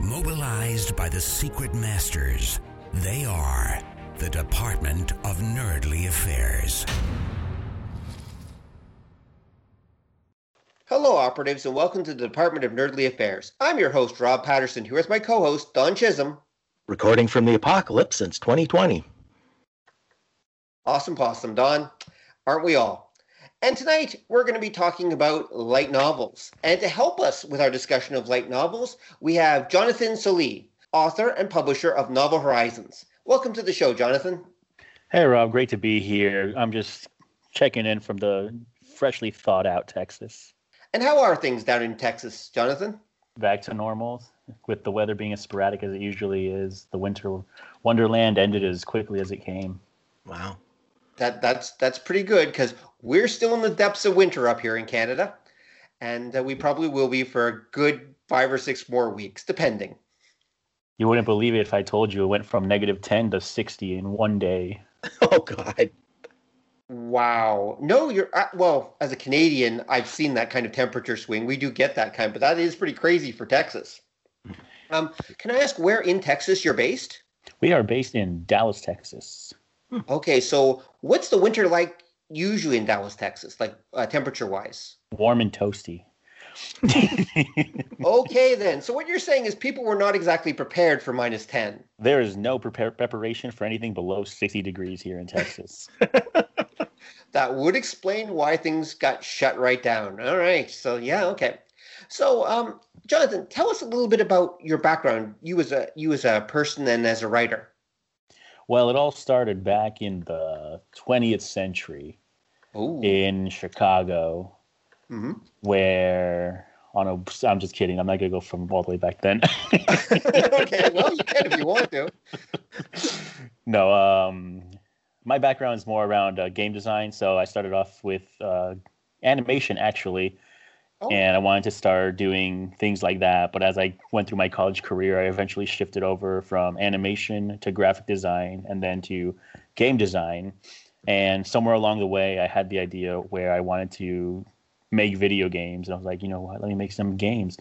Mobilized by the secret masters, they are the Department of Nerdly Affairs. Hello, operatives, and welcome to the Department of Nerdly Affairs. I'm your host, Rob Patterson, here with my co host, Don Chisholm. Recording from the apocalypse since 2020. Awesome possum, Don. Aren't we all? And tonight, we're going to be talking about light novels. And to help us with our discussion of light novels, we have Jonathan Solis, author and publisher of Novel Horizons. Welcome to the show, Jonathan. Hey, Rob. Great to be here. I'm just checking in from the freshly thawed out Texas. And how are things down in Texas, Jonathan? Back to normal, with the weather being as sporadic as it usually is. The winter wonderland ended as quickly as it came. Wow. That that's that's pretty good because we're still in the depths of winter up here in Canada, and uh, we probably will be for a good five or six more weeks, depending. You wouldn't believe it if I told you it went from negative ten to sixty in one day. Oh God. Wow. No, you're uh, well. As a Canadian, I've seen that kind of temperature swing. We do get that kind, but that is pretty crazy for Texas. Um, can I ask where in Texas you're based? We are based in Dallas, Texas. Okay, so what's the winter like usually in Dallas, Texas, like uh, temperature wise? Warm and toasty. okay, then. So what you're saying is people were not exactly prepared for minus 10. There is no preparation for anything below 60 degrees here in Texas. that would explain why things got shut right down. All right. So yeah, okay. So, um, Jonathan, tell us a little bit about your background. You as a you as a person and as a writer. Well, it all started back in the 20th century Ooh. in Chicago, hmm where on a I'm just kidding. I'm not gonna go from all the way back then. okay, well, you can if you want to. no, um, my background is more around uh, game design. So I started off with uh, animation actually, Oh. and I wanted to start doing things like that. But as I went through my college career, I eventually shifted over from animation to graphic design and then to game design. And somewhere along the way, I had the idea where I wanted to make video games. And I was like, you know what, let me make some games.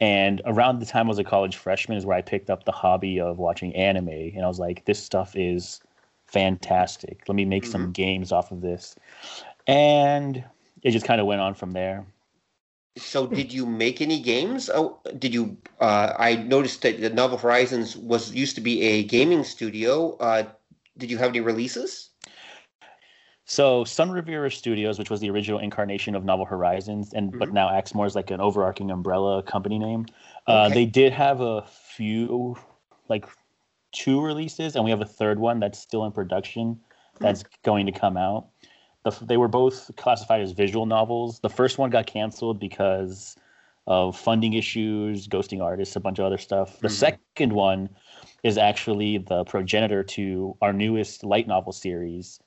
And around the time I was a college freshman is where I picked up the hobby of watching anime. And I was like, this stuff is fantastic. Let me make some mm-hmm. games off of this. And it just kind of went on from there. So, did you make any games? Oh, did you? Uh, I noticed that the Novel Horizons was used to be a gaming studio. Uh, did you have any releases? So Sun Rivera Studios, which was the original incarnation of Novel Horizons, and but now acts more as like an overarching umbrella company name. Uh, Okay. They did have a few, like two releases, and we have a third one that's still in production. That's going to come out. The, they were both classified as visual novels. The first one got canceled because of funding issues, ghosting artists, a bunch of other stuff. The mm-hmm. second one is actually the progenitor to our newest light novel series,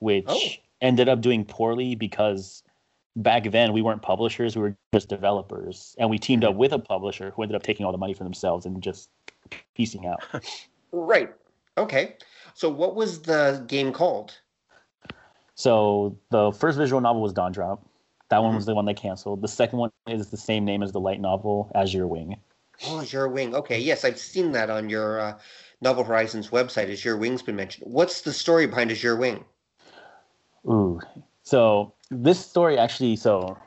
which Oh. ended up doing poorly because back then we weren't publishers, we were just developers. And we teamed up with a publisher who ended up taking all the money for themselves and just piecing out. Right. Okay. So, what was the game called? So the first visual novel was Dawn Drop. That one was the one they canceled. The second one is the same name as the light novel, Azure Wing. Oh, Azure Wing. Okay. Yes, I've seen that on your uh, Novel Horizons website. Azure Wing's been mentioned. What's the story behind Azure Wing? Ooh. So this story actually so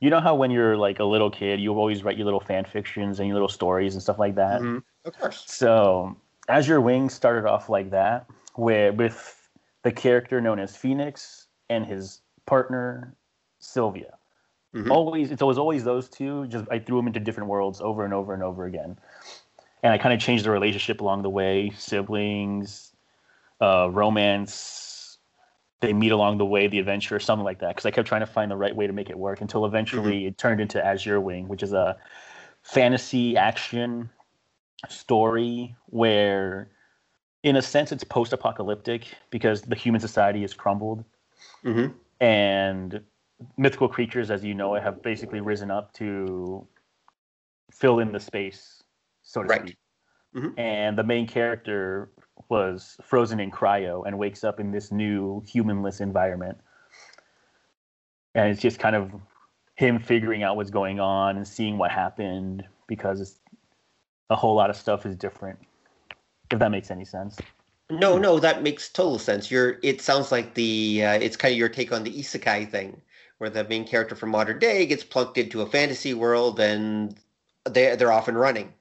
you know how when you're like a little kid, you always write your little fan fictions and your little stories and stuff like that. Mhm. Of course. So Azure Wing started off like that, where with the character known as Phoenix and his partner Sylvia. Mhm. Always, it's always always those two. Just I threw them into different worlds over and over and over again, and I kind of changed the relationship along the way. Siblings, uh, romance. They meet along the way, the adventure, or something like that. Because I kept trying to find the right way to make it work until eventually it turned into Azure Wing, which is a fantasy action story where, in a sense, it's post-apocalyptic because the human society has crumbled, hmm and mythical creatures, as you know, have basically risen up to fill in the space, so to Right. speak. Mhm. And the main character was frozen in cryo and wakes up in this new humanless environment. And it's just kind of him figuring out what's going on and seeing what happened because a whole lot of stuff is different. If that makes any sense. No, no, that makes total sense. You're. It sounds like the. Uh, it's kind of your take on the isekai thing, where the main character from modern day gets plunked into a fantasy world and they they're off and running.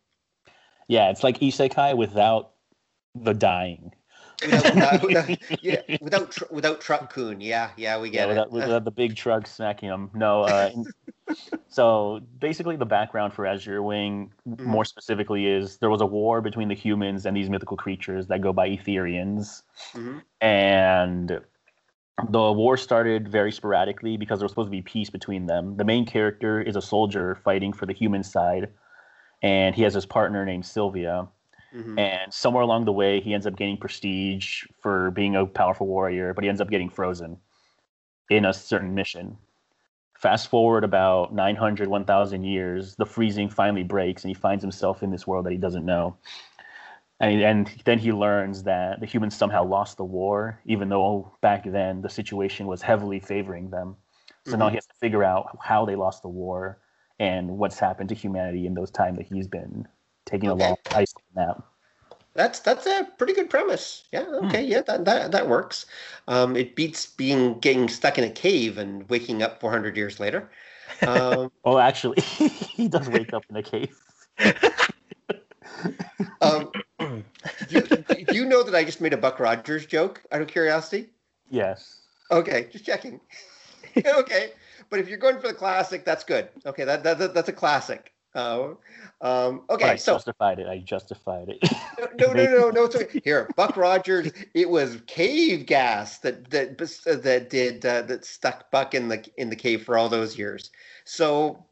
Yeah, it's like isekai without the dying. Without, without, yeah, without tr- without Truck-kun. Yeah, yeah, we Yeah, get without, it. without the big truck smacking them. No. Uh, so basically, the background for Azure Wing, Mm-hmm. more specifically, is there was a war between the humans and these mythical creatures that go by Etherians, Mhm. and the war started very sporadically because there was supposed to be peace between them. The main character is a soldier fighting for the human side, and he has his partner named Sylvia. Mhm. And somewhere along the way, he ends up gaining prestige for being a powerful warrior, but he ends up getting frozen in a certain mission. Fast forward about 900, 1000 years, the freezing finally breaks, and he finds himself in this world that he doesn't know. And, and then he learns that the humans somehow lost the war, even though back then the situation was heavily favoring them. So now Mhm. he has to figure out how they lost the war and what's happened to humanity in those time that he's been taking Okay. a long ice nap. That's that's a pretty good premise. Yeah. Okay. Yeah. That that that works. Um, it beats being getting stuck in a cave and waking up 400 years later. Um, Well, actually, he does wake up in a cave. um, do, you, do you know that I just made a Buck Rogers joke out of curiosity? Yes. Okay, just checking. okay, but if you're going for the classic, that's good. Okay, that, that, that that's a classic. Uh, um, okay, I so justified it. I justified it. no, no, no, no, no. It's okay. Here, Buck Rogers. It was cave gas that that that did uh, that stuck Buck in the in the cave for all those years. So,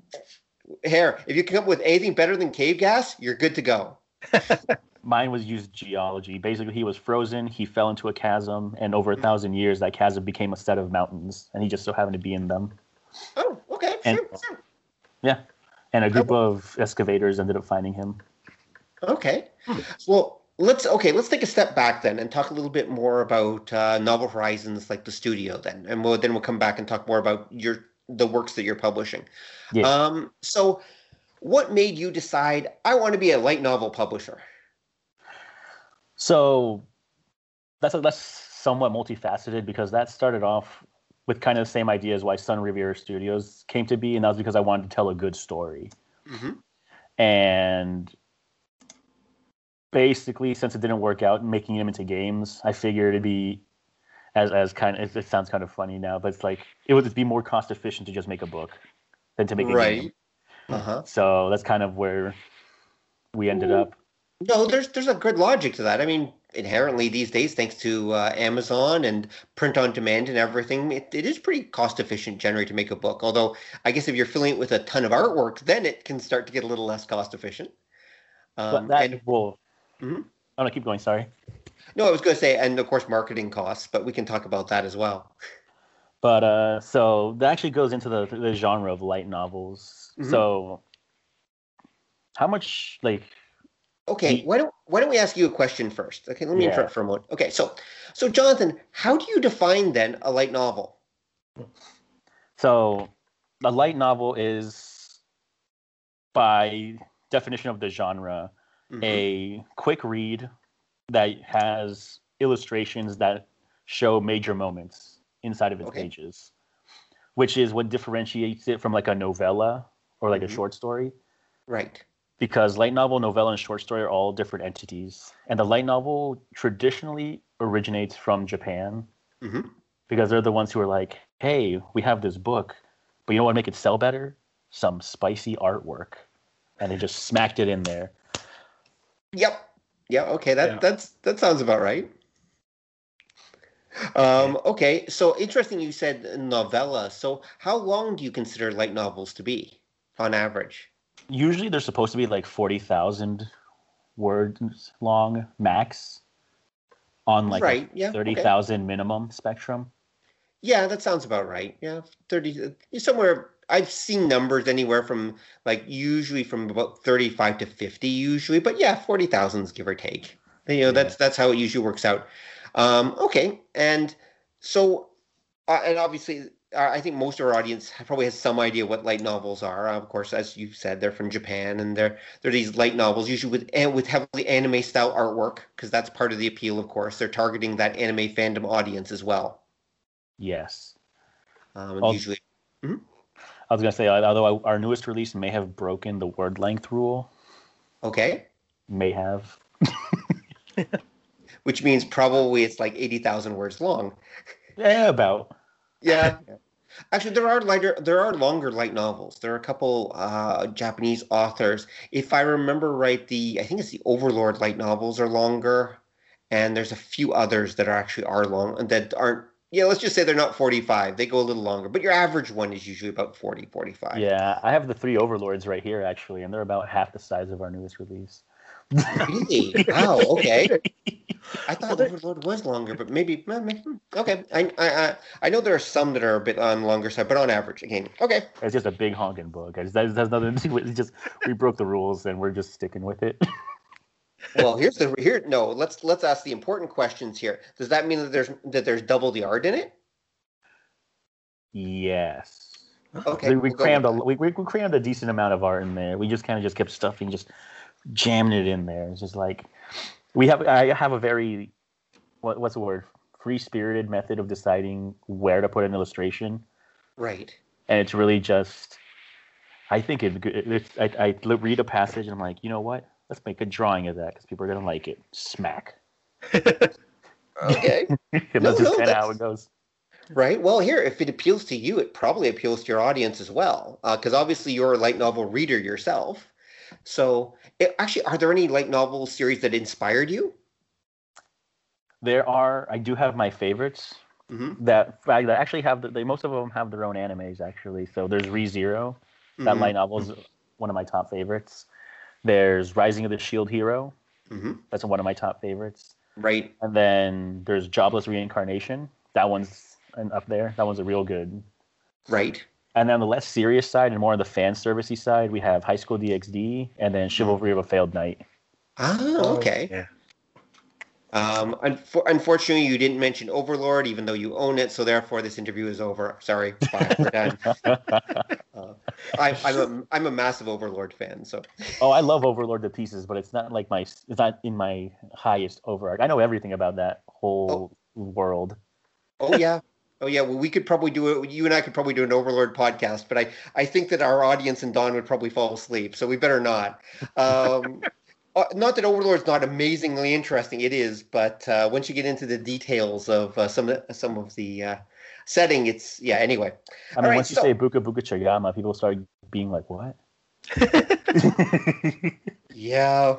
here, if you come up with anything better than cave gas, you're good to go. Mine was used geology. Basically, he was frozen. He fell into a chasm, and over a Mm. thousand years, that chasm became a set of mountains, and he just so happened to be in them. Oh, okay, And- sure, sure. Yeah. And a group of excavators ended up finding him. Okay. Well, let's okay. Let's take a step back then and talk a little bit more about uh, Novel Horizons, like the studio, then, and we'll then we'll come back and talk more about your the works that you're publishing. Yeah. Um. So, what made you decide I want to be a light novel publisher? So that's that's somewhat multifaceted because that started off with kind of the same idea as why Sun Riviera Studios came to be, and that was because I wanted to tell a good story. Mm-hmm. And basically, since it didn't work out making them into games, I figured it'd be as as kind of it sounds kind of funny now, but it's like it would be more cost efficient to just make a book than to make a Right. game. Uh huh. So that's kind of where we ended up. No, there's there's a good logic to that. I mean, inherently these days, thanks to uh, Amazon and print on demand and everything, it, it is pretty cost efficient generally to make a book. Although I guess if you're filling it with a ton of artwork, then it can start to get a little less cost efficient. But Um, that and will. Mhm. Oh no, keep going. Sorry. no, I was going to say, and of course, marketing costs, but we can talk about that as well. But uh, so that actually goes into the the genre of light novels. Mhm. So, how much like Okay, why don't why don't we ask you a question first? Okay, let me Yeah. interrupt for a moment. Okay, so so Jonathan, how do you define then a light novel? so a light novel is by definition of the genre Mhm. a quick read that has illustrations that show major moments inside of its Okay. pages, which is what differentiates it from like a novella or like Mhm. a short story. Right. Because light novel, novella, and short story are all different entities, and the light novel traditionally originates from Japan hmm because they're the ones who are like, "Hey, we have this book, but you know what would make it sell better? Some spicy artwork," and they just smacked it in there. Yep. Yeah. Okay. That Yeah. that's that sounds about right. Um, okay. So interesting. You said novella. So how long do you consider light novels to be, on average? Usually, they're supposed to be like forty thousand words long max on like right. Yeah. a thirty okay. minimum spectrum. Yeah, that sounds about right. Yeah, thirty somewhere. I've seen numbers anywhere from like usually from about thirty-five to fifty, usually. But yeah, forty thousands give or take. You know, that's that's how it usually works out. Um, okay, and so, uh, and obviously, I think most of our audience probably has some idea what light novels are. of course, as you said, they're from Japan, and they're they're these light novels, usually with with heavily anime style artwork, because that's part of the appeal. Of course, they're targeting that anime fandom audience as well. Yes. Um, usually, I was gonna say, uh, although our newest release may have broken the word length rule, okay, may have. which means probably it's like eighty thousand words long. Yeah, about. Yeah. Actually, there are lighter, there are longer light novels. There are a couple uh, Japanese authors. If I remember right, the I think it's the Overlord light novels are longer, and there's a few others that are actually are long and that aren't. Yeah, let's just say they're not 45. They go a little longer, but your average one is usually about 40, 45. Yeah, I have the three overlords right here actually, and they're about half the size of our newest release. Really? Wow. Okay. I thought Overlord was longer, but maybe, maybe- hmm, okay. I, I I I know there are some that are a bit on longer side, but on average, again, okay. It's just a big honking book. It has, has nothing to do with. It's just we broke the rules and we're just sticking with it. Well, here's the here. No, let's let's ask the important questions here. Does that mean that there's that there's double the art in it? yes. Okay, we, we we'll crammed a we, we we crammed a decent amount of art in there. We just kind of just kept stuffing, just jamming it in there. It's just like we have. I have a very what what's the word? Free spirited method of deciding where to put an illustration, Right. and it's really just. I think it, it's I, I read a passage and I'm like, you know what? Let's make a drawing of that because people are gonna like it. Smack. Okay. And No, that's just no, kind of how it goes. right. Well, here, if it appeals to you, it probably appeals to your audience as well, uh, because obviously you're a light novel reader yourself. So, it, actually, are there any light novel series that inspired you? There are. I do have my favorites. hmm that actually have the, they most of them have their own animes actually. So there's ReZero, that light novel is one of my top favorites. There's Rising of the Shield Hero, hmm that's one of my top favorites. Right. And then there's Jobless Reincarnation, that one's an- up there. That one's a real good. Right. And then on the less serious side and more on the fan servicey side, we have High School DxD and then Chivalry of a Failed Knight. Ah, okay. Yeah. Um, unfor- unfortunately, you didn't mention Overlord, even though you own it. So therefore, this interview is over. Sorry, bye, we're done. Uh, I, I'm a I'm a massive Overlord fan. So oh, I love Overlord to pieces, but it's not like my it's not in my highest overarch. I know everything about that whole world. oh yeah, oh yeah. Well, we could probably do it. You and I could probably do an Overlord podcast, but I I think that our audience and Don would probably fall asleep. So we better not. Um, uh, not that Overlord's not amazingly interesting. It is, but uh, once you get into the details of uh, some of the, some of the uh, setting, it's yeah. Anyway. I mean, right, once you so- say Bukubuku Chagama, people start being like, "What?" Yeah.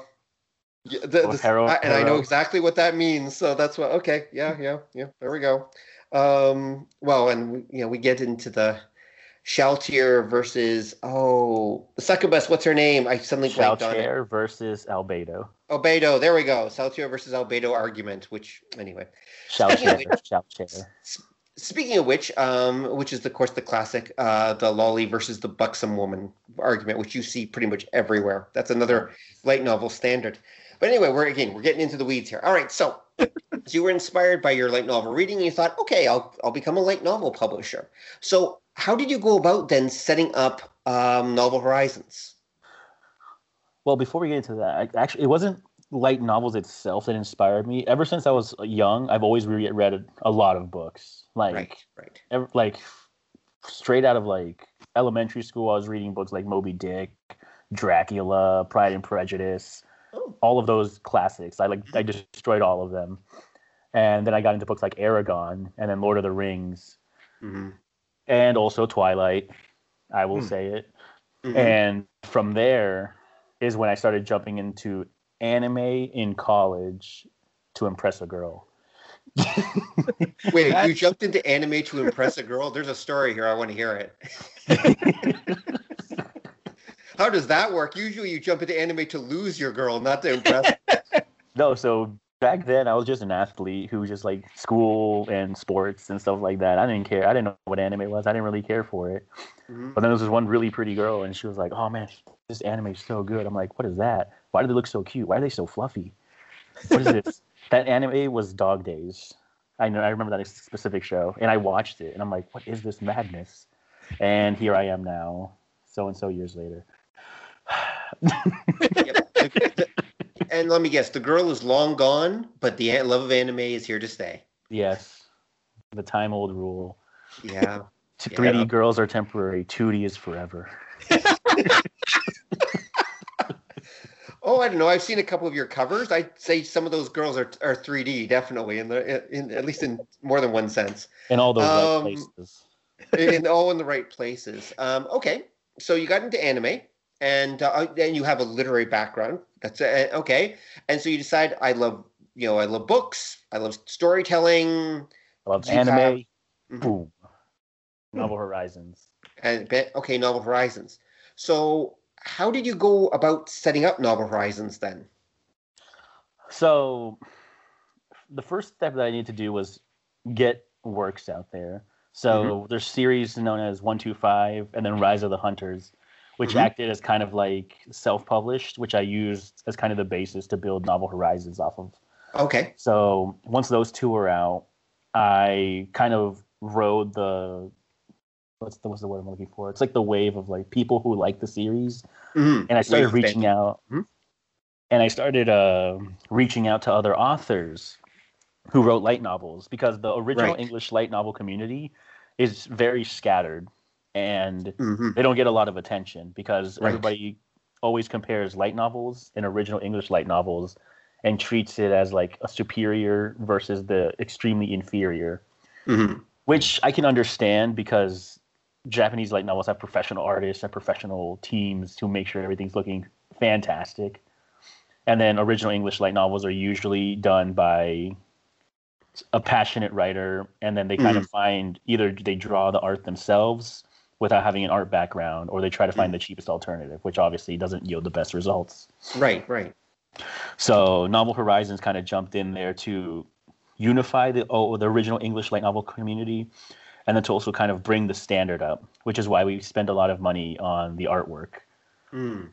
Yeah, the, the- I- and I know exactly what that means. So that's what. Okay. Yeah. Yeah. Yeah. There we go. Um, well, and you know, we get into the Shalltear versus oh, the second best. What's her name? I suddenly blanked on it. Versus Albedo. Albedo. There we go. Shalltear versus Albedo argument. Which anyway. Versus Shalltear. Speaking of which, um, which is of course the classic, uh, the loli versus the buxom woman argument, which you see pretty much everywhere. That's another light novel standard. But anyway, we're again we're getting into the weeds here. All right, so you were inspired by your light novel reading, and you thought, okay, I'll I'll become a light novel publisher. So how did you go about then setting up um, Novel Horizons? Well, before we get into that, I, actually, it wasn't light novels itself that inspired me. Ever since I was young, I've always re- read a, lot of books. Like, right, right. ev- like straight out of like elementary school, I was reading books like Moby Dick, Dracula, Pride and Prejudice. All of those classics. I like I destroyed all of them, and then I got into books like Eragon, and then Lord of the Rings, hmm and also Twilight. I will Hmm. say it. hmm And from there is when I started jumping into anime in college to impress a girl. Wait, you jumped into anime to impress a girl? There's a story here. I want to hear it. How does that work? Usually you jump into anime to lose your girl, not to impress. No, so back then I was just an athlete who was just like school and sports and stuff like that. I didn't care. I didn't know what anime was. I didn't really care for it. Mhm. But then there was this one really pretty girl, and she was like, "Oh man, this anime is so good." I'm like, "What is that? Why do they look so cute? Why are they so fluffy? What is this?" that anime was Dog Days. I know. I remember that specific show, and I watched it, and I'm like, "What is this madness?" And here I am now, so and so years later. Yep. and let me guess, the girl is long gone, but the love of anime is here to stay. yes, the time old rule. Yeah. T- Yeah. 3D girls are temporary. 2D is forever. Oh, I don't know. I've seen a couple of your covers. I'd say some of those girls are are 3D, definitely, in the in at least in more than one sense. In all those right Um, places. in all in the right places. Um, okay, so you got into anime, and uh, and you have a literary background. That's uh, okay. And so you decide, I love you know I love books. I love storytelling. I love anime. have- Mhm. Boom. Novel Horizons. And okay, Novel Horizons. So how did you go about setting up Novel Horizons then? So the first step that I needed to do was get works out there. So there's series known as One Two Five, and then Rise of the Hunters, which Mhm. acted as kind of like self-published, which I used as kind of the basis to build Novel Horizons off of. Okay. So once those two were out, I kind of rode the what's the what's the word I'm looking for? It's like the wave of like people who like the series, Mhm. and I started reaching out, Mhm. and I started uh, reaching out to other authors who wrote light novels because the original Right. English light novel community is very scattered, and Mhm. they don't get a lot of attention because Right. everybody always compares light novels and original English light novels and treats it as like a superior versus the extremely inferior, Mhm. which I can understand because Japanese light novels have professional artists and professional teams to make sure everything's looking fantastic. And then original English light novels are usually done by a passionate writer and then they kind of find either they draw the art themselves without having an art background or they try to find the cheapest alternative which obviously doesn't yield the best results Right. Right. so novel horizons kind of jumped in there to unify the oh, the original english light novel community and then to also kind of bring the standard up which is why we spend a lot of money on the artwork Mm.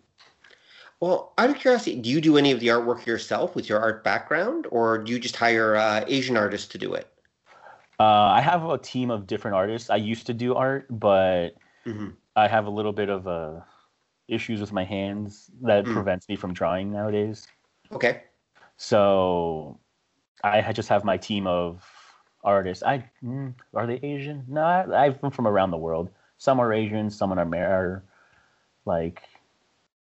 Well, out of curiosity, do you do any of the artwork yourself with your art background, or do you just hire uh, Asian artists to do it? Uh, i have a team of different artists i used to do art but Mhm. i have a little bit of uh, issues with my hands that Mm. prevents me from drawing nowadays Okay. So I just have my team of artists. I mm, are they Asian? No, I, I'm from around the world. Some are Asian, some are, are like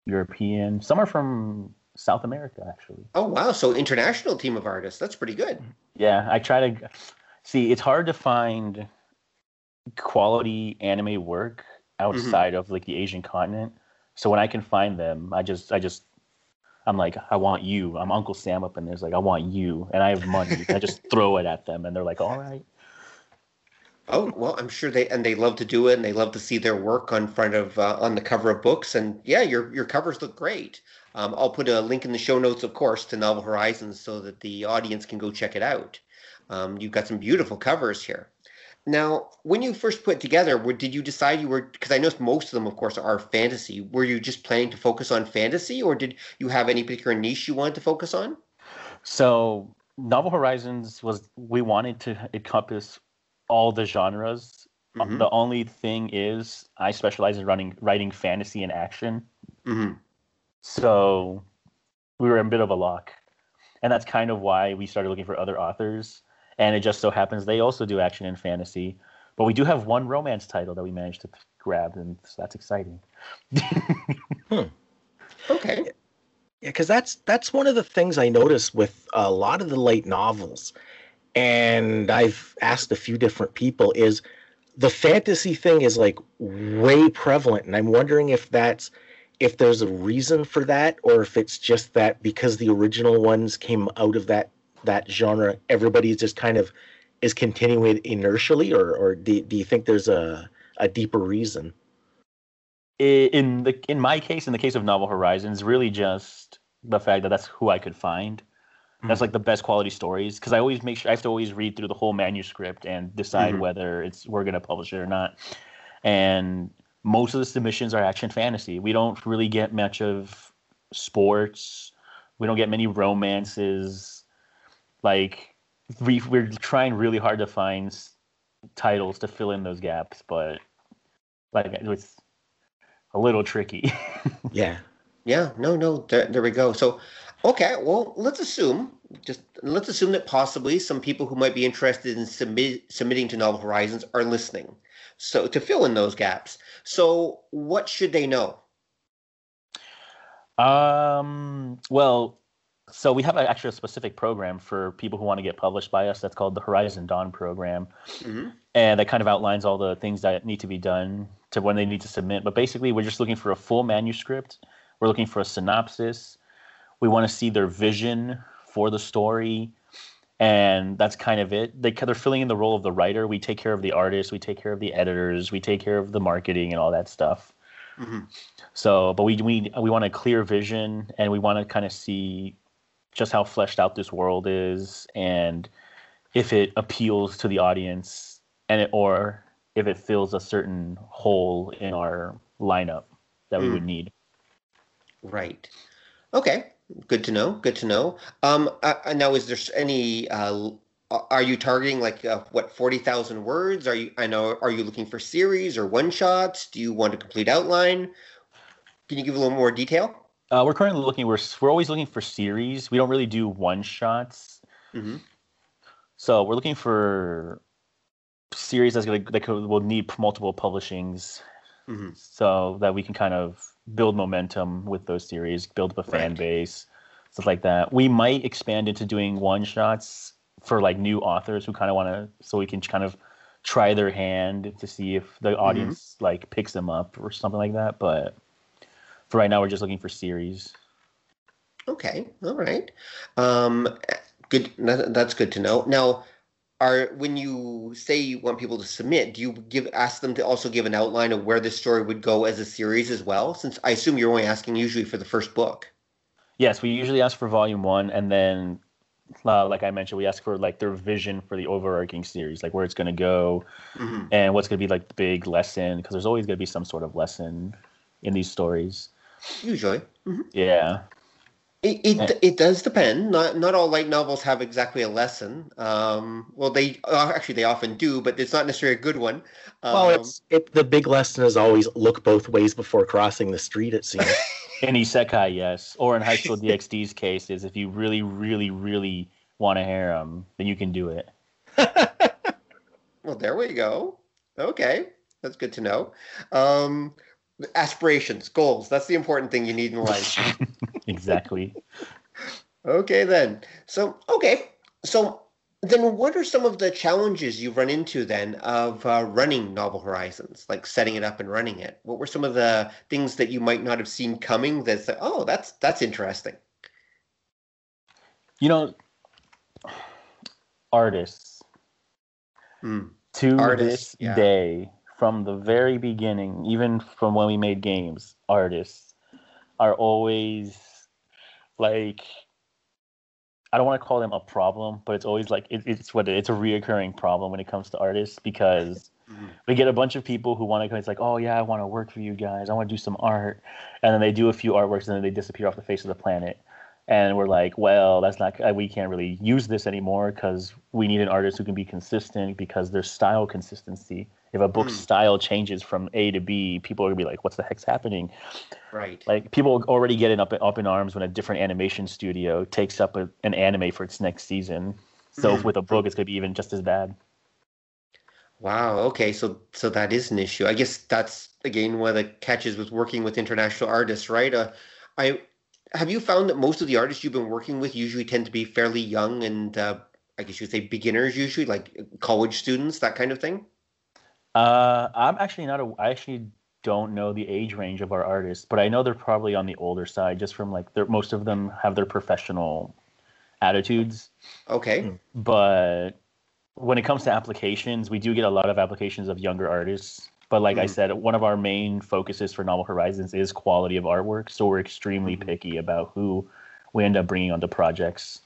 European. Some are from South America, actually. Oh wow! So international team of artists. That's pretty good. Yeah, I try to see. It's hard to find quality anime work outside of like the Asian continent. So when I can find them, I just, I just, I'm like, I want you. I'm Uncle Sam up in there's like, I want you, and I have money. I just throw it at them, and they're like, all right. Oh well, I'm sure they and they love to do it, and they love to see their work on front of uh, on the cover of books. And yeah, your your covers look great. Um, I'll put a link in the show notes, of course, to Novel Horizons, so that the audience can go check it out. Um, you've got some beautiful covers here. Now, when you first put together, did you decide you were? Because I know most of them, of course, are fantasy. Were you just planning to focus on fantasy, or did you have any particular niche you wanted to focus on? So Novel Horizons was we wanted to encompass all the genres. Mhm. The only thing is, I specialize in running writing fantasy and action. hmm So we were in a bit of a lock. And that's kind of why we started looking for other authors. And it just so happens they also do action and fantasy. But we do have one romance title that we managed to grab, and so that's exciting. Hmm. Okay. Yeah, because that's that's one of the things I notice with a lot of the light novels, and I've asked a few different people is the fantasy thing is like way prevalent, and I'm wondering if that's if there's a reason for that, or if it's just that because the original ones came out of that that genre, everybody just kind of is continuing it inertially, or or do, do you think there's a a deeper reason? in the in my case, in the case of Novel Horizons, really just the fact that that's who I could find. That's Mm. like the best quality stories because I always make sure I have to always read through the whole manuscript and decide Mhm. whether it's we're gonna publish it or not. And most of the submissions are action fantasy. We don't really get much of sports. We don't get many romances. Like we we're trying really hard to find titles to fill in those gaps, but like it's a little tricky. Yeah. Yeah, no, no, there, there we go. So, okay, well, let's assume, just let's assume that possibly some people who might be interested in submit, submitting to Novel Horizons are listening. So, to fill in those gaps, so what should they know? Um, well, so we have a, actually a specific program for people who want to get published by us. That's called the Horizon Dawn program, Mhm. and that kind of outlines all the things that need to be done to when they need to submit. But basically, we're just looking for a full manuscript. We're looking for a synopsis. We want to see their vision for the story, and that's kind of it. They they're filling in the role of the writer. We take care of the artists. We take care of the editors. We take care of the marketing and all that stuff. Mhm. So, but we we we want a clear vision, and we want to kind of see just how fleshed out this world is, and if it appeals to the audience, and it, or if it fills a certain hole in our lineup that we Mm. would need. Right. Okay. Good to know. Good to know. Um, uh, uh, now, is there any? Uh, are you targeting like uh, what forty thousand words? Are you? I know. Are you looking for series or one shots? Do you want a complete outline? Can you give a little more detail? Uh, we're currently looking. We're we're always looking for series. We don't really do one shots. hmm So we're looking for series that's gonna that could, will need multiple publishings, hmm so that we can kind of build momentum with those series, build up a fan Right. base, stuff like that. We might expand into doing one shots for like new authors who kind of want to, so we can kind of try their hand to see if the audience like picks them up or something like that. But for right now, we're just looking for series. Okay. All right. Um, good. That's good to know. Now, are when you say you want people to submit, do you give ask them to also give an outline of where this story would go as a series as well? Since I assume you're only asking usually for the first book. Yes, we usually ask for volume one, and then, uh, like I mentioned, we ask for like their vision for the overarching series, like where it's going to go, Mhm. and what's going to be like the big lesson, because there's always going to be some sort of lesson in these stories. Usually. Yeah, It, it it does depend. Not not all light novels have exactly a lesson. Um, well, they uh, actually they often do, but it's not necessarily a good one. Um, Well, it's it. The big lesson is always look both ways before crossing the street. It seems. in isekai, yes, or in High School DxD's case, is if you really, really, really want a harem, then you can do it. well, there we go. Okay, that's good to know. Um, aspirations, goals. That's the important thing you need in life. exactly. Okay, then. So, okay. So, then what are some of the challenges you've run into then of uh, running Novel Horizons, like setting it up and running it? What were some of the things that you might not have seen coming that's like, oh, that's that's interesting? You know, artists Hmm. to Artists, this yeah. day, from the very beginning, even from when we made games, artists are always like I don't want to call them a problem, but it's always like it, it's what it- it's a reoccurring problem when it comes to artists because Mhm. we get a bunch of people who want to. Come. It's like, oh yeah, I want to work for you guys. I want to do some art, and then they do a few artworks and then they disappear off the face of the planet. And we're like, well, that's not. uh, We can't really use this anymore because we need an artist who can be consistent because there's style consistency. If a book's Hmm. style changes from A to B, people are gonna be like, "What's the heck's happening?" Right. Like people already get up up in arms when a different animation studio takes up a, an anime for its next season. So Mhm. with a book, it's gonna be even just as bad. Wow. Okay. So so that is an issue. I guess that's again one of the catches with working with international artists, right? Uh, I have you found that most of the artists you've been working with usually tend to be fairly young and uh, I guess you'd say beginners, usually like college students, that kind of thing. Uh, I'm actually not a. I actually don't know the age range of our artists, but I know they're probably on the older side, just from like their most of them have their professional attitudes. Okay. Hmm. But when it comes to applications, we do get a lot of applications of younger artists But like I Mm. said, one of our main focuses for Novel Horizons is quality of artwork. So we're extremely Mhm. picky about who we end up bringing onto projects.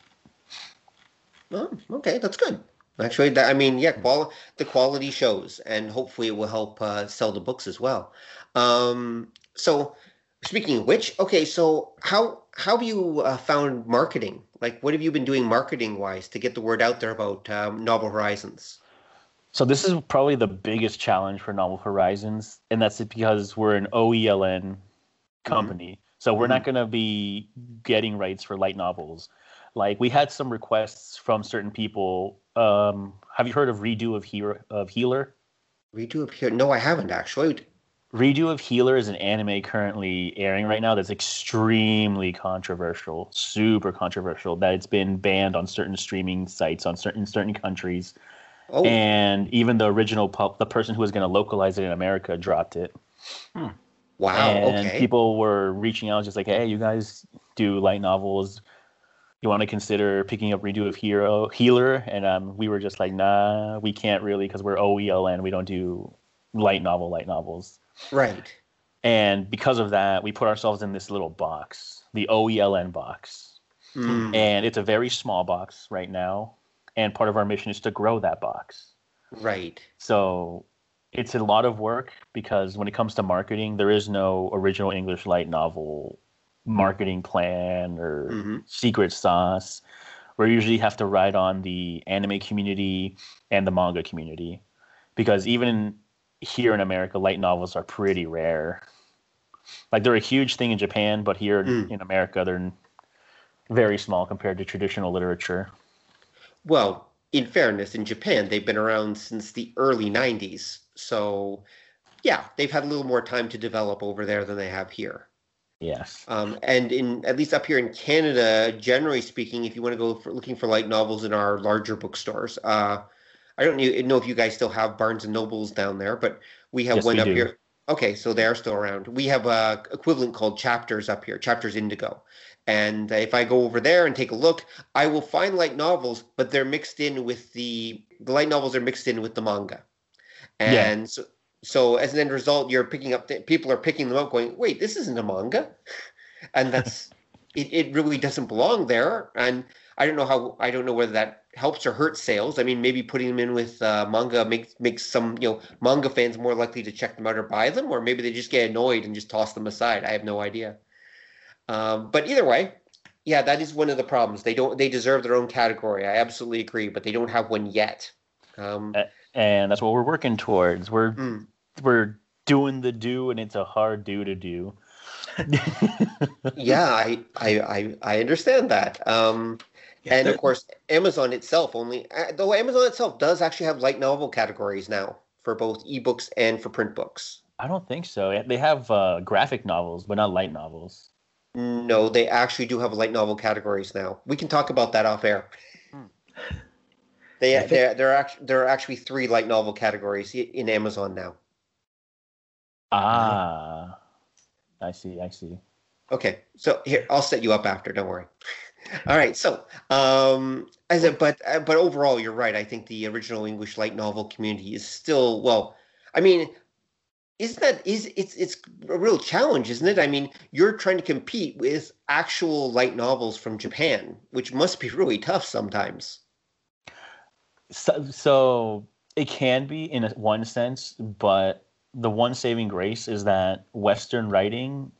Oh, okay, that's good. Actually, that, I mean, yeah, qual the quality shows, and hopefully it will help uh, sell the books as well. Um, so, speaking of which, okay, so how how have you uh, found marketing? Like, what have you been doing marketing wise to get the word out there about um, Novel Horizons? So this is probably the biggest challenge for Novel Horizons, and that's because we're an OELN company. So we're not going to be getting rights for light novels. Like we had some requests from certain people. Um, have you heard of Redo of Hero of Healer? Redo of here? No, I haven't actually. Redo of Healer is an anime currently airing right now that's extremely controversial, super controversial. That it's been banned on certain streaming sites on certain certain countries, Oh, and even the original pub, the person who was going to localize it in America dropped it. wow. and Okay. people were reaching out just like, hey, you guys do light novels. You want to consider picking up Redo of Hero Healer? And um, we were just like, nah, we can't really because we're OELN. We don't do light novel, light novels. Right. And because of that, we put ourselves in this little box, the OELN box. Mm, And it's a very small box right now. And part of our mission is to grow that box. right. So it's a lot of work because when it comes to marketing, there is no original English light novel marketing plan or hmm secret sauce. We usually have to ride on the anime community and the manga community because even here in America, light novels are pretty rare. Like they're a huge thing in Japan, but here Mm. in America, they're very small compared to traditional literature. Well, in fairness, in Japan, they've been around since the early 90s. So, yeah, they've had a little more time to develop over there than they have here. Yes. Um, and in at least up here in Canada, generally speaking, if you want to go for looking for light novels in our larger bookstores, uh, I don't know if you guys still have Barnes and Nobles down there, but we have Yes, one we up do. here. Okay, so they are still around. We have a equivalent called Chapters up here, Chapters Indigo. And if I go over there and take a look, I will find light novels, but they're mixed in with the the light novels are mixed in with the manga. Yeah. And so, so as an end result, you're picking up the, people are picking them up, going, "Wait, this isn't a manga," and that's it. It really doesn't belong there. And I don't know how. I don't know whether that helps or hurts sales. I mean, maybe putting them in with uh, manga makes makes some you know manga fans more likely to check them out or buy them, or maybe they just get annoyed and just toss them aside. I have no idea. Um, but either way, yeah, that is one of the problems. They don't. They deserve their own category. I absolutely agree, but they don't have one yet. Um, And that's what we're working towards. We're mm, we're doing the do and it's a hard do to do yeah, I, I, I, I understand that. Um, Yeah, and of course, Amazon itself only, uh, though Amazon itself does actually have light novel categories now for both ebooks and for print books. i don't think so they have uh, graphic novels but not light novels No, they actually do have light novel categories now. We can talk about that off air. Hmm. They, I think- there, there are actually there are actually three light novel categories in Amazon now. Ah i see i see Okay, so here I'll set you up after. Don't worry. All right, so um, as a but uh, but overall, you're right. I think the original English light novel community is still well. I mean, isn't that is it's it's a real challenge, isn't it? I mean, you're trying to compete with actual light novels from Japan, which must be really tough sometimes. so, so it can be in a, one sense but the one saving grace is that western writing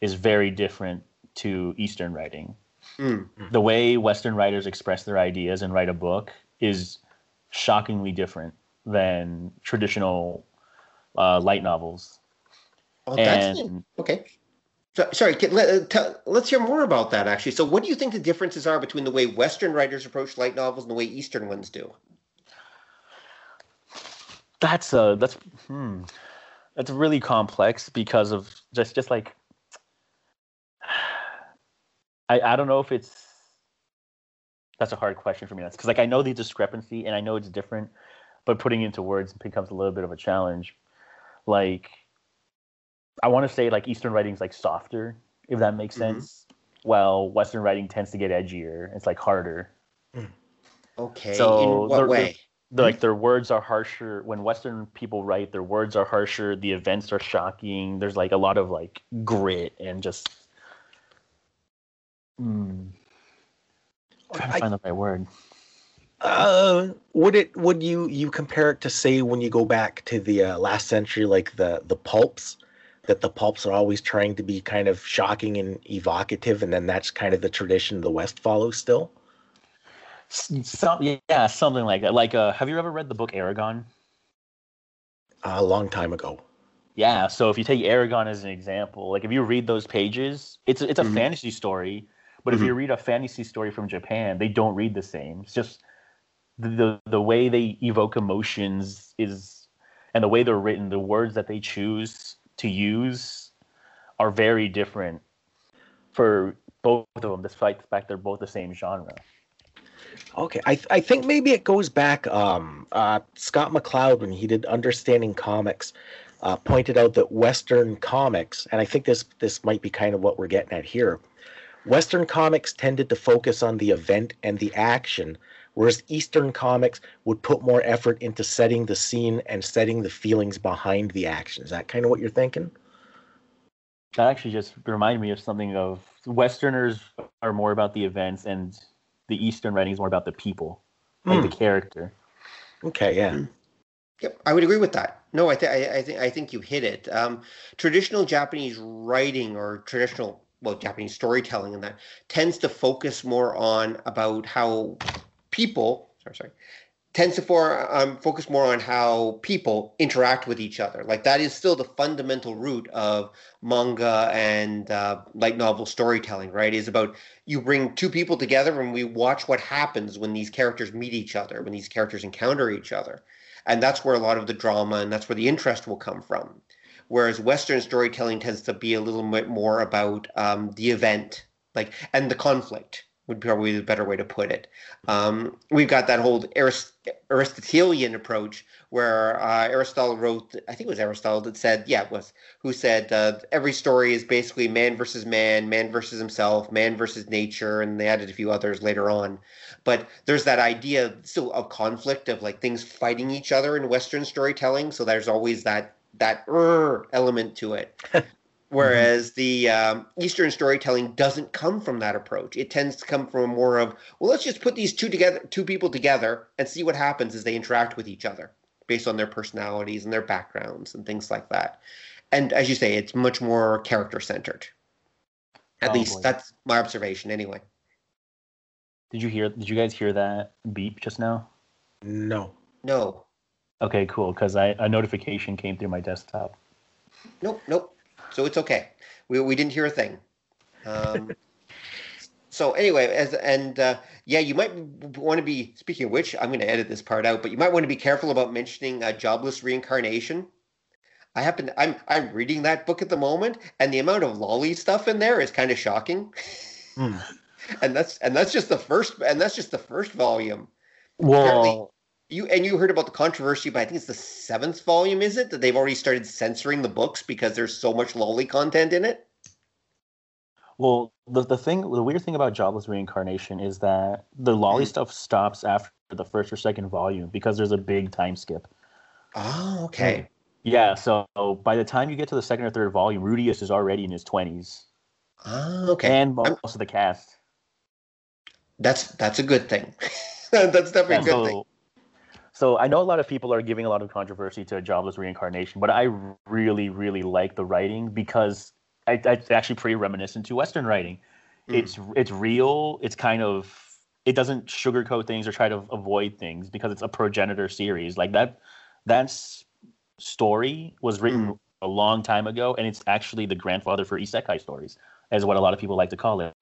is very different to eastern writing Mm. the way western writers express their ideas and write a book is shockingly different than traditional uh, light novels Oh, that's and okay. So, sorry, can, let, uh, tell, let's hear more about that. Actually, so what do you think the differences are between the way Western writers approach light novels and the way Eastern ones do? that's a that's hmm, that's really complex because of just just like I I don't know if it's that's a hard question for me. That's because like I know the discrepancy and I know it's different, but putting it into words becomes a little bit of a challenge. Like I want to say like Eastern writing's like softer, if that makes Mhm. sense. While Western writing tends to get edgier. It's like harder. Okay, So in what the- way? Like their words are harsher when Western people write. Their words are harsher. The events are shocking. There's like a lot of like grit and just. Mm, trying to I- find the right word. Uh, would it would you you compare it to say when you go back to the uh, last century, like the the pulps, that the pulps are always trying to be kind of shocking and evocative, and then that's kind of the tradition the West follows still. Some, yeah, something like that. Like, uh, have you ever read the book Eragon? a long time ago. Yeah. So if you take Eragon as an example, like if you read those pages, it's it's a Mhm. fantasy story. But if you read a fantasy story from Japan, they don't read the same. It's just the, the the way they evoke emotions is, and the way they're written, the words that they choose to use, are very different for both of them, despite the fact they're both the same genre. Okay, I I think maybe it goes back. Um, uh, Scott McCloud when he did Understanding Comics, uh, pointed out that Western comics, and I think this this might be kind of what we're getting at here. Western comics tended to focus on the event and the action, whereas Eastern comics would put more effort into setting the scene and setting the feelings behind the action. Is that kind of what you're thinking? That actually just reminded me of something of Westerners are more about the events, and the Eastern writing is more about the people, like Hmm. the character. Okay, yeah. Yep, I would agree with that. No, I think I think I think you hit it. Um, traditional Japanese writing or traditional well Japanese storytelling and that tends to focus more on about how people sorry sorry tends to for, um, focus more on how people interact with each other. Like that is still the fundamental root of manga and uh, light novel storytelling, right? Is about you bring two people together and we watch what happens when these characters meet each other, when these characters encounter each other and that's where a lot of the drama and that's where the interest will come from whereas western storytelling tends to be a little bit more about um, the event like and the conflict would be probably the better way to put it. Um, we've got that whole Arist- aristotelian approach where uh, aristotle wrote i think it was aristotle that said yeah it was who said uh, every story is basically man versus man man versus himself man versus nature and they added a few others later on. But there's that idea still of conflict of like things fighting each other in western storytelling so there's always that that element to it whereas the um, eastern storytelling doesn't come from that approach it tends to come from more of well let's just put these two together two people together and see what happens as they interact with each other based on their personalities and their backgrounds and things like that and as you say it's much more character centered at least Probably. that's my observation anyway Did you hear? Did you guys hear that beep just now? No. no Okay, cool. Because I a notification came through my desktop. Nope, nope. So it's okay. We we didn't hear a thing. Um, so anyway, as and uh, yeah, you might want to be. Speaking of which, I'm going to edit this part out, but you might want to be careful about mentioning uh, jobless reincarnation. I happen. I'm I'm reading that book at the moment, and the amount of loli stuff in there is kind of shocking. Hmm. and that's and that's just the first and that's just the first volume. Well, You and you heard about the controversy, but I think it's the seventh volume. Is it that they've already started censoring the books because there's so much loli content in it? well, the the thing, the weird thing about jobless reincarnation is that the loli Mhm. stuff stops after the first or second volume because there's a big time skip. Oh, okay. Yeah, so by the time you get to the second or third volume, Rudeus is already in his twenties, Oh, okay. and I'm- most of the cast. That's that's a good thing. that's definitely Yeah, a good thing. So, I know a lot of people are giving a lot of controversy to jobless reincarnation, but I really, really like the writing because I, it's actually pretty reminiscent to Western writing. Mm. It's it's real. It's kind of it doesn't sugarcoat things or try to avoid things because it's a progenitor series. Like that that story was written Mm. a long time ago, and it's actually the grandfather for isekai stories, as what a lot of people like to call it.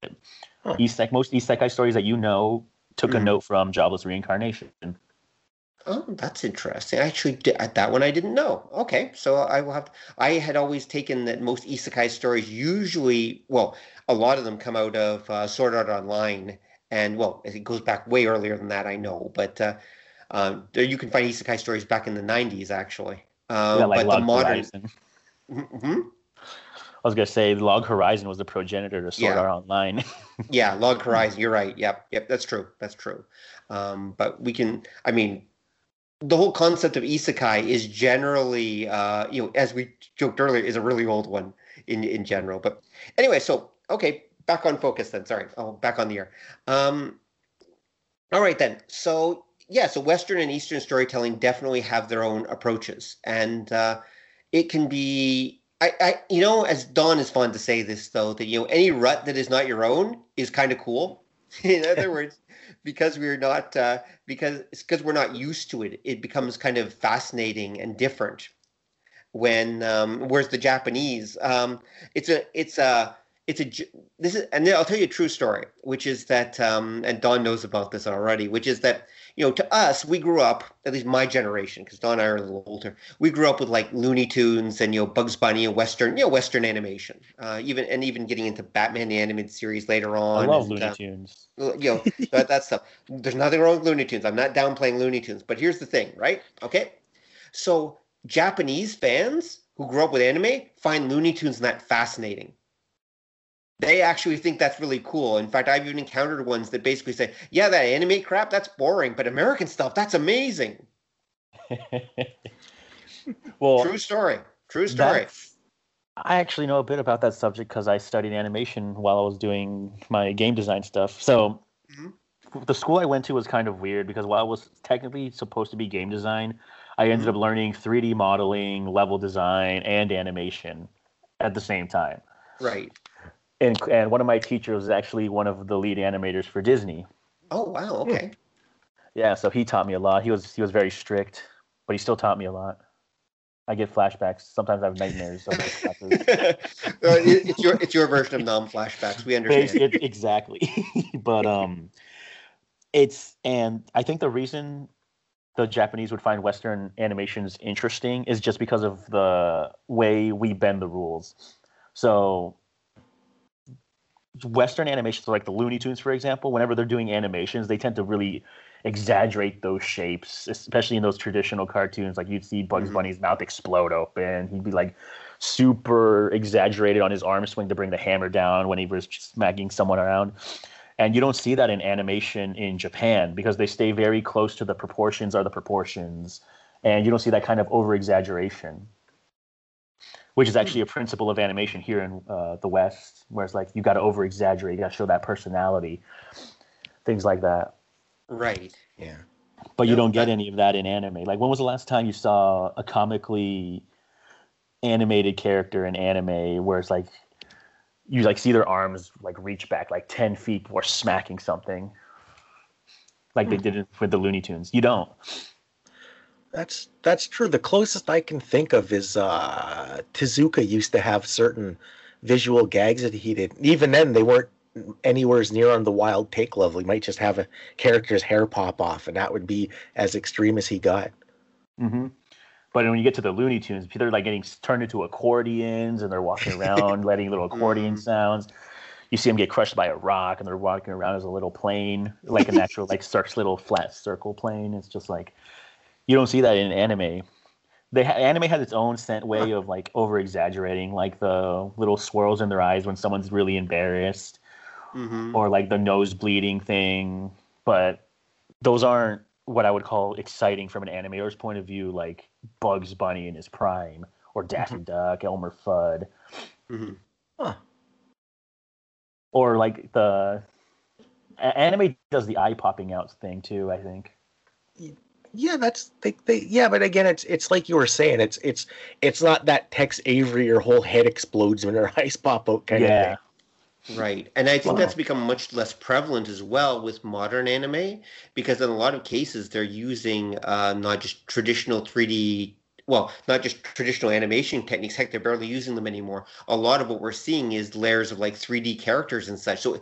Huh. Isek, most isekai stories that you know took a Mm. note from jobless reincarnation. Oh, that's interesting. I actually did, at that one I didn't know. Okay, so I will have. I had always taken that most isekai stories usually, well, a lot of them come out of uh, Sword Art Online, and well, it goes back way earlier than that. I know, but uh, um, there you can find isekai stories back in the '90s actually. Um, yeah, like but the modern, Horizon. Mhm. I was gonna say Log Horizon was the progenitor to Sword Yeah. Art Online. Yeah, Log Horizon. You're right. Yep, yep. That's true. That's true. Um, but we can. I mean, the whole concept of isekai is generally, uh, you know, as we joked earlier, is a really old one in in general. But anyway, so okay, back on focus then. Sorry, oh, back on the air. Um, all right then. So yeah, so Western and Eastern storytelling definitely have their own approaches, and uh, it can be. I, I, you know, as Don is fond to say this though, that you know, any rut that is not your own is kind of cool. In other words, because we're not uh, because because we're not used to it, it becomes kind of fascinating and different. When um, whereas the Japanese, um, it's a it's a it's a this is and I'll tell you a true story, which is that um, and Don knows about this already, which is that you know to us we grew up at least my generation because Don and I are a little older. We grew up with like Looney Tunes and you know Bugs Bunny and Western you know Western animation, uh, even and even getting into Batman the animated series later on. I love and, Looney uh, Tunes. you know that, that stuff. There's nothing wrong with Looney Tunes. I'm not downplaying Looney Tunes, but here's the thing, right? Okay, so Japanese fans who grew up with anime find Looney Tunes not fascinating they actually think that's really cool. In fact, I've even encountered ones that basically say, "Yeah, that anime crap, that's boring, but American stuff, that's amazing." well, true story. True story. I actually know a bit about that subject because I studied animation while I was doing my game design stuff. So Mhm. the school I went to was kind of weird because while I was technically supposed to be game design, I ended up learning 3D modeling, level design, and animation at the same time. Right. And and one of my teachers was actually one of the lead animators for Disney. Oh wow. Okay. Yeah, so he taught me a lot. He was he was very strict, but he still taught me a lot. I get flashbacks. Sometimes I have nightmares. Of those classes. Uh, it's your it's your version of non-flashbacks. We Bas- understand. it- exactly. but um, it's and I think the reason the Japanese would find Western animations interesting is just because of the way we bend the rules. So Western animations, like the Looney Tunes, for example, whenever they're doing animations, they tend to really exaggerate those shapes, especially in those traditional cartoons. Like you'd see Bugs Mhm. Bunny's mouth explode open. He'd be like super exaggerated on his arm swing to bring the hammer down when he was smacking someone around. And you don't see that in animation in Japan because they stay very close to the proportions are the proportions. And you don't see that kind of over exaggeration, which is actually a principle of animation here in uh, the West, where it's like you got to over exaggerate, you got to show that personality, things like that. right. Yeah. But you don't get that- any of that in anime. Like, when was the last time you saw a comically animated character in anime where it's like you like see their arms like reach back like ten feet before smacking something, like they did it with the Looney Tunes? You don't. That's that's true. The closest I can think of is uh Tezuka used to have certain visual gags that he did. Even then they weren't anywhere near on the wild take level. He might just have a character's hair pop off and that would be as extreme as he got. hmm But when you get to the Looney Tunes, they're like getting turned into accordions and they're walking around letting little accordion Mm. sounds. You see them get crushed by a rock and they're walking around as a little plane, like a natural, like cir- little flat circle plane. It's just like you don't see that in anime. They ha- anime has its own scent way of like over exaggerating, like the little swirls in their eyes when someone's really embarrassed, hmm or like the nose bleeding thing. But those aren't what I would call exciting from an animator's point of view, like Bugs Bunny in his prime, or Daffy Duck, Elmer Fudd, hmm or like the a- anime does the eye popping out thing too. I think. Yeah, that's they, they yeah, but again it's it's like you were saying, it's it's it's not that Tex Avery your whole head explodes when her eyes pop out kind yeah. of thing. Right. And I think Wow. that's become much less prevalent as well with modern anime because in a lot of cases they're using uh, not just traditional 3D, well, not just traditional animation techniques. Heck, they're barely using them anymore. A lot of what we're seeing is layers of like 3D characters and such. So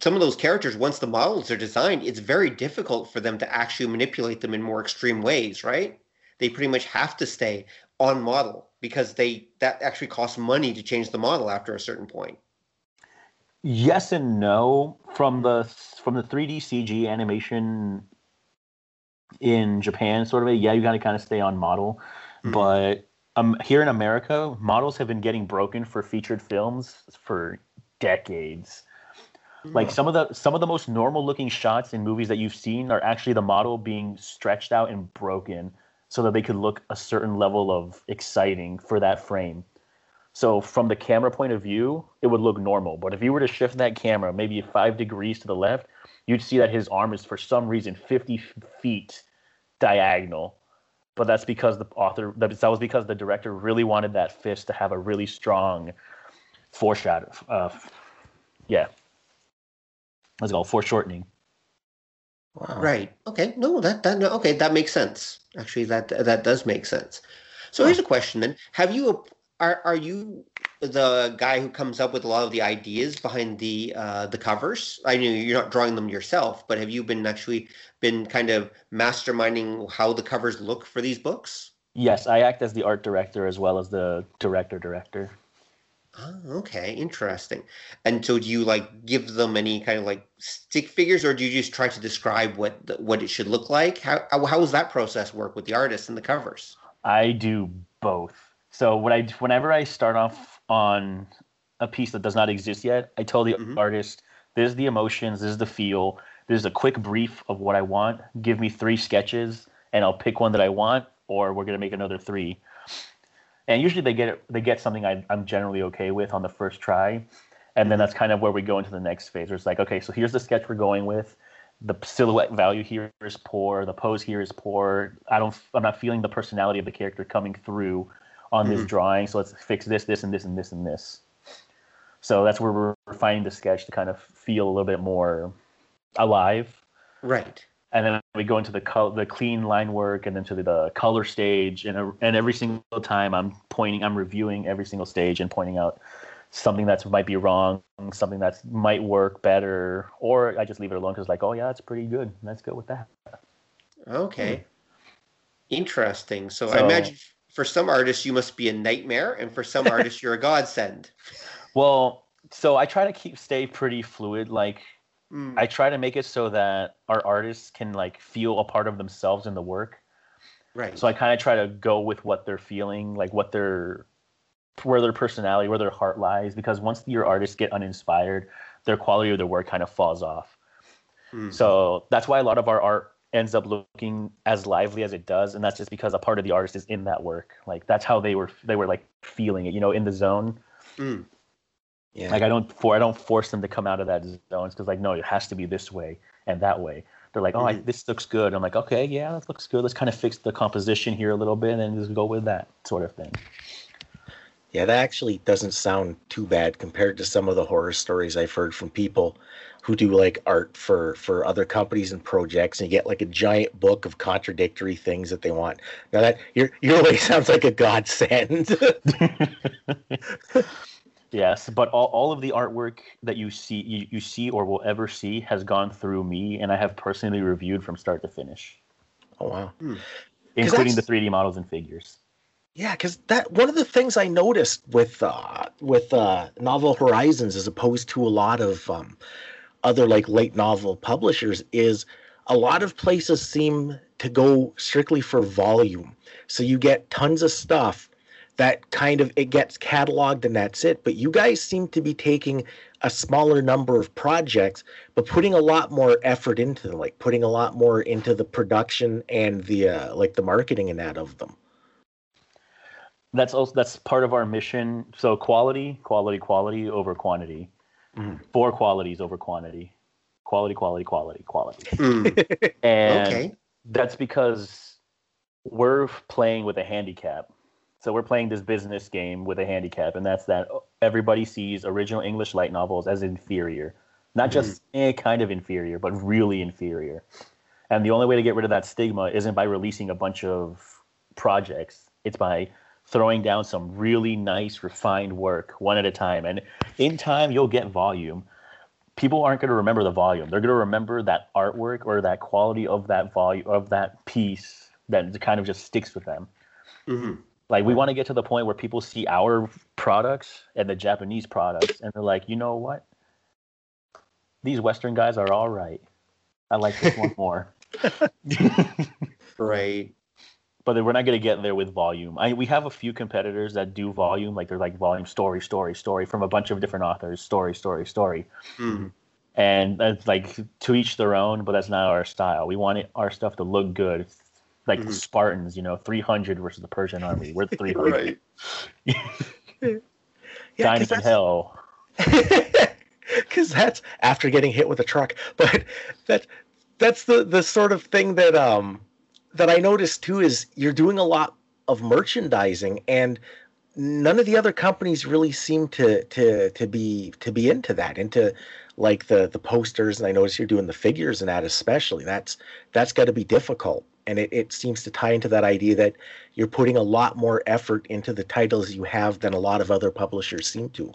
some of those characters, once the models are designed, it's very difficult for them to actually manipulate them in more extreme ways, right? They pretty much have to stay on model because they that actually costs money to change the model after a certain point. Yes and no. From the from the 3D CG animation in Japan, sort of a yeah, you got to kind of stay on model. Mhm. But um, here in America, models have been getting broken for featured films for decades. Like some of the some of the most normal looking shots in movies that you've seen are actually the model being stretched out and broken so that they could look a certain level of exciting for that frame. So from the camera point of view, it would look normal. But if you were to shift that camera maybe five degrees to the left, you'd see that his arm is for some reason 50 feet diagonal. But that's because the author that was because the director really wanted that fist to have a really strong foreshadow. Uh, yeah, let's go foreshortening. Wow. Right. Okay. No, that that no, okay, that makes sense. Actually, that that does make sense. So here's a question then: Have you are are you the guy who comes up with a lot of the ideas behind the uh, the covers? I know you're not drawing them yourself, but have you been actually been kind of masterminding how the covers look for these books? Yes, I act as the art director as well as the director director. Oh, okay, interesting. And so, do you like give them any kind of like stick figures, or do you just try to describe what the, what it should look like? How how does that process work with the artists and the covers? I do both. So when I whenever I start off on a piece that does not exist yet, I tell the mm-hmm. artist, "This is the emotions, this is the feel, this is a quick brief of what I want. Give me three sketches, and I'll pick one that I want, or we're gonna make another three and usually they get they get something I, am generally okay with on the first try, and then that's kind of where we go into the next phase. Where it's like, okay, so here's the sketch we're going with. The silhouette value here is poor. The pose here is poor. I don't. I'm not feeling the personality of the character coming through on mm-hmm. this drawing. So let's fix this, this, and this, and this, and this. So that's where we're refining the sketch to kind of feel a little bit more alive. Right and then we go into the color, the clean line work, and then to the, the color stage, and and every single time I'm pointing, I'm reviewing every single stage and pointing out something that might be wrong, something that might work better, or I just leave it alone because like, oh yeah, that's pretty good. Let's go with that. Okay, hmm. interesting. So, so I imagine for some artists you must be a nightmare, and for some artists you're a godsend. Well, so I try to keep stay pretty fluid, like Mm. I try to make it so that our artists can like feel a part of themselves in the work. Right. So I kind of try to go with what they're feeling, like what their where their personality, where their heart lies, because once your artists get uninspired, their quality of their work kind of falls off. Mm. So that's why a lot of our art ends up looking as lively as it does, and that's just because a part of the artist is in that work. Like that's how they were they were like feeling it, you know, in the zone. Mm. Yeah. Like I don't for I don't force them to come out of that zone because like no, it has to be this way and that way. They're like, oh, mm-hmm. I, this looks good. I'm like, okay, yeah, that looks good. Let's kind of fix the composition here a little bit and just go with that sort of thing. Yeah, that actually doesn't sound too bad compared to some of the horror stories I've heard from people who do like art for for other companies and projects and you get like a giant book of contradictory things that they want. Now that your your way sounds like a godsend. Yes, but all, all of the artwork that you see you, you see or will ever see has gone through me and I have personally reviewed from start to finish. Oh wow. Hmm. Including the 3D models and figures. Yeah, because that one of the things I noticed with uh, with uh, Novel Horizons, as opposed to a lot of um, other like light novel publishers, is a lot of places seem to go strictly for volume. So you get tons of stuff that kind of it gets cataloged and that's it. But you guys seem to be taking a smaller number of projects but putting a lot more effort into them like putting a lot more into the production and the uh, like the marketing and that of them. That's also that's part of our mission. So quality quality quality over quantity. Mm. four qualities over quantity. Quality quality quality quality. Mm. and okay. that's because we're playing with a handicap so we're playing this business game with a handicap, and that's that everybody sees original English light novels as inferior, not just mm-hmm. eh, kind of inferior, but really inferior. And the only way to get rid of that stigma isn't by releasing a bunch of projects. It's by throwing down some really nice, refined work one at a time. And in time, you'll get volume. People aren't going to remember the volume. They're going to remember that artwork or that quality of that volume of that piece that kind of just sticks with them. Mm-hmm. Like we want to get to the point where people see our products and the Japanese products, and they're like, you know what? These Western guys are all right. I like this one more. right. But we're not going to get there with volume. I, we have a few competitors that do volume, like they're like volume story, story, story from a bunch of different authors, story, story, story. Mm. And that's like to each their own, but that's not our style. We want it, our stuff to look good. Like the Mhm. Spartans, you know, 300 versus the Persian army. We're 300. Yeah, Dining 'cause in hell. because that's after getting hit with a truck but that that's the the sort of thing that um that i noticed too is you're doing a lot of merchandising and none of the other companies really seem to to to be to be into that into like the the posters and i notice you're doing the figures and that especially that's that's got to be difficult and it, it seems to tie into that idea that you're putting a lot more effort into the titles you have than a lot of other publishers seem to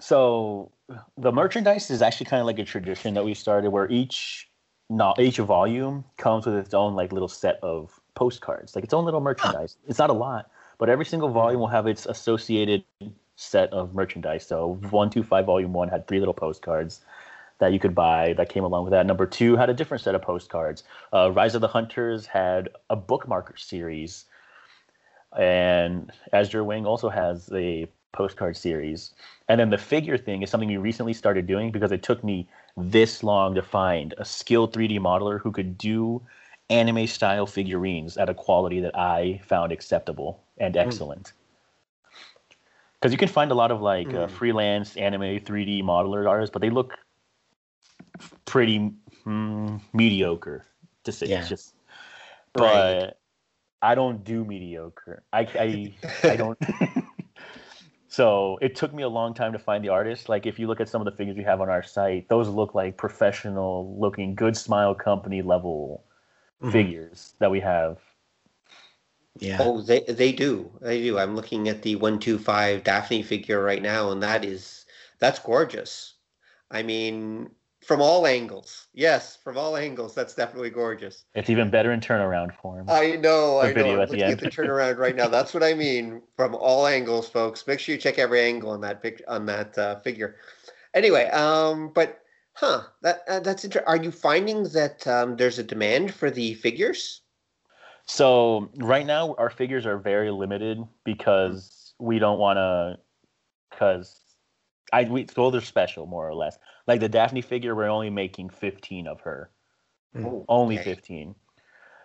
So the merchandise is actually kind of like a tradition that we started where each not each volume comes with its own like little set of postcards, like its own little merchandise. It's not a lot, but every single volume will have its associated set of merchandise. So one, two, five, volume one had three little postcards that you could buy that came along with that. Number two had a different set of postcards. Uh, Rise of the Hunters had a bookmarker series, and Azure Wing also has a postcard series. And then the figure thing is something we recently started doing because it took me this long to find a skilled 3D modeler who could do anime style figurines at a quality that I found acceptable and excellent. Because you can find a lot of like uh, Mm. freelance anime 3D modeler artists, but they look pretty mm, mediocre to say Yeah. just. But Right. I don't do mediocre. I I, I don't. so it took me a long time to find the artist. Like if you look at some of the figures we have on our site, those look like professional looking, good smile company level Mhm. figures that we have. yeah Oh, they they do. They do. I'm looking at the one two five Daphne figure right now, and that is that's gorgeous. I mean, from all angles. Yes, from all angles, that's definitely gorgeous. It's even better in turnaround form. I know, I know. at the at end. the turnaround right now. That's what I mean. From all angles, folks. Make sure you check every angle on that pic on that uh, figure. Anyway, um, but huh, that uh, that's interesting. Are you finding that um, there's a demand for the figures? So right now our figures are very limited because we don't want to, because I we well they're special more or less. Like the Daphne figure, we're only making fifteen of her, Mm. Oh, only okay. fifteen.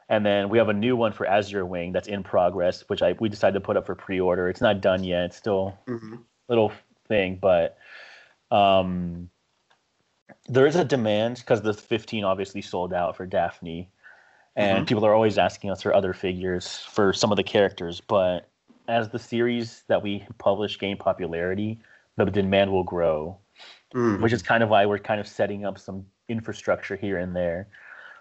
And then we have a new one for Azure Wing that's in progress, which I we decided to put up for pre-order. It's not done yet; it's still Mhm. little thing, but um, there is a demand because the 15 obviously sold out for Daphne, and Mhm. people are always asking us for other figures for some of the characters. But as the series that we publish gain popularity, the demand will grow, Mm. which is kind of why we're kind of setting up some infrastructure here and there.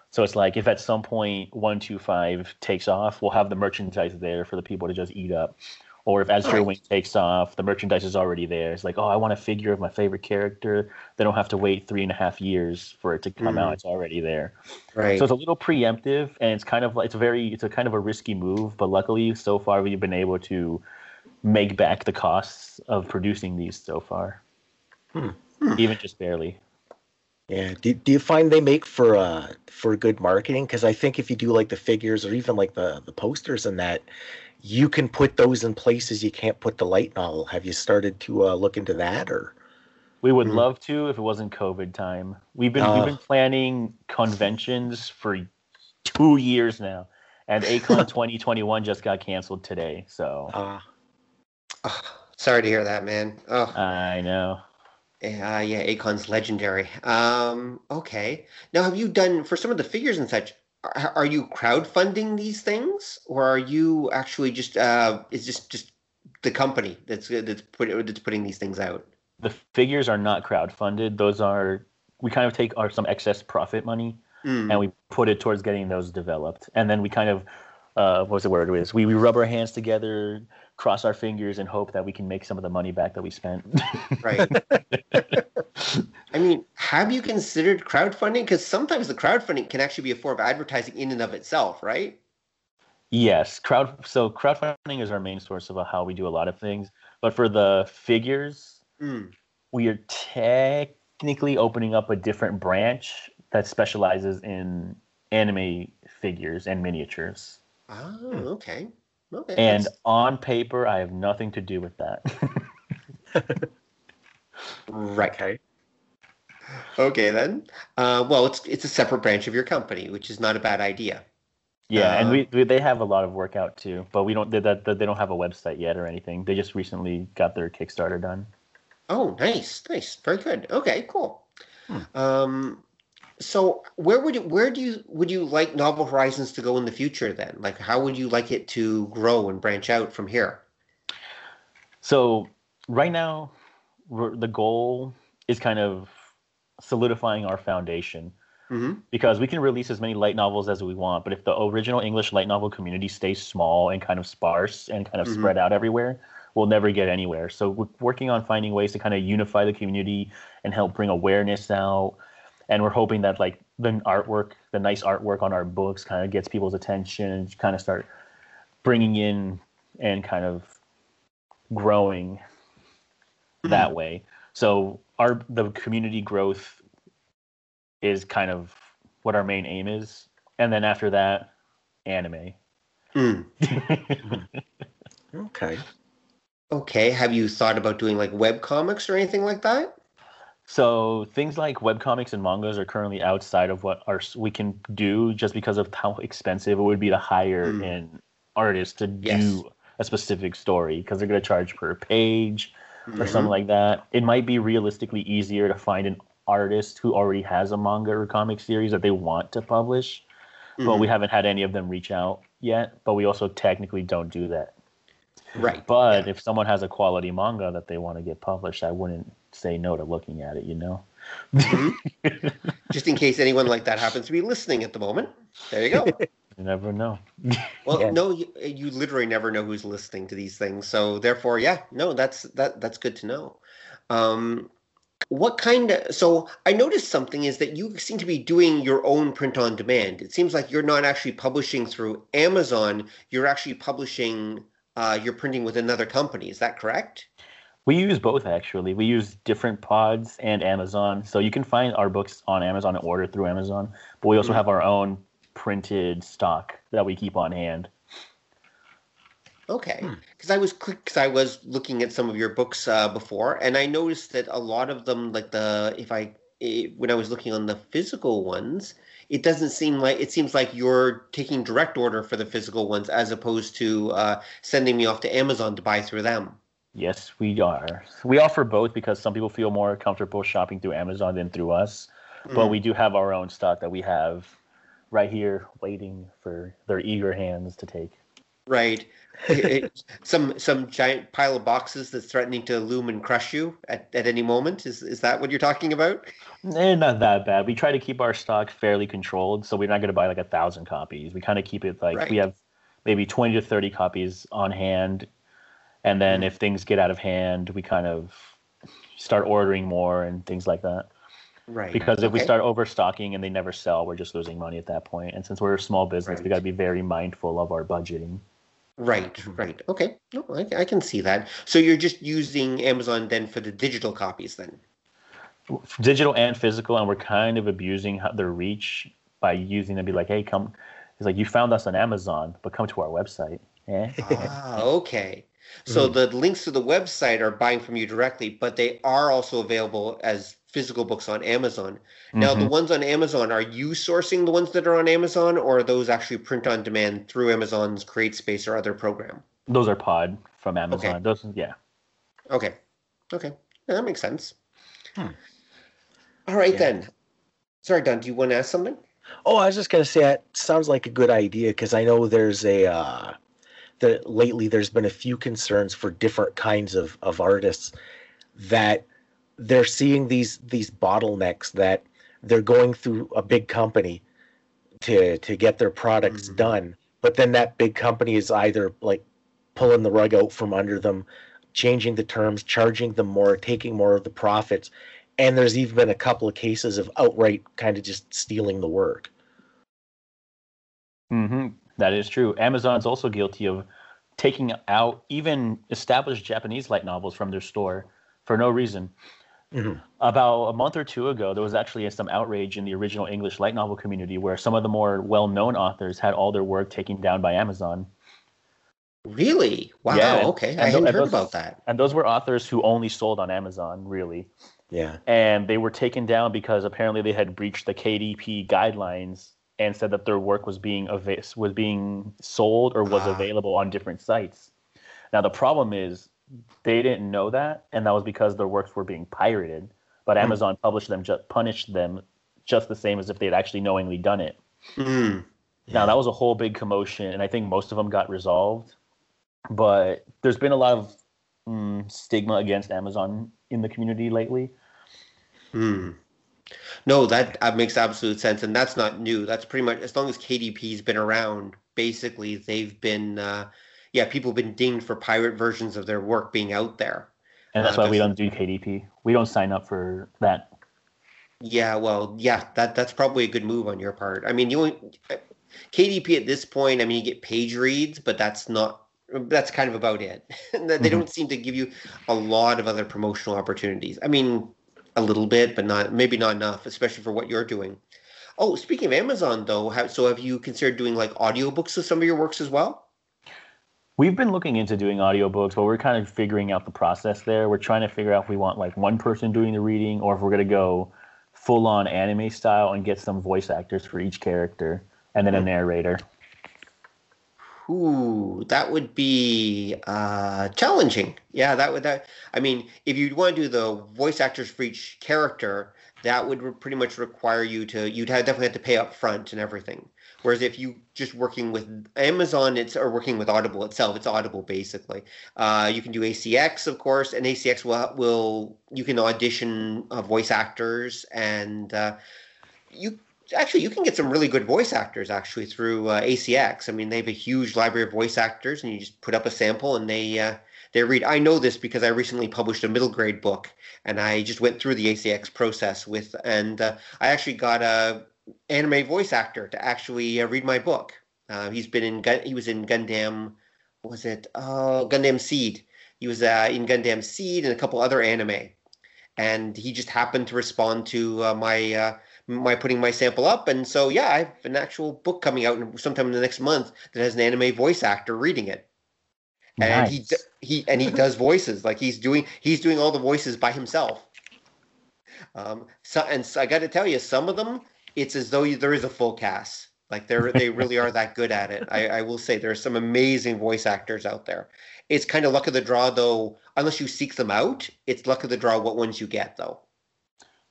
So it's like if at some point 125 takes off, we'll have the merchandise there for the people to just eat up. Or if Azure Right. Wing takes off, the merchandise is already there. It's like, oh, I want a figure of my favorite character. They don't have to wait three and a half years for it to come Mhm. out. It's already there. Right. So it's a little preemptive, and it's kind of like it's a very it's a kind of a risky move. But luckily, so far we've been able to make back the costs of producing these so far, Hmm. Hmm. even just barely. Yeah. Do, do you find they make for uh for good marketing? Because I think if you do like the figures or even like the the posters and that, you can put those in places you can't put the light novel. Have you started to uh, look into that or? We would Mm. love to if it wasn't COVID time. We've been Oh. we've been planning conventions for two years now, and Akon 2021 just got canceled today. So Uh, Oh, sorry to hear that, man. Oh, I know. Uh, yeah, Akon's legendary. Um, okay. Now, have you done for some of the figures and such? Are, are you crowdfunding these things, or are you actually just uh, is this just the company that's that's put, that's putting these things out? The figures are not crowdfunded. Those are we kind of take our some excess profit money Mm. and we put it towards getting those developed, and then we kind of uh, what's the word is we, we rub our hands together, cross our fingers, and hope that we can make some of the money back that we spent. Right. I mean, have you considered crowdfunding? Because sometimes the crowdfunding can actually be a form of advertising in and of itself, right? Yes, crowd. So crowdfunding is our main source of how we do a lot of things. But for the figures, Mm. we are technically opening up a different branch that specializes in anime figures and miniatures. Oh, okay. Okay. And that's- on paper, I have nothing to do with that. right. okay. okay then. Uh, well, it's it's a separate branch of your company, which is not a bad idea. Yeah, and Uh, we, we they have a lot of work out too, but we don't they, that they don't have a website yet or anything. They just recently got their Kickstarter done. Oh, nice, nice, very good. Okay, cool. Hmm. Um, so where would you, where do you would you like Novel Horizons to go in the future? Then, like, how would you like it to grow and branch out from here? So right now, we're, the goal is kind of solidifying our foundation hmm because we can release as many light novels as we want, but if the original English light novel community stays small and kind of sparse and kind of Mhm. spread out everywhere, we'll never get anywhere. So we're working on finding ways to kind of unify the community and help bring awareness out. And we're hoping that like the artwork, the nice artwork on our books, kind of gets people's attention and kind of start bringing in and kind of growing that way. So our the community growth is kind of what our main aim is, and then after that, anime. Mm. Okay. Okay. Have you thought about doing like web comics or anything like that? So things like webcomics and mangas are currently outside of what our we can do just because of how expensive it would be to hire Mm. an artist to Yes. do a specific story because they're going to charge per page or Mhm. something like that. It might be realistically easier to find an artist who already has a manga or comic series that they want to publish, but Mhm. we haven't had any of them reach out yet. But we also technically don't do that. right. But yeah. if someone has a quality manga that they want to get published, I wouldn't say no to looking at it. You know. Mhm. just in case anyone like that happens to be listening at the moment, there you go. You never know. Well, Yeah. no, you, you literally never know who's listening to these things. So therefore, yeah, no, that's that that's good to know. Um, what kind of so I noticed something is that you seem to be doing your own print on demand. It seems like you're not actually publishing through Amazon. You're actually publishing. Uh, you're printing with another company. Is that correct? We use both actually. We use different pods and Amazon. So you can find our books on Amazon and order through Amazon. But we also Mhm. have our own printed stock that we keep on hand. Okay, Hmm. because I was because I was looking at some of your books uh, before, and I noticed that a lot of them, like the if I eh, when I was looking on the physical ones, it doesn't seem like it seems like you're taking direct order for the physical ones as opposed to uh, sending me off to Amazon to buy through them. Yes, we are. We offer both because some people feel more comfortable shopping through Amazon than through us. But Mm. we do have our own stock that we have right here waiting for their eager hands to take. right, some some giant pile of boxes that's threatening to loom and crush you at, at any moment. Is is that what you're talking about? Eh, not that bad. We try to keep our stock fairly controlled, so we're not going to buy like a thousand copies. We kind of keep it like Right. we have maybe twenty to thirty copies on hand, and then Mhm. if things get out of hand, we kind of start ordering more and things like that. Right. Because if we start overstocking and they never sell, we're just losing money at that point. And since we're a small business, we got to be very mindful of our budgeting. Right, right. Okay. No, I, I can see that. So you're just using Amazon then for the digital copies then? digital and physical, and we're kind of abusing how- their reach by using them. Be like, hey, come. It's like you found us on Amazon, but come to our website. Eh? ah, okay. So the links to the website are buying from you directly, but they are also available as physical books on Amazon. Now, the Mhm. ones on Amazon, are you sourcing the ones that are on Amazon, or are those actually print on demand through Amazon's CreateSpace or other program? those are Pod from Amazon. Okay. Those, yeah. Okay. Okay. Yeah, that makes sense. Hmm. All right, Yeah. then. Sorry, Don, do you want to ask something? Oh, I was just gonna say that sounds like a good idea because I know there's a uh, that lately there's been a few concerns for different kinds of of artists that they're seeing these these bottlenecks that they're going through a big company to to get their products Mhm. done, but then that big company is either like pulling the rug out from under them, changing the terms, charging them more, taking more of the profits. And there's even been a couple of cases of outright kind of just stealing the work. hmm That is true. Amazon's also guilty of taking out even established Japanese light novels from their store for no reason. Mhm. About a month or two ago, there was actually some outrage in the original English light novel community where some of the more well known authors had all their work taken down by Amazon. Really? Wow. Yeah, okay, I hadn't heard those- about that. And those were authors who only sold on Amazon, really. Yeah. And they were taken down because apparently they had breached the KDP guidelines and said that their work was being ava- was being sold or was Ah. available on different sites. Now the problem is they didn't know that, and that was because their works were being pirated. But Hmm. Amazon published them, ju- punished them just the same as if they had actually knowingly done it. Hmm. Now that was a whole big commotion, and I think most of them got resolved. But there's been a lot of mm, stigma against Amazon in the community lately. Hmm. No, that makes absolute sense, and that's not new. That's pretty much as long as KDP's been around. Basically, they've been, uh, yeah, people have been dinged for pirate versions of their work being out there. And that's Uh, why we don't do KDP. We don't sign up for that. Yeah, well, yeah, that that's probably a good move on your part. I mean, you KDP at this point, I mean, you get page reads, but that's not that's kind of about it. they Mhm. don't seem to give you a lot of other promotional opportunities. I mean, a little bit, but not maybe not enough, especially for what you're doing. Oh, speaking of Amazon, though, how, so have you considered doing like audiobooks of some of your works as well? We've been looking into doing audiobooks, but we're kind of figuring out the process there. We're trying to figure out if we want like one person doing the reading or if we're going to go full on anime style and get some voice actors for each character and then a hmm. narrator. Ooh, that would be uh, challenging. Yeah, that would that. I mean, if you want to do the voice actors for each character, that would re- pretty much require you to. You'd have, definitely have to pay up front and everything. Whereas if you just working with Amazon, it's or working with Audible itself, it's Audible basically. Uh, you can do ACX, of course, and ACX will will you can audition uh, voice actors and uh, you actually you can get some really good voice actors actually through uh, ACX. I mean, they have a huge library of voice actors, and you just put up a sample and they uh, they read. I know this because I recently published a middle grade book, and I just went through the ACX process with, and uh, I actually got a anime voice actor to actually uh, read my book. Uh, he's been in he was in Gundam, was it? Oh, Gundam Seed. He was uh, in Gundam Seed and a couple other anime, and he just happened to respond to uh, my. My putting my sample up. And so yeah i have an actual book coming out sometime in the next month that has an anime voice actor reading it. And he Nice. he and he does voices. Like he's doing he's doing all the voices by himself. Um so and so i got to tell you some of them it's as though you, there is a full cast. Like they're they really are that good at it. I i will say there are some amazing voice actors out there. It's kind of luck of the draw though unless you seek them out it's luck of the draw what ones you get though.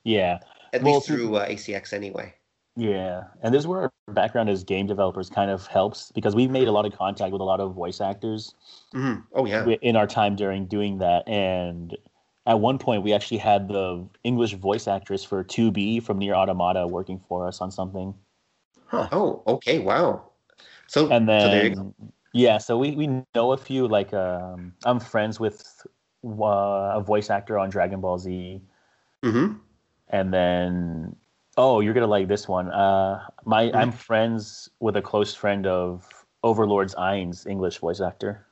Yeah. At Well, least through uh, acx anyway Yeah, and this is where our background as game developers kind of helps because we've made a lot of contact with a lot of voice actors Mhm. oh yeah in our time during doing that. And at one point, we actually had the English voice actress for 2B from NieR Automata working for us on something. Oh, okay, wow. So, And so there you go. then, yeah, so we, we know a few. Like, um, I'm friends with uh, a voice actor on Dragon Ball Z. hmm and then oh you're gonna like this one uh my i'm friends with a close friend of overlord's Ainz english voice actor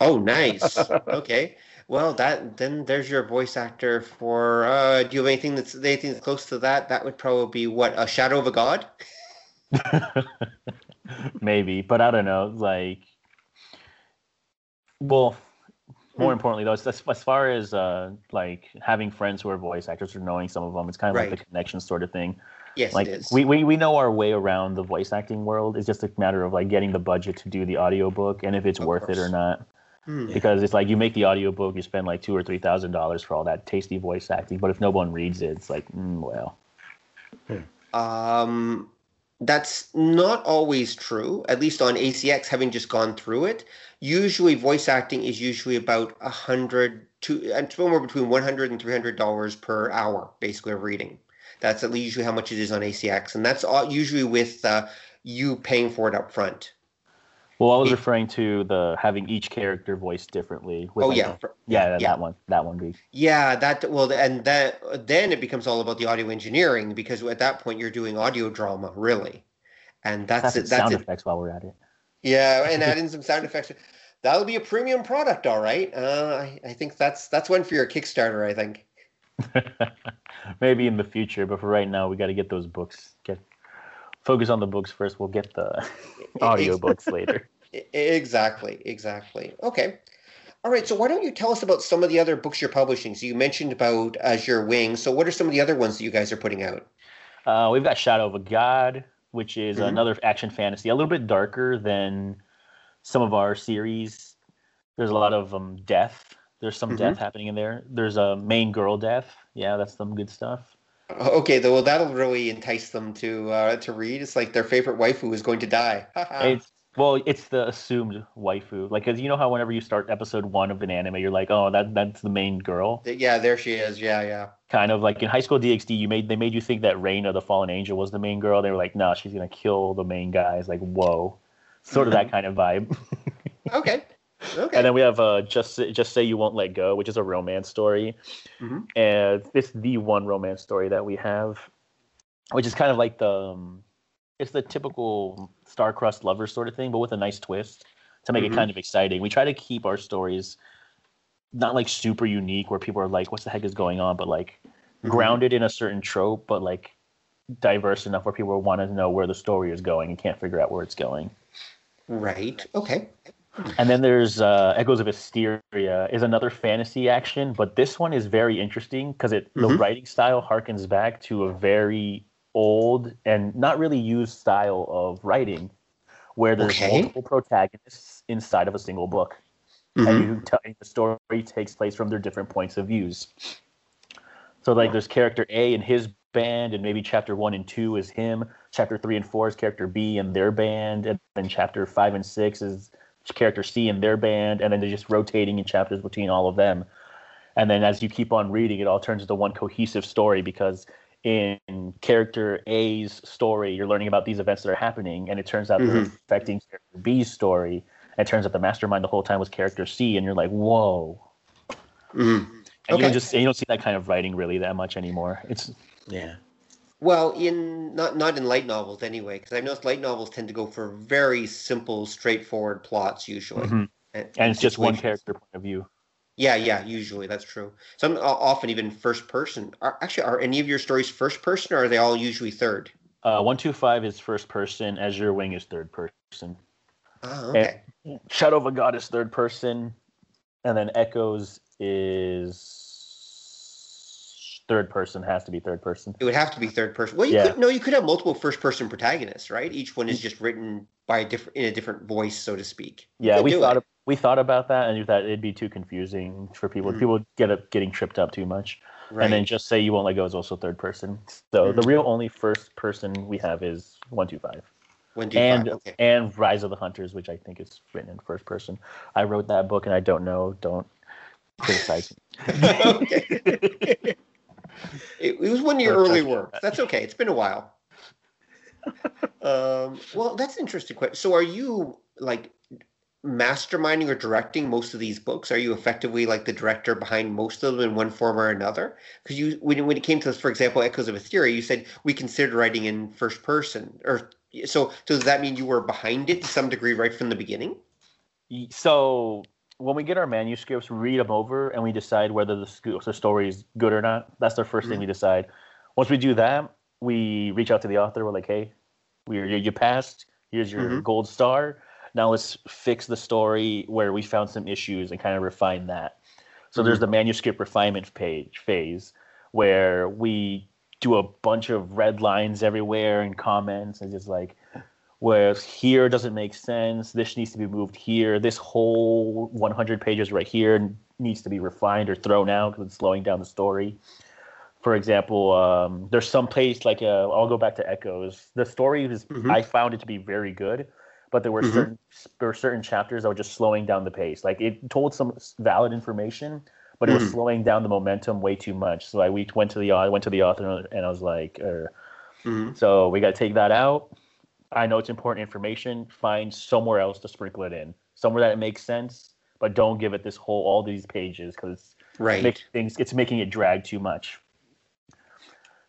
Oh, nice. okay. Well, that then there's your voice actor for. Uh, do you have anything that's anything that's close to that? That would probably be what a shadow of a god. maybe but i don't know like well more Hmm. importantly though as, as far as uh like having friends who are voice actors or knowing some of them it's kind of like Right. the connection sort of thing Yes, like it is. we, we we know our way around the voice acting world it's just a matter of like getting the budget to do the audiobook and if it's Of worth it or not Hmm. because it's like you make the audiobook you spend like two or three thousand dollars for all that tasty voice acting but if no one reads it it's like mm, well Um, that's not always true. At least on ACX, having just gone through it, usually voice acting is usually about a hundred to and somewhere between one hundred and three hundred dollars per hour, basically of reading. That's at least usually how much it is on ACX, and that's all, usually with uh, you paying for it up front. Well i was referring to the having each character voiced differently with oh like, yeah, yeah, yeah. that one that one be Yeah, that well, and that then it becomes all about the audio engineering because at that point you're doing audio drama, really, and that's that's it. That's sound it. effects while we're at it Yeah, and add in some sound effects. That'll be a premium product, all right. Uh, I, I think that's that's one for your Kickstarter. I think. maybe in the future but for right now we got to get those books get focus on the books first we'll get the audio books later Exactly, exactly. Okay. All right, so why don't you tell us about some of the other books you're publishing? So you mentioned about Azure Wing. So what are some of the other ones that you guys are putting out? Uh, we've got Shadow of a God, which is mm-hmm. another action fantasy, a little bit darker than some of our series. There's a lot of um, death. There's some mm-hmm. death happening in there. There's a main girl death. Yeah, that's some good stuff. Okay, though, well, that'll really entice them to uh, to read. It's like their favorite waifu is going to die. it's well, it's the assumed waifu. Like, cause you know how whenever you start episode one of an anime, you're like, oh, that that's the main girl. Yeah, there she is. Yeah, yeah. Kind of like in High School DxD, you made they made you think that Reina, the fallen angel, was the main girl. They were like, no, she's gonna kill the main guys. Like, whoa, sort of that kind of vibe. okay. Okay. And then we have uh, just just say you won't let go, which is a romance story, mm-hmm. and it's the one romance story that we have, which is kind of like the um, it's the typical star-crossed lover sort of thing, but with a nice twist to make mm-hmm. it kind of exciting. We try to keep our stories not like super unique where people are like, "What the heck is going on?" but like mm-hmm. grounded in a certain trope, but like diverse enough where people want to know where the story is going and can't figure out where it's going. Right. Okay. And then there's uh, Echoes of Hysteria is another fantasy action, but this one is very interesting because it mm-hmm. the writing style harkens back to a very old and not really used style of writing, where there's okay. multiple protagonists inside of a single book, mm-hmm. and you tell the story takes place from their different points of views. So like there's character A and his band, and maybe chapter one and two is him. Chapter three and four is character B and their band, and then chapter five and six is character C in their band, and then they're just rotating in chapters between all of them. And then as you keep on reading, it all turns into one cohesive story because in character A's story, you're learning about these events that are happening, and it turns out mm-hmm. they're affecting character B's story. And it turns out the mastermind the whole time was character C, and you're like, whoa. Mm-hmm. And okay. you don't just you don't see that kind of writing really that much anymore. It's yeah. Well, in not not in light novels anyway, because I've noticed light novels tend to go for very simple, straightforward plots usually, mm-hmm. and, and, it's just one character point of view. Yeah, yeah, usually that's true. Some often even first person. Are, actually, are any of your stories first person, or are they all usually third? Uh, one two five is first person. Azure Wing is third person. Oh, okay. And Shadow of a God is third person, and then Echoes is third person has to be third person. It would have to be third person. Well, you yeah. could no, you could have multiple first person protagonists, right? Each one is just written by a different in a different voice, so to speak. Yeah, we thought of, we thought about that and we thought it'd be too confusing for people. Mm-hmm. People get up getting tripped up too much. Right. And then just say you won't let go is also third person. So mm-hmm. the real only first person we have is one two five. One, two, and five. Okay. and Rise of the Hunters, which I think is written in first person. I wrote that book and I don't know. Don't criticize me. It, it was one of your early works. That's okay. It's been a while. um, well, that's an interesting question. So, are you like masterminding or directing most of these books? Are you effectively like the director behind most of them in one form or another? Because you, when, when it came to, this, for example, Echoes of Hysteria, you said we considered writing in first person. Or so, so does that mean you were behind it to some degree right from the beginning? So when we get our manuscripts, we read them over and we decide whether the, the story is good or not. That's the 1st mm-hmm. thing we decide. Once we do that, we reach out to the author. We're like, hey, we you passed. Here's your mm-hmm. gold star. Now let's fix the story where we found some issues and kind of refine that. So mm-hmm. there's the manuscript refinement page phase where we do a bunch of red lines everywhere and comments and just like whereas here doesn't make sense. This needs to be moved here. This whole 100 pages right here needs to be refined or thrown out because it's slowing down the story. For example, um, there's some place like uh, I'll go back to Echoes. The story is mm-hmm. I found it to be very good, but there were mm-hmm. certain there were certain chapters that were just slowing down the pace. Like it told some valid information, but it was mm-hmm. slowing down the momentum way too much. So I we went to the I went to the author and I was like, er, so we got to take that out I know it's important information. Find somewhere else to sprinkle it in, somewhere that it makes sense, but don't give it this whole all these pages because right. It things it's making it drag too much.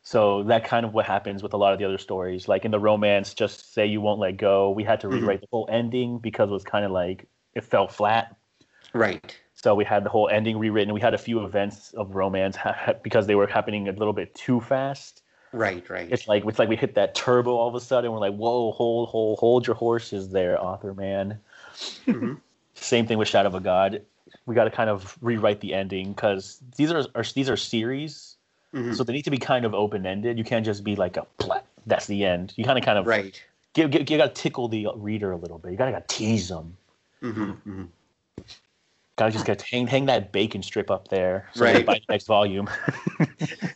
So that kind of what happens with a lot of the other stories. Like in the romance, just say you won't let go. We had to mm-hmm. rewrite mm-hmm. the whole ending because it was kind of like it fell flat. Right. So we had the whole ending rewritten. We had a few events of romance ha- because they were happening a little bit too fast. Right, right. It's like it's like we hit that turbo all of a sudden. We're like, whoa, hold, hold, hold your horses there, author man. Mhm. Same thing with Shadow of a God. We got to kind of rewrite the ending because these are, are these are series, Mhm. so they need to be kind of open ended. You can't just be like a plat. That's the end. You kind of kind of Right. give, give, you got to tickle the reader a little bit. You got to tease them. hmm hmm Got to just got to hang hang that bacon strip up there. So Right. right. By the next volume.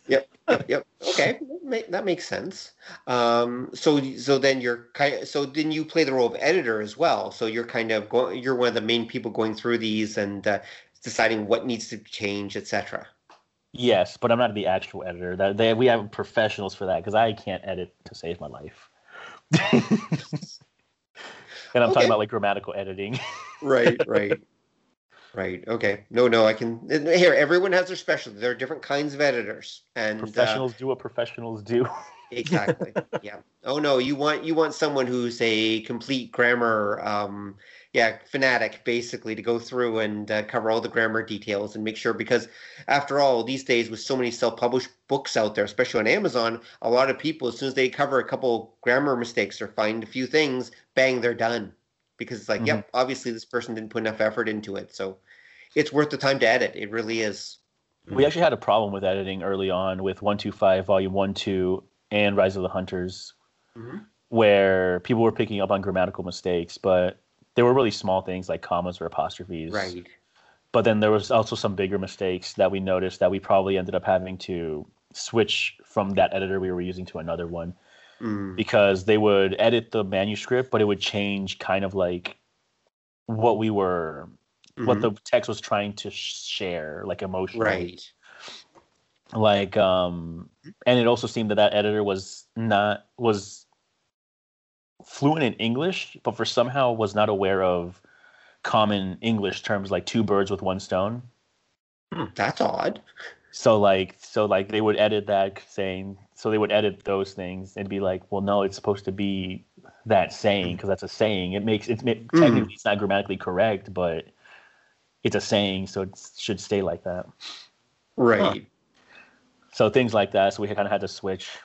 Yep. Yep. Yep. Okay. That makes sense. Um, so, so then you're kind. So then you play the role of editor as well. So you're kind of going. You're one of the main people going through these and uh, deciding what needs to change, etc. yes, but I'm not the actual editor. That they, we have professionals for that because I can't edit to save my life. and I'm Okay. talking about like grammatical editing. Right. Right. Right. Okay. No. No. I can. Here, everyone has their specialty. There are different kinds of editors, and uh, professionals do what professionals do. exactly yeah oh no you want you want someone who's a complete grammar um yeah fanatic basically to go through and uh, cover all the grammar details and make sure because after all these days with so many self-published books out there especially on amazon a lot of people as soon as they cover a couple grammar mistakes or find a few things bang they're done because it's like Mhm. yep obviously this person didn't put enough effort into it so it's worth the time to edit it really is We actually had a problem with editing early on with 125, Volume 1, 2, and Rise of the Hunters, Mhm. where people were picking up on grammatical mistakes, but they were really small things like commas or apostrophes. right But then there was also some bigger mistakes that we noticed that we probably ended up having to switch from that editor we were using to another one Mm. because they would edit the manuscript, but it would change kind of like what we were, what Mhm. the text was trying to share, like emotionally. Right. Like um and it also seemed that that editor was not was fluent in english but for somehow was not aware of common english terms like two birds with one stone. That's odd. So like so like they would edit that saying so they would edit those things and be like well no it's supposed to be that saying because that's a saying. It makes it's it, technically it's not grammatically correct but it's a saying so it should stay like that right so things like that so we kind of had to switch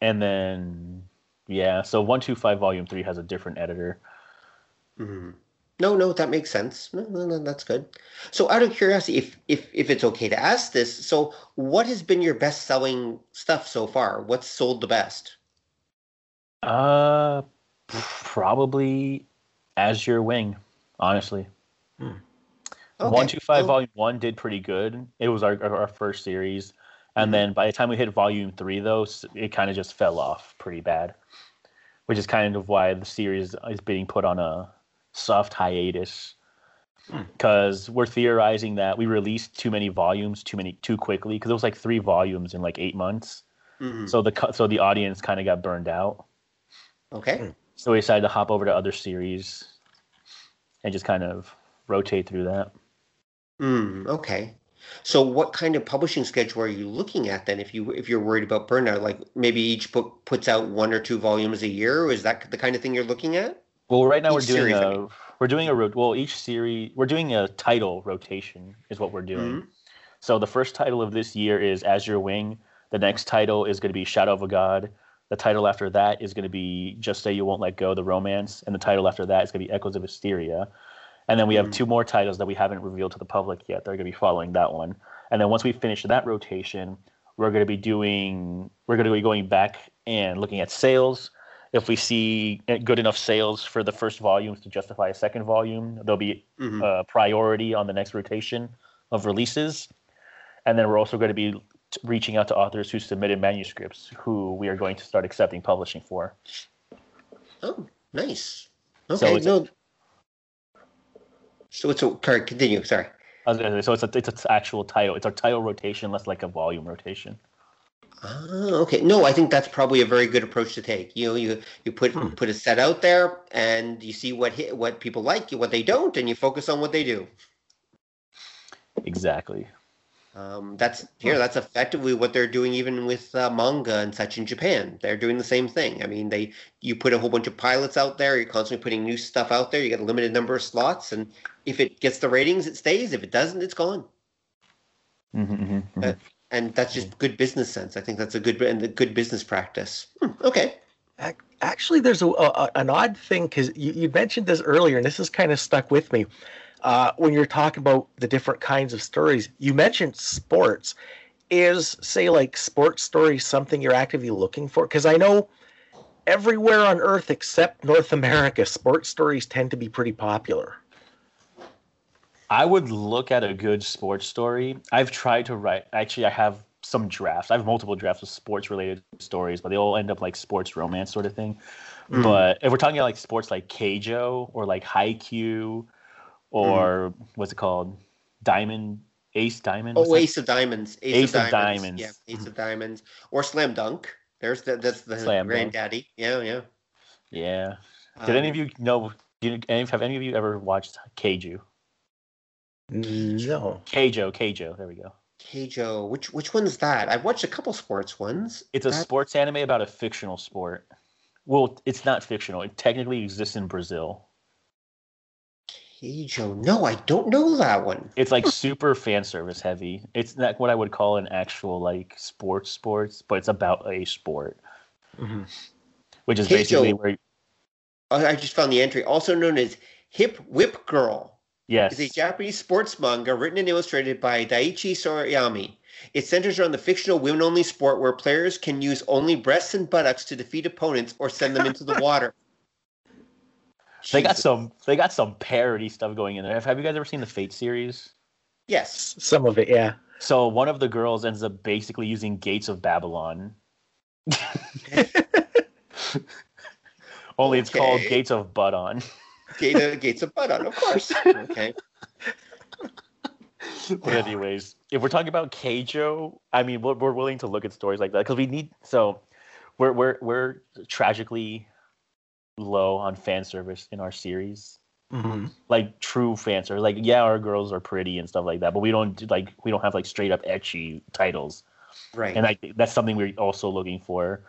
and then yeah so 125 volume 3 has a different editor Mhm. No, no, that makes sense. No, no, no, that's good. So, out of curiosity, if if if it's okay to ask this, so what has been your best selling stuff so far? What's sold the best? uh probably azure wing honestly Okay. 125 well, volume 1 did pretty good it was our, our our first series and Mhm. then by the time we hit volume 3 though it kind of just fell off pretty bad which is kind of why the series is being put on a soft hiatus Hmm. because we're theorizing that we released too many volumes too many too quickly because it was like three volumes in like eight months mhm. so the so the audience kind of got burned out Okay. so we decided to hop over to other series and just kind of rotate through that Mm, okay. So, what kind of publishing schedule are you looking at then? If you if you're worried about burnout, like maybe each book puts out one or two volumes a year, is that the kind of thing you're looking at? well right now we're doing series, I a mean. we're doing a well each series we're doing a title rotation is what we're doing Mhm. so the first title of this year is azure wing the next title is going to be shadow of a god the title after that is going to be just say you won't let go the romance and the title after that is going to be echoes of hysteria and then we have Mhm. two more titles that we haven't revealed to the public yet they're going to be following that one and then once we finish that rotation we're going to be doing we're going to be going back and looking at sales if we see good enough sales for the first volumes to justify a second volume there'll be Mhm. uh, priority on the next rotation of releases. And then we're also going to be reaching out to authors who submitted manuscripts who we are going to start accepting publishing for. Oh, nice. Okay. a- no. So it's a. Sorry, continue. Sorry. I was gonna say, So it's a, it's an actual title. It's a title rotation, less like a volume rotation. Ah, okay. No, I think that's probably a very good approach to take. You know, you you put Hmm. put a set out there, and you see what hit, what people like, what they don't, and you focus on what they do. Exactly. Um, that's here. That's effectively what they're doing, even with uh, manga and such in Japan. They're doing the same thing. I mean, they you put a whole bunch of pilots out there. You're constantly putting new stuff out there. You get a limited number of slots, and if it gets the ratings, it stays. If it doesn't, it's gone. Mhm, mhm, mhm. Uh, and that's just good business sense. I think that's a good and a good business practice. Hmm, okay, Actually, there's a, a an odd thing because you, you mentioned this earlier, and this has kind of stuck with me. Uh, when you're talking about the different kinds of stories, you mentioned sports. Is say like sports stories something you're actively looking for? Because I know everywhere on Earth except North America, sports stories tend to be pretty popular. I would look at a good sports story. I've tried to write. Actually, I have some drafts. I have multiple drafts of sports related stories, but they all end up like sports romance sort of thing. Mm. But if we're talking about like sports like Keijo or like Haikyuu or mm. what's it called? Diamond Ace Diamond. Oh, Ace of Diamonds. Ace, Ace of, of diamonds. diamonds. Yeah, Ace of Diamonds or Slam Dunk. There's the that's the Slam granddaddy. Dunk. Yeah, yeah. Yeah. Did um, any of you know? Did any, have any of you ever watched Keiju? No. Keijo, Keijo. There we go. Keijo. Which which one's that? I've watched a couple sports ones. It's a that... sports anime about a fictional sport. Well, it's not fictional. It technically exists in Brazil. Keijo. No, I don't know that one. It's like super fan service heavy. It's not what I would call an actual like sports sports, but it's about a sport. Mm-hmm. Which is Keijo, basically where oh, I just found the entry, also known as Hip Whip Girl. Yes. Is a Japanese sports manga written and illustrated by Daichi Sorayama. It centers around the fictional women only sport where players can use only breasts and buttocks to defeat opponents or send them into the water. They got some they got some parody stuff going in there. Have you guys ever seen the Fate series? Yes. Some of it, yeah. So one of the girls ends up basically using Gates of Babylon. Only it's okay. called Gates of Butt-on. Gate, uh, gates of Butt-on, of course. Okay. but anyways, if we're talking about Keijo, I mean, we're, we're willing to look at stories like that because we need. So, we're we're we're tragically low on fan service in our series. Mm-hmm. Like true fan service. Like, yeah, our girls are pretty and stuff like that, but we don't like we don't have like straight up ecchi titles. Right. And I that's something we're also looking for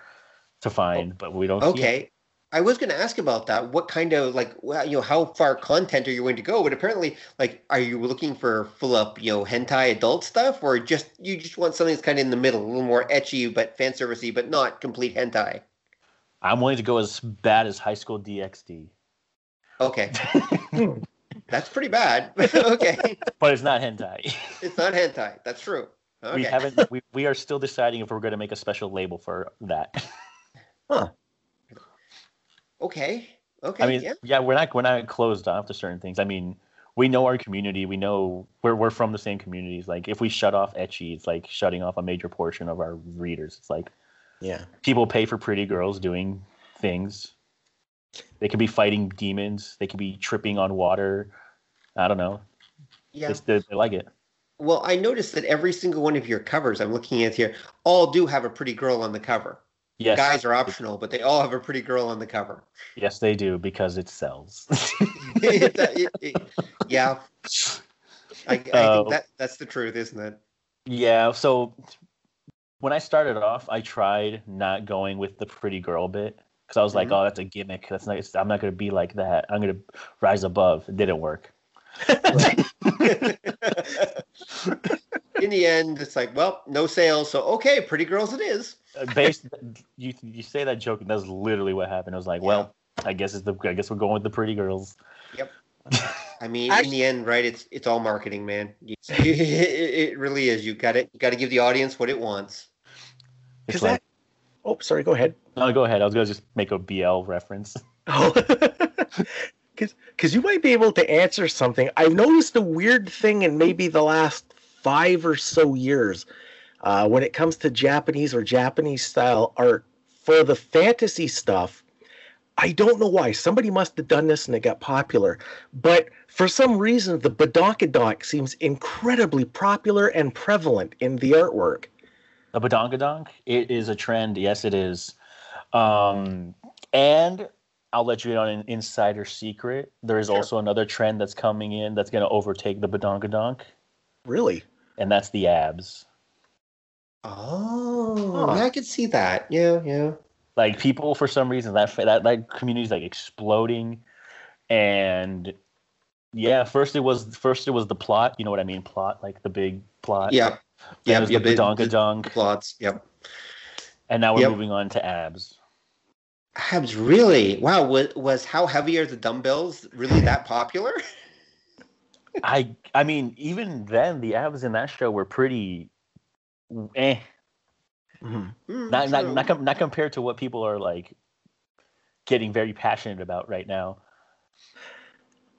to find, oh, but we don't. Okay. I was going to ask about that. What kind of like, well, you know, how far content are you going to go? But apparently, like, are you looking for full up, you know, hentai adult stuff, or just you just want something that's kind of in the middle, a little more ecchi but fan servicey, but not complete hentai? I'm willing to go as bad as High School DxD. Okay, that's pretty bad. okay, but it's not hentai. it's not hentai. That's true. Okay. We haven't. We, we are still deciding if we're going to make a special label for that. Huh. Okay. Okay. I mean, yeah. yeah, we're not we're not closed off to certain things. I mean, we know our community. We know we're we're from the same communities. Like if we shut off ecchi, it's like shutting off a major portion of our readers. It's like, yeah, people pay for pretty girls doing things. They could be fighting demons. They could be tripping on water. I don't know. Yeah, they, they like it. Well, I noticed that every single one of your covers I'm looking at here all do have a pretty girl on the cover. Yes. Guys are optional, but they all have a pretty girl on the cover. Yes, they do because it sells. it, it, it, yeah, I, I uh, think oh. that that's the truth, isn't it? Yeah. So when I started off, I tried not going with the pretty girl bit because I was mm-hmm. like, "Oh, that's a gimmick. That's not. I'm not going to be like that. I'm going to rise above." It didn't work. In the end, it's like, well, no sales, so okay, pretty girls it is. Uh, based, you you say that joke, and that's literally what happened. I was like, yeah. well, I guess it's the I guess we're going with the pretty girls. Yep. I mean, in the end, right? It's it's all marketing, man. it, really is. You got it. You got to give the audience what it wants. It's like, that, oh, sorry. Go ahead. No, go ahead. I was gonna just make a BL reference. Oh, because because you might be able to answer something. I've noticed a weird thing in maybe the last five or so years uh, when it comes to Japanese or Japanese style art for the fantasy stuff. I don't know why. Somebody must have done this and it got popular. But for some reason, the badonkadonk seems incredibly popular and prevalent in the artwork. The badonkadonk? It is a trend. Yes, it is. Um, and I'll let you in on an insider secret. There is sure. also another trend that's coming in that's going to overtake the badonkadonk. Really? And that's the abs. Oh, huh. yeah, I could see that. Yeah, yeah. Like people, for some reason, that that that community is like exploding, and yeah, first it was first it was the plot. You know what I mean? Plot, like the big plot. Yeah, yeah. The big donka dunk plots. Yep. And now we're yep. moving on to abs. Abs, really? Wow. Was, was how heavy are the dumbbells really that popular? I I mean, even then, the abs in that show were pretty, eh. Mhm. Hmm, Not not not, com- not compared to what people are like getting very passionate about right now.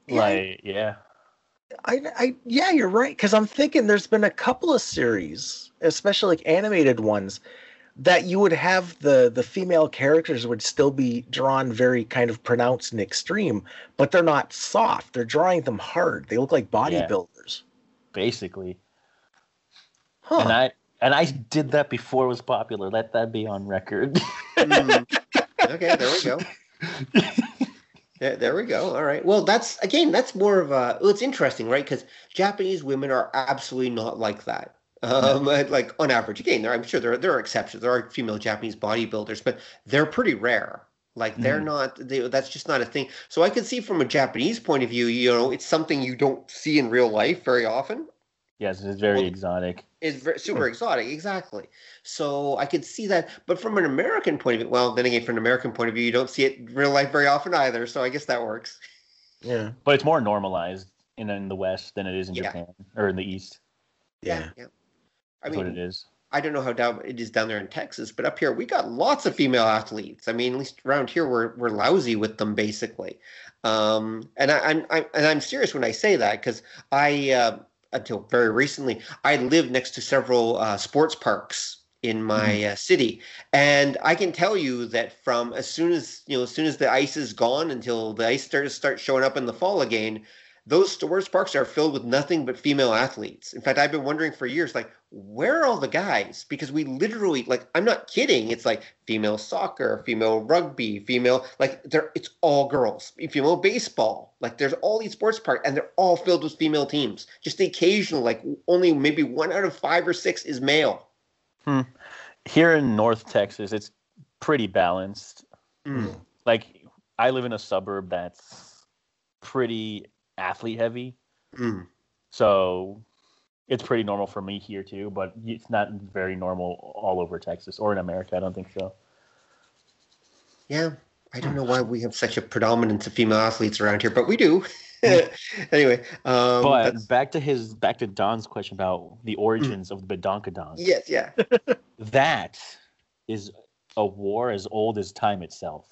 Yeah, Like, yeah, I, I, yeah, you're right. Because I'm thinking there's been a couple of series, especially like animated ones, that you would have the the female characters would still be drawn very kind of pronounced and extreme, but they're not soft. They're drawing them hard. They look like Yeah. bodybuilders. basically. Huh. And I and I did that before it was popular. Let that be on record. Hmm. okay, there we go. Yeah, there we go. All right. Well, that's again, that's more of a. Well, it's interesting, right? Because Japanese women are absolutely not like that. Um, like on average, again, there I'm sure there are, there are exceptions. There are female Japanese bodybuilders, but they're pretty rare. Like they're Mhm. not. They, that's just not a thing. So I can see from a Japanese point of view, you know, it's something you don't see in real life very often. Yes, it's very Well, exotic. It's very, super exotic, exactly. So I could see that. But from an American point of view, well, then again, from an American point of view, you don't see it in real life very often either. So I guess that works. yeah, But it's more normalized in, in the West than it is in Yeah. Japan or in the East. yeah. yeah. I That's mean, what it is. I don't know how down it is down there in Texas, but up here we got lots of female athletes. I mean, at least around here we're we're lousy with them basically. Um, and I, I'm I'm and I'm serious when I say that because I uh, until very recently I lived next to several uh, sports parks in my uh, city, and I can tell you that from as soon as you know as soon as the ice is gone until the ice starts start showing up in the fall again. Those sports parks are filled with nothing but female athletes. In fact, I've been wondering for years, like, where are all the guys? Because we literally, like, I'm not kidding. It's like female soccer, female rugby, female, like, there, it's all girls. Female baseball, like, there's all these sports parks, and they're all filled with female teams. Just the occasional, like, only maybe one out of five or six is male. Here in North Texas, it's pretty balanced. Mm. Like I live in a suburb that's pretty athlete heavy. Mm. So it's pretty normal for me here too, but it's not very normal all over Texas or in America. I don't think so. Yeah, I don't know why we have such a predominance of female athletes around here, but we do. anyway, um, but that's- back to his back to Don's question about the origins of the Badonkadon. yes, yeah. That is a war as old as time itself.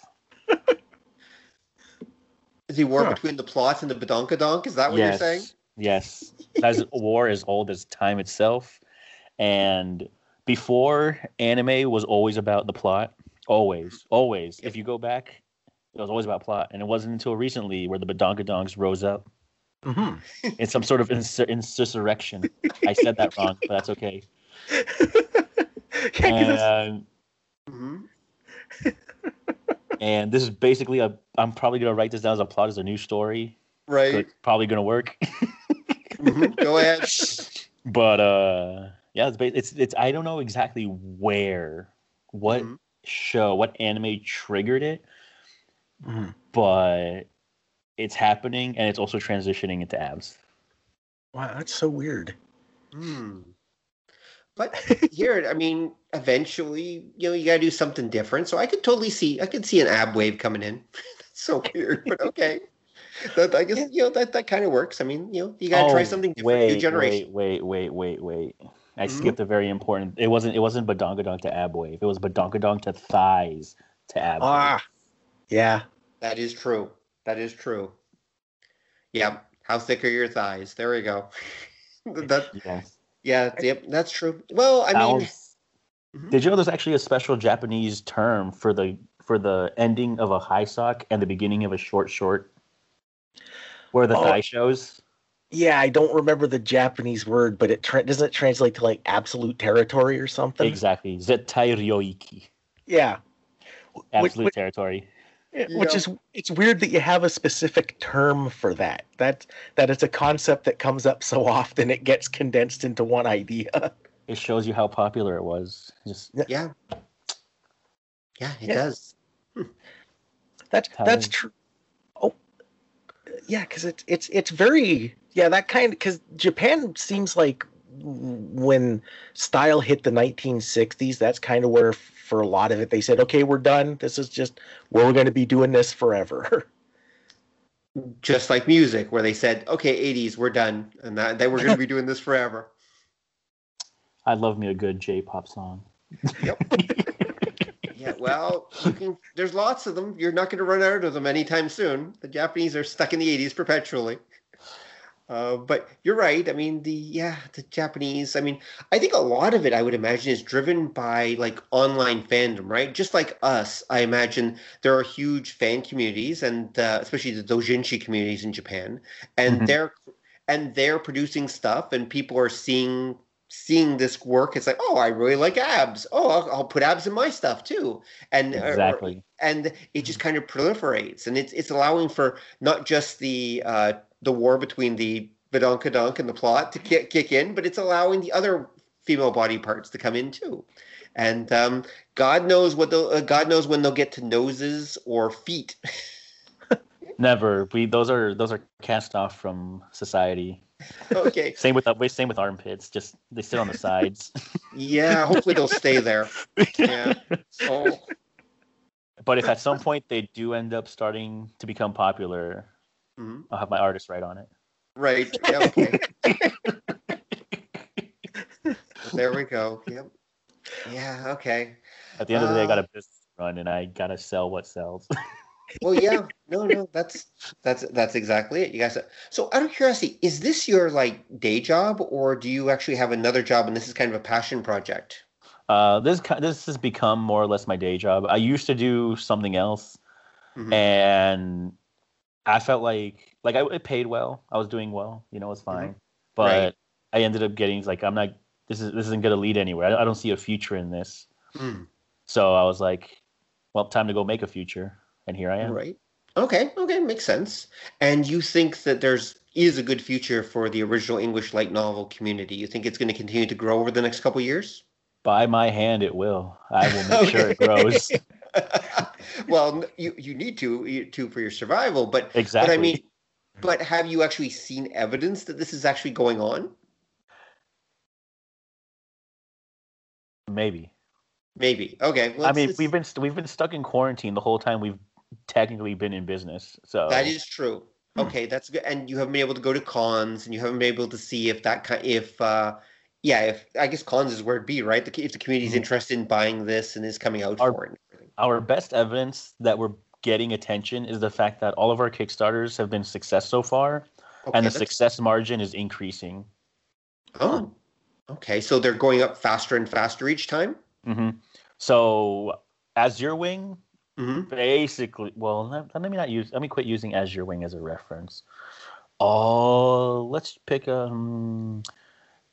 Is he war Huh. between the plots and the badonkadonk? Is that what you're saying? Yes. as war as old as time itself. And before anime was always about the plot. Always. Always. If you go back, it was always about plot. And it wasn't until recently where the Badonkadonks rose up hmm in some sort of insur- insurrection. I said that wrong, but that's okay. yeah, 'cause it's- And, hmm and this is basically a. I'm probably gonna write this down as a plot as a new story. Right. But probably gonna work. Mhm. Go ahead. but uh yeah it's ba- it's it's i don't know exactly where what Mhm. show what anime triggered it Mhm. but it's happening and it's also transitioning into abs Wow, that's so weird. Hmm. But here, I mean, eventually, you know, you gotta do something different. So I could totally see, I could see an ab wave coming in. That's so weird, but okay. That I guess you know that that kind of works. I mean, you know, you gotta try Oh, something different. wait new generation. wait wait wait wait wait i Mhm. skipped a very important it wasn't it wasn't badonkadonk to ab wave it was badonkadonk to thighs to ab. Ah, yeah. That is true. That is true. Yeah. How thick are your thighs? There we go. that yes yeah, yep, that's true. Well, I mean, Mhm. did you know there's actually a special japanese term for the for the ending of a high sock and the beginning of a short short where the Oh. thigh shows Yeah, I don't remember the Japanese word, but it tra- doesn't it translate to like absolute territory or something. Exactly. Zettai ryoiki. Yeah. Absolute which, territory. which is it's weird that you have a specific term for that. That that it's a concept that comes up so often it gets condensed into one idea. It shows you how popular it was. Just yeah. Yeah, it Yeah. does. Hmm. That's that's true. Yeah, because it's it's it's very yeah that kind because Japan seems like when style hit the 1960s, that's kind of where for a lot of it. They said, "Okay, we're done. This is just we're going to be doing this forever." Just like music, where they said, "Okay, '80s, we're done, and that, that we're going to be doing this forever." I love me a good J-pop song. Yep. yeah, well, you can, there's lots of them. You're not going to run out of them anytime soon. The Japanese are stuck in the 80s perpetually. Uh, but you're right. I mean, the yeah, the Japanese. I mean, I think a lot of it, I would imagine, is driven by like online fandom, right? Just like us, I imagine there are huge fan communities, and uh, especially the doujinshi communities in Japan, and Mhm. they're and they're producing stuff, and people are seeing seeing this work. It's like, oh, I really like abs. Oh, I'll, I'll put abs in my stuff too, and or- or- Exactly. and it just kind of proliferates and it's it's allowing for not just the uh the war between the badonkadonk and the plot to kick, kick in but it's allowing the other female body parts to come in too and um god knows what the uh, god knows when they'll get to noses or feet Never. We those are those are cast off from society. okay Same with uh, same with armpits. Just they sit on the sides. yeah hopefully they'll stay there yeah oh But if at some point they do end up starting to become popular, mhm. I'll have my artist write on it. right yeah, okay there we go yep yeah okay At the end of the day, I got Uh, a business to run, and I gotta sell what sells. Well, yeah, no, no, that's that's that's exactly it. You guys. So, out of curiosity, is this your like day job, or do you actually have another job, and this is kind of a passion project? Uh, this this has become more or less my day job. I used to do something else, Mhm. and I felt like like I it paid well. I was doing well. You know, it's fine. But Mm-hmm. Right. I ended up getting like I'm not. This is this isn't gonna lead anywhere. I, I don't see a future in this. Mm, So I was like, well, time to go make a future, and here I am. Right. Okay. Okay. Makes sense. And you think that there's is a good future for the original English light novel community? You think it's going to continue to grow over the next couple years? By my hand, it will. I will make sure it grows. well, you you need to you, to for your survival, but Exactly. But I mean, but have you actually seen evidence that this is actually going on? maybe. Maybe. Okay. Well, I mean, it's- we've been st- we've been stuck in quarantine the whole time we've technically been in business. So that is true. Hmm. Okay, that's good. And you haven't been able to go to cons, and you haven't been able to see if that kind, if uh, yeah, if I guess cons is where it'd be, right? The, if the community's Mhm. interested in buying this and is coming out Our- for it. our best evidence that we're getting attention is the fact that all of our Kickstarters have been success so far, Okay, and the that's- success margin is increasing. Oh, okay. So they're going up faster and faster each time. hmm So Azure Wing, hmm basically, well, let, let me not use. Let me quit using Azure Wing as a reference. Oh, let's pick um,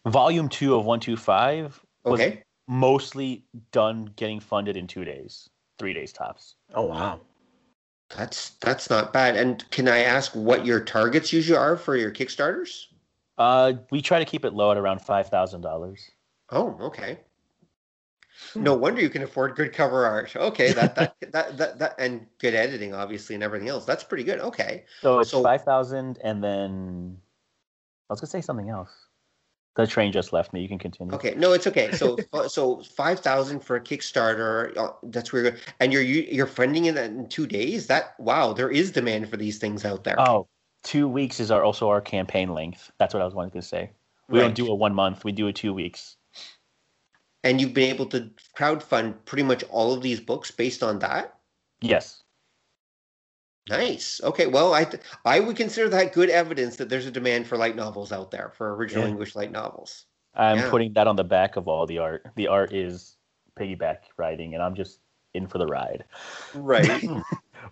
volume two of one two five. was Okay. mostly done getting funded in two days, three days tops. Oh wow. That's that's not bad. And can I ask what your targets usually are for your Kickstarters? Uh, we try to keep it low at around five thousand dollars. Oh, okay. No wonder you can afford good cover art. Okay, that that that that, that and good editing, obviously, and everything else. That's pretty good. Okay. So it's So- five thousand, and then I was gonna say something else. The train just left me. You can continue. Okay. No, it's okay. So so five thousand for a Kickstarter. uh, That's where you're. And you're you- you're funding it in two days. That wow, there is demand for these things out there. Oh, two weeks is our also our campaign length. That's what I was wanting to say. We don't do a one month. We do a two weeks. And you've been able to crowdfund pretty much all of these books based on that. Yes. Nice. Okay. Well, I th- I would consider that good evidence that there's a demand for light novels out there for original Yeah. English light novels. I'm Yeah. putting that on the back of all the art. The art is piggyback riding, and I'm just in for the ride. Right.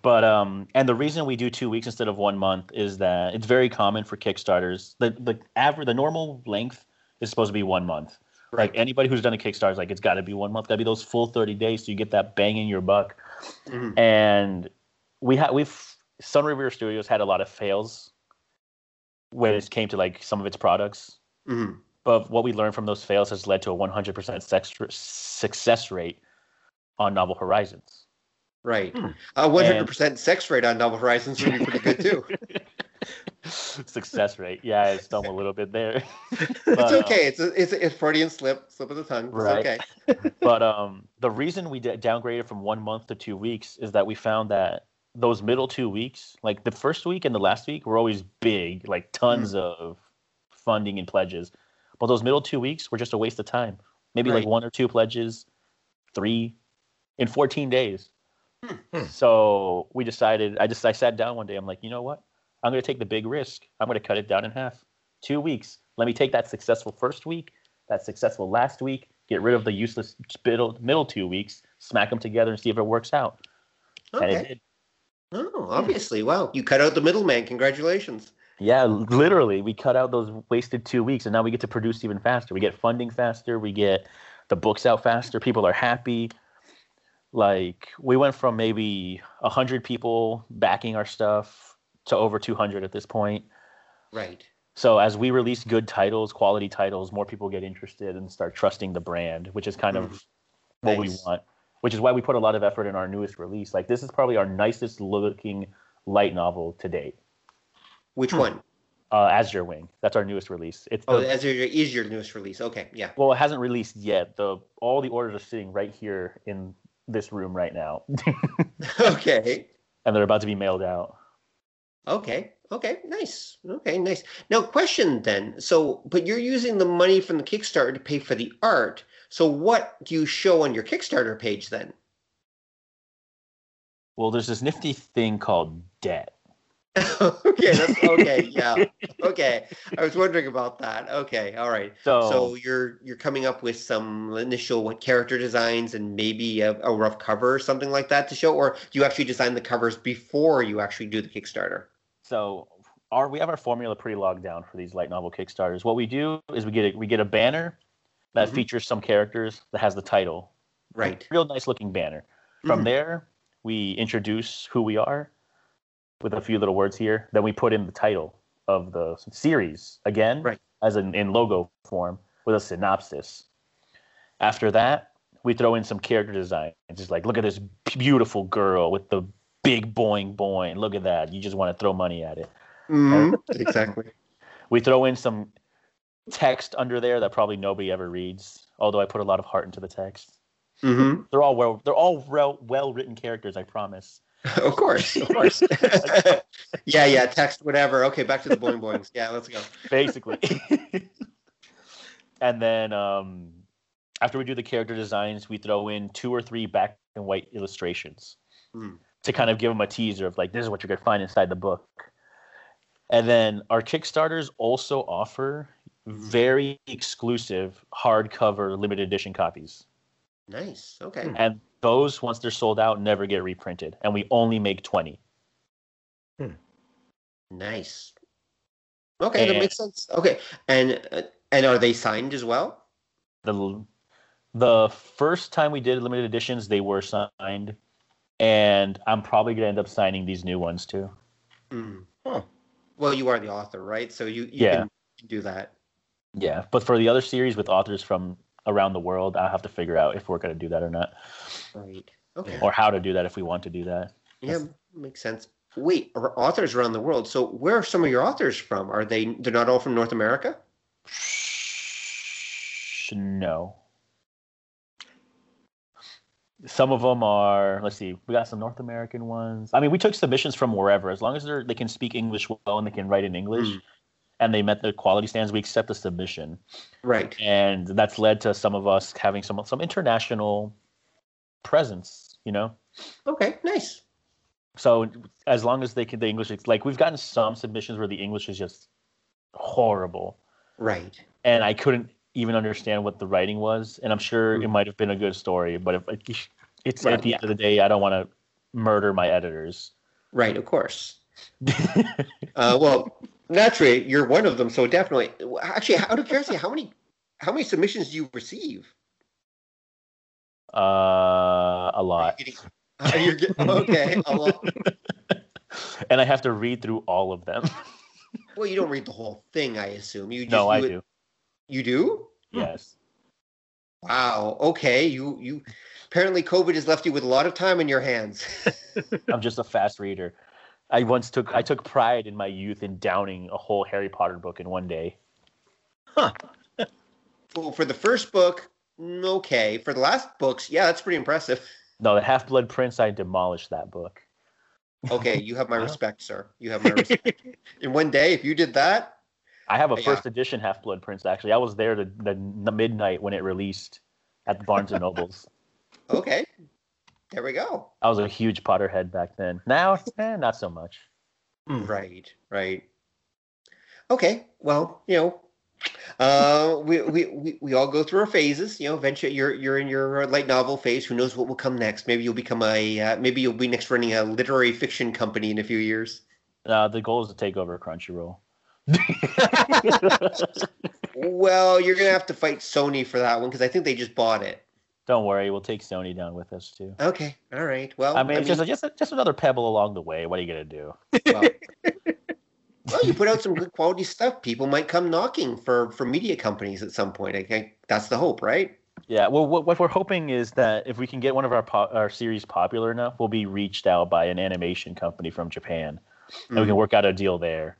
But um, and the reason we do two weeks instead of one month is that it's very common for Kickstarters. The the average, the normal length is supposed to be one month. Right. Like anybody who's done a Kickstarter is like, it's got to be one month. Got to be those full thirty days, so you get that bang in your buck. Mhm. And we had we've Sun River Studios had a lot of fails when it came to like some of its products. Mhm. But what we learned from those fails has led to a 100% sex, success rate on Novel Horizons. Right. Hmm. A 100% sex rate on Novel Horizons would be pretty good too. Success rate. Yeah, I stumbled a little bit there. it's But, um, okay. It's a, it's a, it's Freudian slip, slip of the tongue. It's Right. okay. but um, the reason we d- downgraded from one month to two weeks is that we found that those middle two weeks, like the first week and the last week, were always big, like tons of funding and pledges. But those middle two weeks were just a waste of time. Maybe Right. like one or two pledges, three in 14 days. Hmm. So we decided. I just I sat down one day. I'm like, you know what? I'm going to take the big risk. I'm going to cut it down in half. Two weeks. Let me take that successful first week, that successful last week, get rid of the useless middle, middle two weeks, smack them together and see if it works out. And it Okay. did. Oh, obviously. Wow. You cut out the middleman. Congratulations. Yeah, literally, we cut out those wasted two weeks, and now we get to produce even faster. We get funding faster. We get the books out faster. People are happy. Like we went from maybe hundred people backing our stuff to over two hundred at this point. Right. So as we release good titles, quality titles, more people get interested and start trusting the brand, which is kind of what we want. Which is why we put a lot of effort in our newest release. Like this is probably our nicest looking light novel to date. Which Hmm. one? Uh, Azure Wing. That's our newest release. It's Oh, the, as your, is your newest release. Okay. Yeah. well, it hasn't released yet. The all the orders are sitting right here in this room right now, okay. and they're about to be mailed out. Okay. Okay. Nice. Okay. Nice. Now, question then. So, but you're using the money from the Kickstarter to pay for the art. So, what do you show on your Kickstarter page then? Well, there's this nifty thing called debt. okay. That's okay. Yeah. Okay. I was wondering about that. Okay. All right. So, So you're you're coming up with some initial what character designs and maybe a, a rough cover or something like that to show, or do you actually design the covers before you actually do the Kickstarter? So our we have our formula pretty logged down for these light novel kickstarters. What we do is we get a, we get a banner that Mhm. features some characters that has the title. Right. Real nice looking banner. From Mhm. there, we introduce who we are with a few little words here. Then we put in the title of the series again, Right. as in, in logo form with a synopsis. After that, we throw in some character design. It's just like, look at this beautiful girl with the big boing boing. Look at that. You just want to throw money at it. Mhm. exactly. We throw in some text under there that probably nobody ever reads, although I put a lot of heart into the text. hmm They're all well they're all well, well written characters, I promise. Of course. Of course. yeah. Yeah. Text. Whatever. Okay. Back to the boing boings. Yeah. Let's go. basically. and then um, after we do the character designs, we throw in two or three black and white illustrations Hmm. To kind of give them a teaser of like, this is what you're going to find inside the book. And then our Kickstarters also offer very exclusive hardcover limited edition copies. Nice. Okay. And those, once they're sold out, never get reprinted. And we only make 20. hmm. Nice. Okay, that And- makes sense. Okay, and uh, and are they signed as well? the the first time we did limited editions they were signed and i'm probably going to end up signing these new ones too Mm. Huh. Well, you are the author, right? So you, you Yeah. can do that. yeah but for the other series with authors from around the world i'll have to figure out if we're going to do that or not Right. Okay. or how to do that if we want to do that Yeah, makes sense. Wait, are authors around the world. So where are some of your authors from? Are they? They're not all from North America. no some of them are let's see we got some north american ones i mean we took submissions from wherever as long as they're they can speak english well and they can write in english Mm. and they met the quality standards we accept the submission Right. and that's led to some of us having some some international presence you know Okay. Nice. so as long as they can the english like we've gotten some submissions where the english is just horrible Right. and i couldn't even understand what the writing was and i'm sure it Mhm. might have been a good story but if it's Right, at the yeah. end of the day i don't want to murder my editors Right. Of course. Uh, well, naturally, you're one of them. So definitely. Actually, out of curiosity, how many how many submissions do you receive? uh a you lot getting- you okay. a lot. and i have to read through all of them Well, you don't read the whole thing, I assume. You just no i it- do You do? yes Wow. Okay. You you apparently COVID has left you with a lot of time in your hands. I'm just a fast reader. I once took I took pride in my youth in downing a whole Harry Potter book in one day. Huh. Well, for the first book, mm, okay. For the last books, yeah, that's pretty impressive. No, the Half Blood Prince, I demolished that book. Okay, you have my respect, sir. You have my respect. in one day, if you did that, I have a Yeah. first edition Half Blood Prince actually. I was there the, the, the midnight when it released at the Barnes and Nobles. okay. There we go. I was a huge Potterhead back then. Now, eh, not so much. Hmm. Right, right. Okay, well, you know, uh, we, we, we, we all go through our phases. You know, eventually you're you're in your light novel phase. Who knows what will come next? Maybe you'll become a uh, maybe you'll be next running a literary fiction company in a few years. Uh, the goal is to take over Crunchyroll. Well, you're gonna have to fight Sony for that one because I think they just bought it. Don't worry, we'll take Sony down with us too. Okay, all right. Well, I mean, it's just just just another pebble along the way. What are you gonna do? well, well, you put out some good quality stuff. People might come knocking for for media companies at some point. I think that's the hope, right? Yeah. Well, what, what we're hoping is that if we can get one of our po- our series popular enough, we'll be reached out by an animation company from Japan, and we can mm. work out a deal there.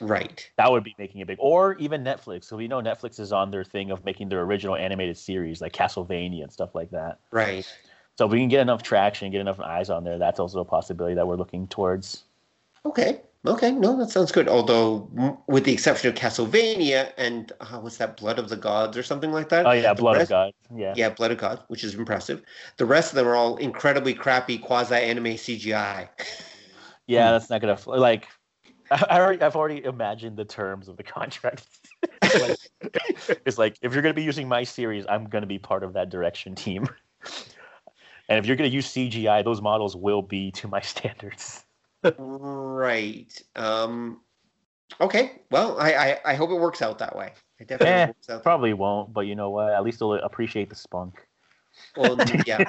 Right. That would be making it big, or even Netflix. So we know Netflix is on their thing of making their original animated series like Castlevania and stuff like that. Right. So if we can get enough traction, get enough eyes on there, that's also a possibility that we're looking towards. Okay. Okay. No, that sounds good. Although, with the exception of Castlevania and uh, what's that, Blood of the Gods or something like that. Oh yeah, The Blood rest- of God. Yeah. Yeah, Blood of God, which is impressive. The rest of them are all incredibly crappy quasi anime CGI. Yeah, that's not gonna like. I already, I've already imagined the terms of the contract. it's, like, it's like if you're gonna be using my series, I'm gonna be part of that direction team. And if you're gonna use CGI, those models will be to my standards. right. Um. Okay. Well, I, I I hope it works out that way. It definitely Eh, works out. Probably won't, but you know what? At least they'll appreciate the spunk. Well, yeah.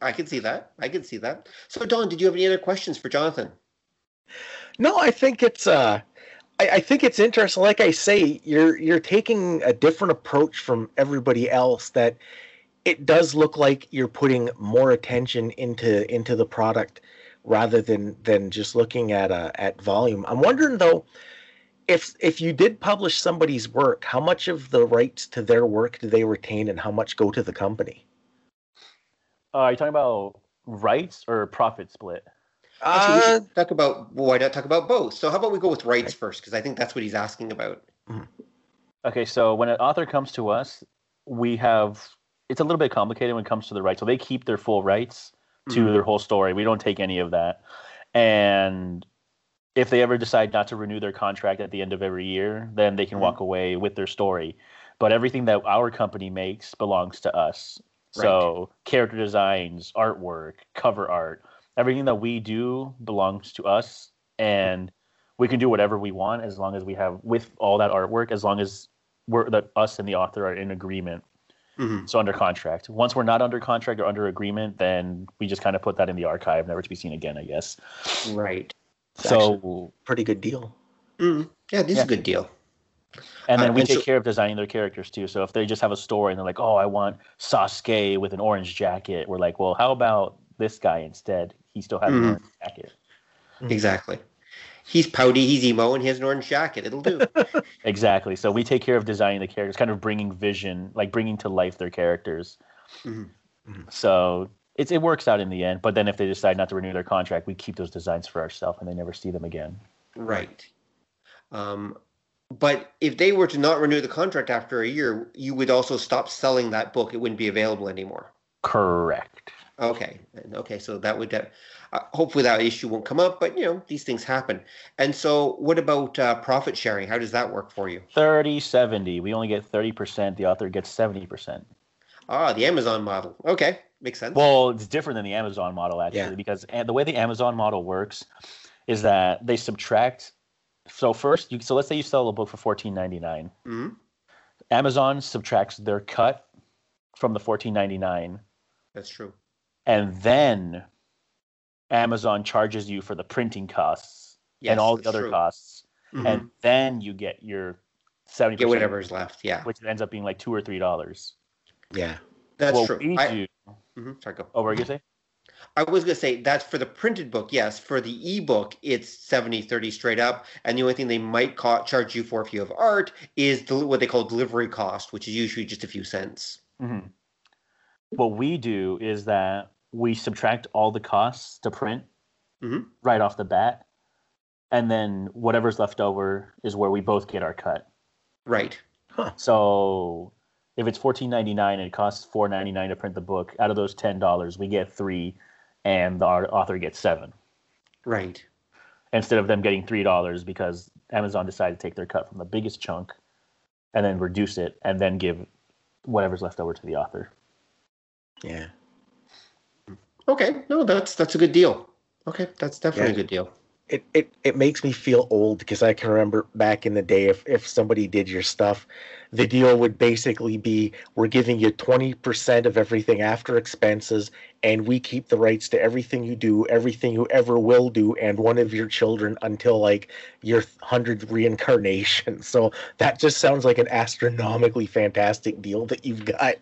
I can see that. I can see that. So, Don, did you have any other questions for Jonathan? No, I think it's uh I, I think it's interesting. Like I say, you're you're taking a different approach from everybody else that it does look like you're putting more attention into into the product rather than than just looking at uh, at volume. I'm wondering though if if you did publish somebody's work, how much of the rights to their work do they retain and how much go to the company? Uh, are you talking about rights or profit split? Actually, we Uh, should talk about well, why not talk about both? So, how about we go with rights first? Because I think that's what he's asking about. Okay, so when an author comes to us, we have it's a little bit complicated when it comes to the rights. So they keep their full rights to Mhm. their whole story. We don't take any of that. And if they ever decide not to renew their contract at the end of every year, then they can Mhm. walk away with their story. But everything that our company makes belongs to us. So character designs, artwork, cover art, everything that we do belongs to us and we can do whatever we want as long as we have with all that artwork as long as we're that us and the author are in agreement Mhm. so under contract once we're not under contract or under agreement then we just kind of put that in the archive never to be seen again i guess Right. so pretty good deal. Mm. Yeah, this is a good deal. and then Uh, we and take so- care of designing their characters too so if they just have a story and they're like oh i want sasuke with an orange jacket we're like well how about this guy instead he still has Mhm. an orange jacket Mhm. Exactly. He's pouty, he's emo, and he has an orange jacket. It'll do. Exactly. So we take care of designing the characters, kind of bringing vision, like bringing to life their characters. Mhm. Mhm. So it's it works out in the end. But then if they decide not to renew their contract, we keep those designs for ourselves, and they never see them again. right. Um, but if they were to not renew the contract after a year, you would also stop selling that book. It wouldn't be available anymore. Correct. Okay. Okay. So that would, uh, uh, hopefully that issue won't come up, but you know, these things happen. And so what about uh, profit sharing? How does that work for you? 30 70. We only get 30%. The author gets 70%. Ah, the Amazon model. Okay. Makes sense. Well, it's different than the Amazon model actually, Yeah. because the way the Amazon model works is that they subtract. So first, you so let's say you sell a book for fourteen ninety nine. hmm Amazon subtracts their cut from the fourteen ninety nine, That's true. And then Amazon charges you for the printing costs Yes, and all the other true. costs, Mhm. and then you get your seventy Get is left. Yeah. which ends up being like two or three dollars. Yeah. That's what true. we I- do. Mhm. Sorry, go. Oh, what were you gonna say? I was going to say that's for the printed book. Yes, for the ebook, it's 70 30 straight up. And the only thing they might ca- charge you for if you have art is the, what they call delivery cost, which is usually just a few cents. Mm-hmm. What we do is that we subtract all the costs to print Mhm. right off the bat. And then whatever's left over is where we both get our cut. Right. So if it's fourteen ninety nine and it costs four ninety nine to print the book, out of those ten dollars, we get three, and the author gets seven Right. instead of them getting three dollars because Amazon decided to take their cut from the biggest chunk, and then reduce it, and then give whatever's left over to the author. Yeah. Okay. No, that's that's a good deal. Okay, that's definitely Yeah. a good deal. It, it it makes me feel old because I can remember back in the day if if somebody did your stuff, the deal would basically be we're giving you twenty percent of everything after expenses, and we keep the rights to everything you do, everything you ever will do, and one of your children until like your hundredth reincarnation. So that just sounds like an astronomically fantastic deal that you've got.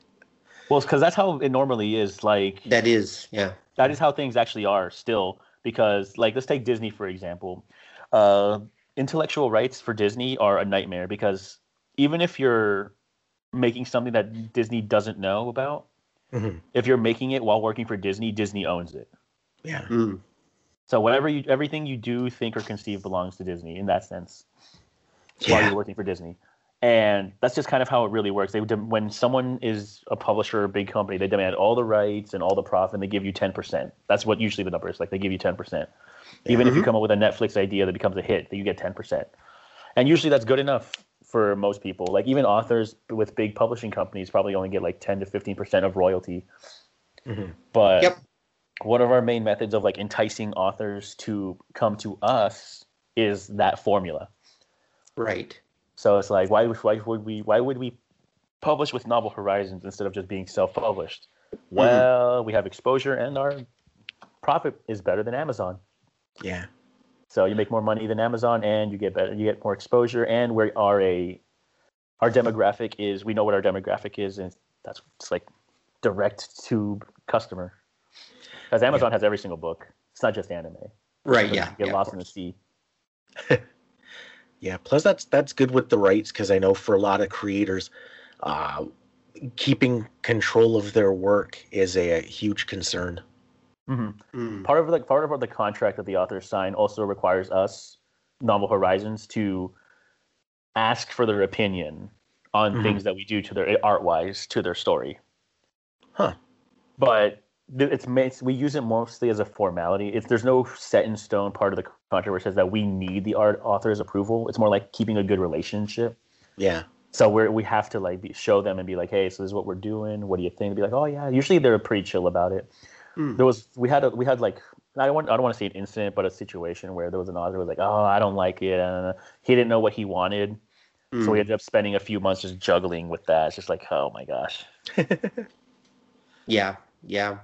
Well, because that's how it normally is. Like That is, yeah. that is how things actually are still because like let's take disney for example uh, intellectual rights for disney are a nightmare because even if you're making something that disney doesn't know about Mhm. if you're making it while working for disney disney owns it Yeah. Mm. so whatever you everything you do think or conceive belongs to disney in that sense while you're working for disney and that's just kind of how it really works they dem- when someone is a publisher or a big company they demand all the rights and all the profit and they give you 10% that's what usually the number is like they give you 10% even if you Mhm. come up with a netflix idea that becomes a hit that you get 10% and usually that's good enough for most people like even authors with big publishing companies probably only get like 10 to 15% of royalty Mhm. but Yep. one of our main methods of like enticing authors to come to us is that formula Right. So it's like, why, why would we why would we publish with Novel Horizons instead of just being self-published? Mm-hmm. Well, we have exposure and our profit is better than Amazon. Yeah. So you make more money than Amazon and you get better you get more exposure and we are a our demographic is we know what our demographic is and that's it's like direct to customer. Because Amazon has every single book. It's not just anime. Right. So Yeah. You get yeah, lost in the sea. Yeah, plus that's that's good with the rights because I know for a lot of creators, uh, keeping control of their work is a, a huge concern. hmm Mm. part of like part of the contract that the authors sign also requires us novel horizons to ask for their opinion on Mhm. things that we do to their art wise to their story Huh. but th- it's ma- we use it mostly as a formality. It's there's no set in stone part of the contract where it says that we need the art author's approval. It's more like keeping a good relationship. Yeah. so we're we have to like be, show them and be like hey so this is what we're doing. What do you think? They'd be like oh yeah. Usually they're pretty chill about it. Hmm. there was we had a we had like I don't want I don't want to say an incident, but a situation where there was an author who was like, "Oh, I don't like it," and he didn't know what he wanted, so Mm. we ended up spending a few months just juggling with that. It's just like, oh my gosh, Yeah, yeah.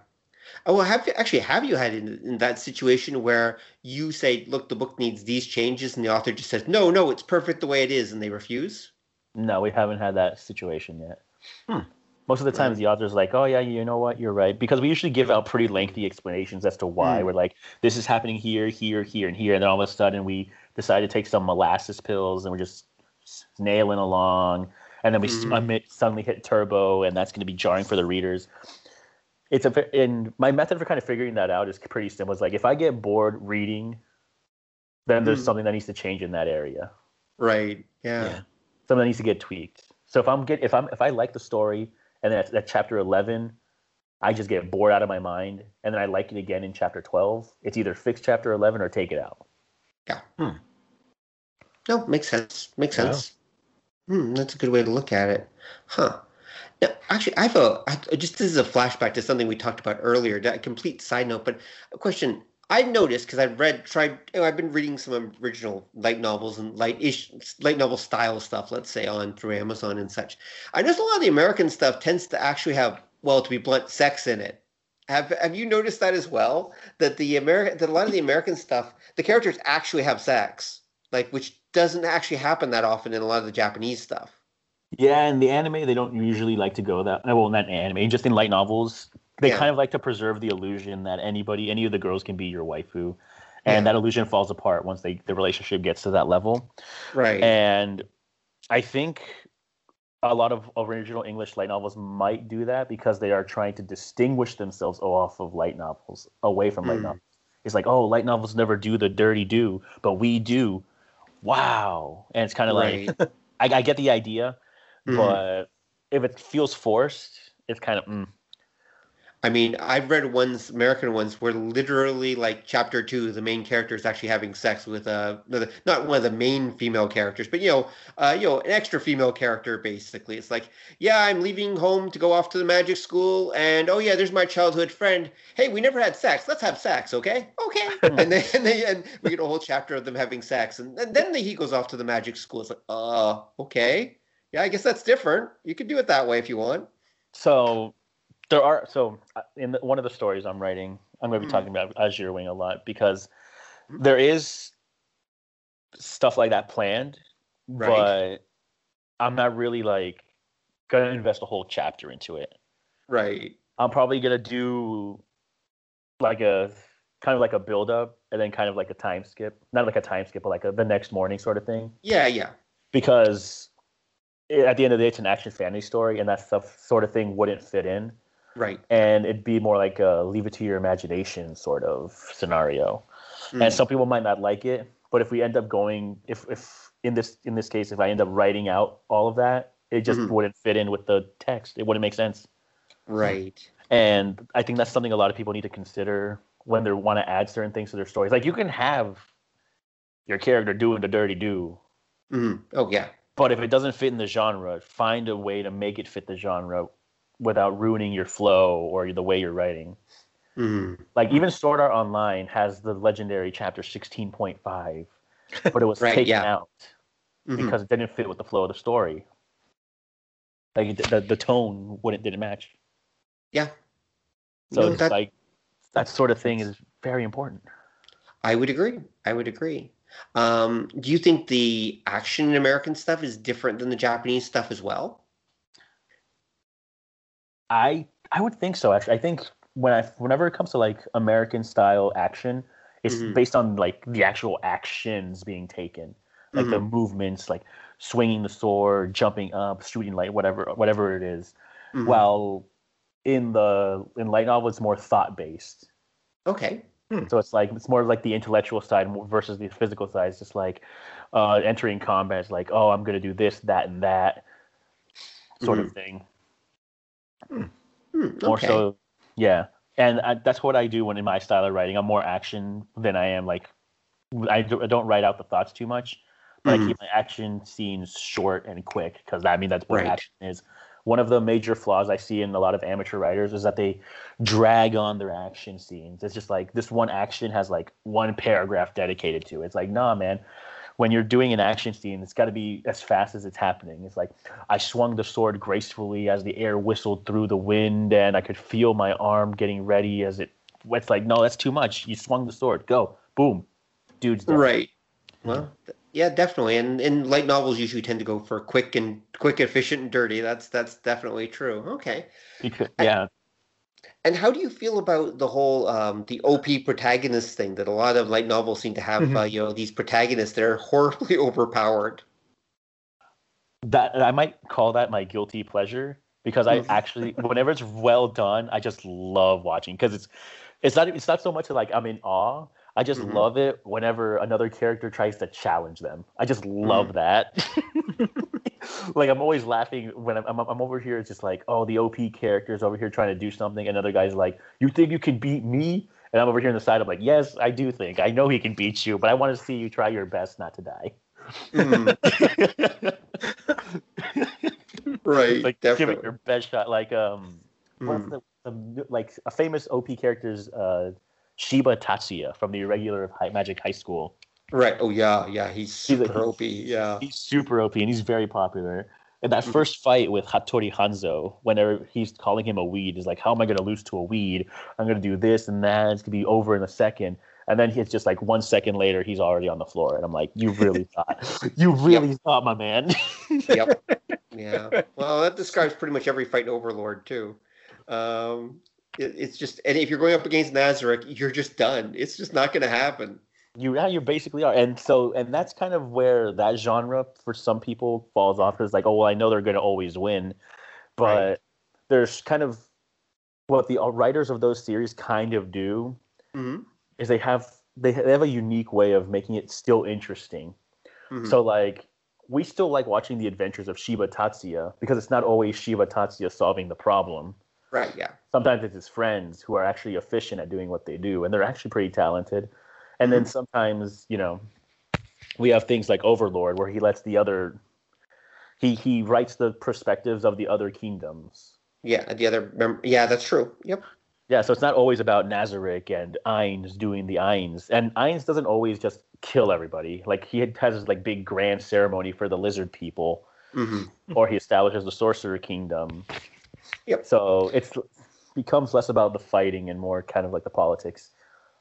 Oh, well, have you actually have you had in, in that situation where you say, "Look, the book needs these changes," and the author just says, "No, no, it's perfect the way it is," and they refuse? no, we haven't had that situation yet. Hmm. Most of the times, the author's like, "Oh yeah, you know what, you're right," because we usually give out pretty lengthy explanations as to why. Hmm. We're like, "This is happening here, here, here, and here," and then all of a sudden we decide to take some molasses pills, and we're just nailing along, and then we Mhm. suddenly suddenly hit turbo, and that's going to be jarring for the readers. It's a and my method for kind of figuring that out is pretty simple. It's like if I get bored reading, then there's Hmm. something that needs to change in that area Right. Yeah. Yeah. something that needs to get tweaked. So if I'm get if I'm if I like the story and then at, at chapter eleven, I just get bored out of my mind, and then I like it again in chapter twelve. It's either fix chapter eleven or take it out. Yeah. Hmm. No, makes sense. Makes Wow. sense. Hmm, that's a good way to look at it. Huh. Now, actually, I have just this is a flashback to something we talked about earlier. A complete side note, but a question. I noticed because I've read, tried, you know, I've been reading some original light novels and light ish, light novel style stuff, let's say, on through Amazon and such. I noticed a lot of the American stuff tends to actually have, well, to be blunt, sex in it. Have Have you noticed that as well? That the American, that a lot of the American stuff, the characters actually have sex, like which doesn't actually happen that often in a lot of the Japanese stuff. Yeah, in the anime they don't usually like to go that. Well, not anime, just in light novels, they Yeah. kind of like to preserve the illusion that anybody, any of the girls can be your waifu, and Yeah. that illusion falls apart once they the relationship gets to that level. Right. And I think a lot of original English light novels might do that because they are trying to distinguish themselves off of light novels, away from light Mm. novels. It's like, oh, light novels never do the dirty do, but we do. Wow. And it's kind of like. I, I get the idea, Mhm. but if it feels forced, it's kind of, mm, I mean, I've read ones, American ones, where literally, like chapter two, the main character is actually having sex with uh, another, not one of the main female characters, but you know, uh, you know, an extra female character. Basically, it's like, yeah, I'm leaving home to go off to the magic school, and oh yeah, there's my childhood friend. Hey, we never had sex. Let's have sex, okay? Okay. and then and, they, and we get a whole chapter of them having sex, and, and then he goes off to the magic school. It's like, uh, okay, yeah, I guess that's different. You could do it that way if you want. so there are, so uh, in the, one of the stories I'm writing, I'm going to be Mhm. talking about Azure Wing a lot because Mhm. there is stuff like that planned, Right. but I'm not really like going to invest a whole chapter into it. Right. I'm probably gonna do like a kind of like a build up and then kind of like a time skip. Not like a time skip, but like a, the next morning sort of thing. Yeah. Yeah. Because at the end of the day, it's an action fantasy story, and that stuff sort of thing wouldn't fit in, Right. and it'd be more like a leave it to your imagination sort of scenario. Mm. And some people might not like it, but if we end up going, if if in this in this case, if I end up writing out all of that, it just Mhm. wouldn't fit in with the text. It wouldn't make sense. Right. And I think that's something a lot of people need to consider when they want to add certain things to their stories. Like you can have your character doing the dirty do, Mhm. Oh yeah. But if it doesn't fit in the genre, find a way to make it fit the genre without ruining your flow or the way you're writing. Mhm. Like even Sword Art Online has the legendary chapter 16.5, but it was Right, taken yeah. out Mhm. because it didn't fit with the flow of the story. Like the the tone wouldn't didn't match. Yeah. So No, it's that- like that sort of thing is very important. I would agree. I would agree. Um, do you think the action in American stuff is different than the Japanese stuff as well? I I would think so. Actually, I think when I whenever it comes to like American style action, it's Mhm. based on like the actual actions being taken, like the movements, like swinging the sword, jumping up, shooting light, whatever whatever it is. Mhm. While in the in light novel, it's more thought based. okay. So it's like it's more like the intellectual side versus the physical side. It's just like uh, entering combat. It's like, oh, I'm gonna do this, that, and that sort of thing. Hmm, more okay. so yeah and I, that's what i do when in my style of writing i'm more action than i am like i, do, I don't write out the thoughts too much but Mhm. i keep my action scenes short and quick because i mean that's what Right. action is one of the major flaws i see in a lot of amateur writers is that they drag on their action scenes it's just like this one action has like one paragraph dedicated to it it's like nah man when you're doing an action scene, it's got to be as fast as it's happening. It's like I swung the sword gracefully as the air whistled through the wind, and I could feel my arm getting ready as it. It's like no, that's too much. You swung the sword, go, boom, dude's dead. Right. Well, th- yeah, definitely. And and light novels usually tend to go for quick and quick, efficient, and dirty. That's that's definitely true. Okay. Yeah, And how do you feel about the whole um, the OP protagonist thing that a lot of light novels seem to have? Mhm. Uh, you know, these protagonists they're horribly overpowered. that I might call that my guilty pleasure because I Mhm. actually, whenever it's well done, I just love watching because it's it's not it's not so much like I'm in awe. I just Mhm. love it whenever another character tries to challenge them. I just love that. like I'm always laughing when I'm, I'm I'm over here. It's just like, oh, the OP character's over here trying to do something, another guy's like, "You think you can beat me?" And I'm over here on the side. I'm like, "Yes, I do think. I know he can beat you, but I want to see you try your best not to die." Mm, right. like give definitely. it your best shot. Like um, Mm. the, the like a famous OP character's uh Shiba Tatsuya from the Irregular High, Magic High School. Right. Oh yeah, yeah. He's He's super OP. Yeah. He's super OP and he's very popular. And that Mhm. first fight with Hattori Hanzo, whenever he's calling him a weed, is like, how am I going to lose to a weed? I'm going to do this and that. It's going to be over in a second. And then it's just like one second later, he's already on the floor. And I'm like, you really thought, you really thought, my man. yep. Yeah. Well, that describes pretty much every fight in Overlord too. Um, It, it's just, and if you're going up against Nazarick, you're just done. It's just not going to happen. You yeah, you basically are, and so and that's kind of where that genre for some people falls off because like, oh well, I know they're going to always win, but Right. there's kind of what the uh, writers of those series kind of do hmm is they have they have a unique way of making it still interesting. hmm So like we still like watching the adventures of Shiba Tatsuya because it's not always Shiba Tatsuya solving the problem. Right, yeah. Sometimes it's his friends who are actually efficient at doing what they do, and they're actually pretty talented. And then sometimes, you know, we have things like Overlord where he lets the other he he writes the perspectives of the other kingdoms. Yeah, the other, mem- yeah, that's true. Yep. Yeah, so it's not always about Nazarick and Ainz doing the Ainz. And Ainz doesn't always just kill everybody. Like he has this like big grand ceremony for the lizard people, hmm or he establishes the sorcerer kingdom. Yep. So it's becomes less about the fighting and more kind of like the politics.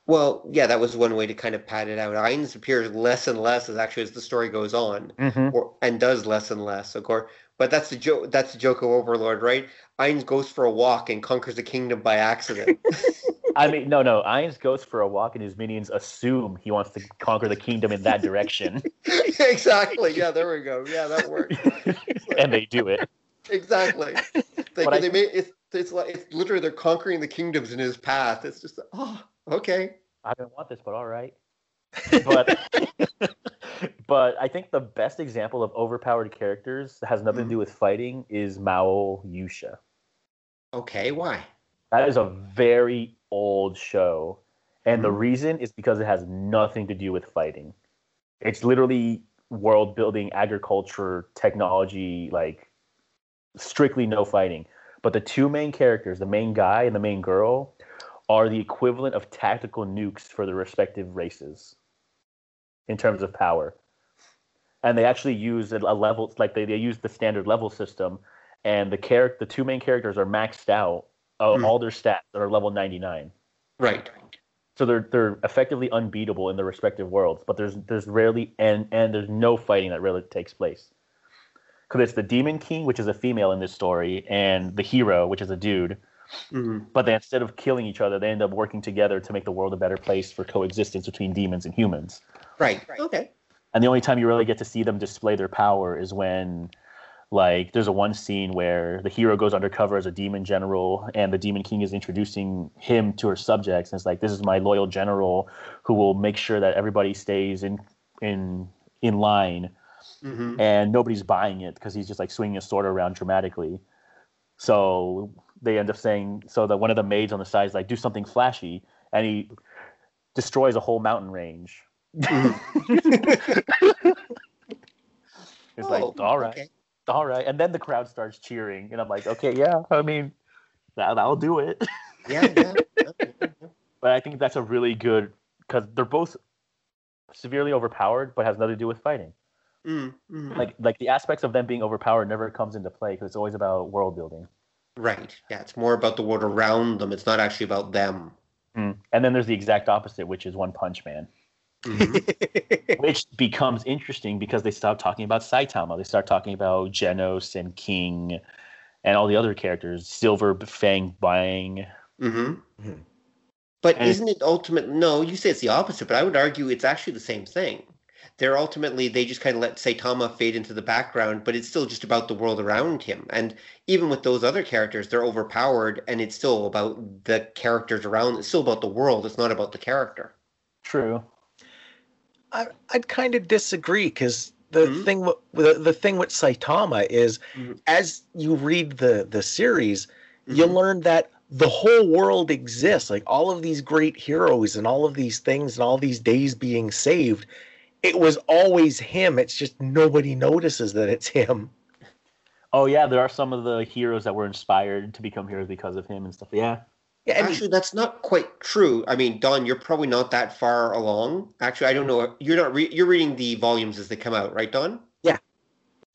Well, yeah, that was one way to kind of pad it out. Ainz appears less and less as actually as the story goes on, Mm-hmm. or and does less and less, of course. But that's the joke. That's the joke of Overlord, right? Ainz goes for a walk and conquers the kingdom by accident. I mean, no, no. Ainz goes for a walk, and his minions assume he wants to conquer the kingdom in that direction, exactly. Yeah, there we go. Yeah, that worked. and they do it. Exactly. They, I- they made it's it's like it's literally they're conquering the kingdoms in his path. It's just oh okay. I didn't want this, but all right. But but I think the best example of overpowered characters that has nothing to do with fighting is Mao Yusha. Okay, why? That is a very old show. And the Mhm. reason is because it has nothing to do with fighting. It's literally world building, agriculture, technology, like strictly no fighting. But the two main characters, the main guy and the main girl, are the equivalent of tactical nukes for the respective races in terms of power. And they actually use a a level like they, they use the standard level system and the character the two main characters are maxed out uh, Hmm. all their stats that are level 99 Right. so they're they're effectively unbeatable in their respective worlds but there's there's rarely and and there's no fighting that really takes place because it's the demon king which is a female in this story and the hero which is a dude. Hmm but they instead of killing each other they end up working together to make the world a better place for coexistence between demons and humans. Right. Okay. and the only time you really get to see them display their power is when like there's a one scene where the hero goes undercover as a demon general and the demon king is introducing him to her subjects and it's like this is my loyal general who will make sure that everybody stays in in in line hmm and nobody's buying it because he's just like swinging a sword around dramatically so they end up saying so that one of the maids on the side is like do something flashy and he destroys a whole mountain range it's like all right Oh, Okay. all right. And then the crowd starts cheering, and I'm like, okay, yeah, I mean, that, that'll do it. Yeah. yeah. but I think that's a really good because they're both severely overpowered, but has nothing to do with fighting. Mm mm. Like, like the aspects of them being overpowered never comes into play because it's always about world building. Right. Yeah. It's more about the world around them. It's not actually about them. And then there's the exact opposite, which is One Punch Man, Mhm. which becomes interesting because they stop talking about Saitama. They start talking about Genos and King and all the other characters, Silver Fang Bang. hmm Mhm. But And- isn't it ultimate? No, you say it's the opposite, but I would argue it's actually the same thing. They're ultimately they just kind of let Saitama fade into the background, but it's still just about the world around him. And even with those other characters, they're overpowered, and it's still about the characters around. It's still about the world. It's not about the character. True. I, I'd kind of disagree because the Mhm. thing with the, the thing with Saitama is Mhm. as you read the the series, you Mhm. learn that the whole world exists. Like all of these great heroes and all of these things and all these days being saved, it was always him. It's just nobody notices that it's him. Oh yeah, there are some of the heroes that were inspired to become heroes because of him and stuff. Yeah. Yeah, and Actually, that's not quite true. I mean, Don, you're probably not that far along. Actually, I don't know. You're not. Re- you're reading the volumes as they come out, right, Don? Yeah.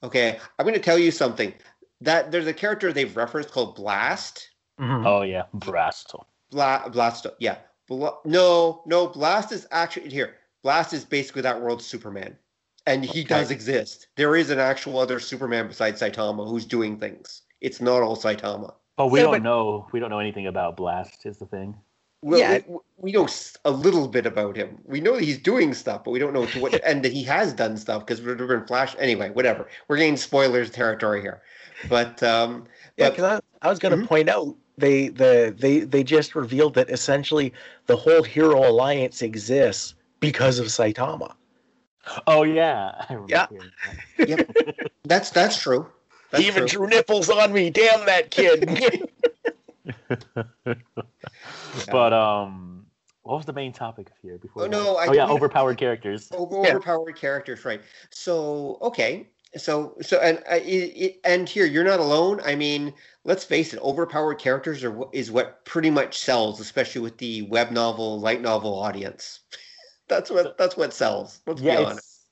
Okay, I'm going to tell you something. That there's a character they've referenced called Blast. Mhm. Oh yeah, Brasto. Bla- Blast. Yeah. Bla- no, no. Blast is actually here. Blast is basically that world's Superman, and he Okay. does exist. There is an actual other Superman besides Saitama who's doing things. It's not all Saitama. Oh, we Yeah, don't but- know. We don't know anything about Blast. Is the thing. Well, Yeah. we, we know a little bit about him. We know that he's doing stuff, but we don't know to what and that he has done stuff because we're doing Flash. Anyway, whatever. We're getting spoilers territory here, but um, Yeah, because I, I was going to Mhm. point out they the they they just revealed that essentially the whole Hero Alliance exists because of Saitama. Oh yeah. I Yeah. that. yep, that's that's true. That's he even true. drew nipples on me. Damn that kid. But um, what was the main topic here before? Oh, no, I oh yeah, think we- overpowered characters. Over, Yeah. overpowered characters, right? So okay, so so and uh, it, it, and here you're not alone. I mean, let's face it, overpowered characters are is what pretty much sells, especially with the web novel, light novel audience. That's what that's what sells. Let's yeah, be honest.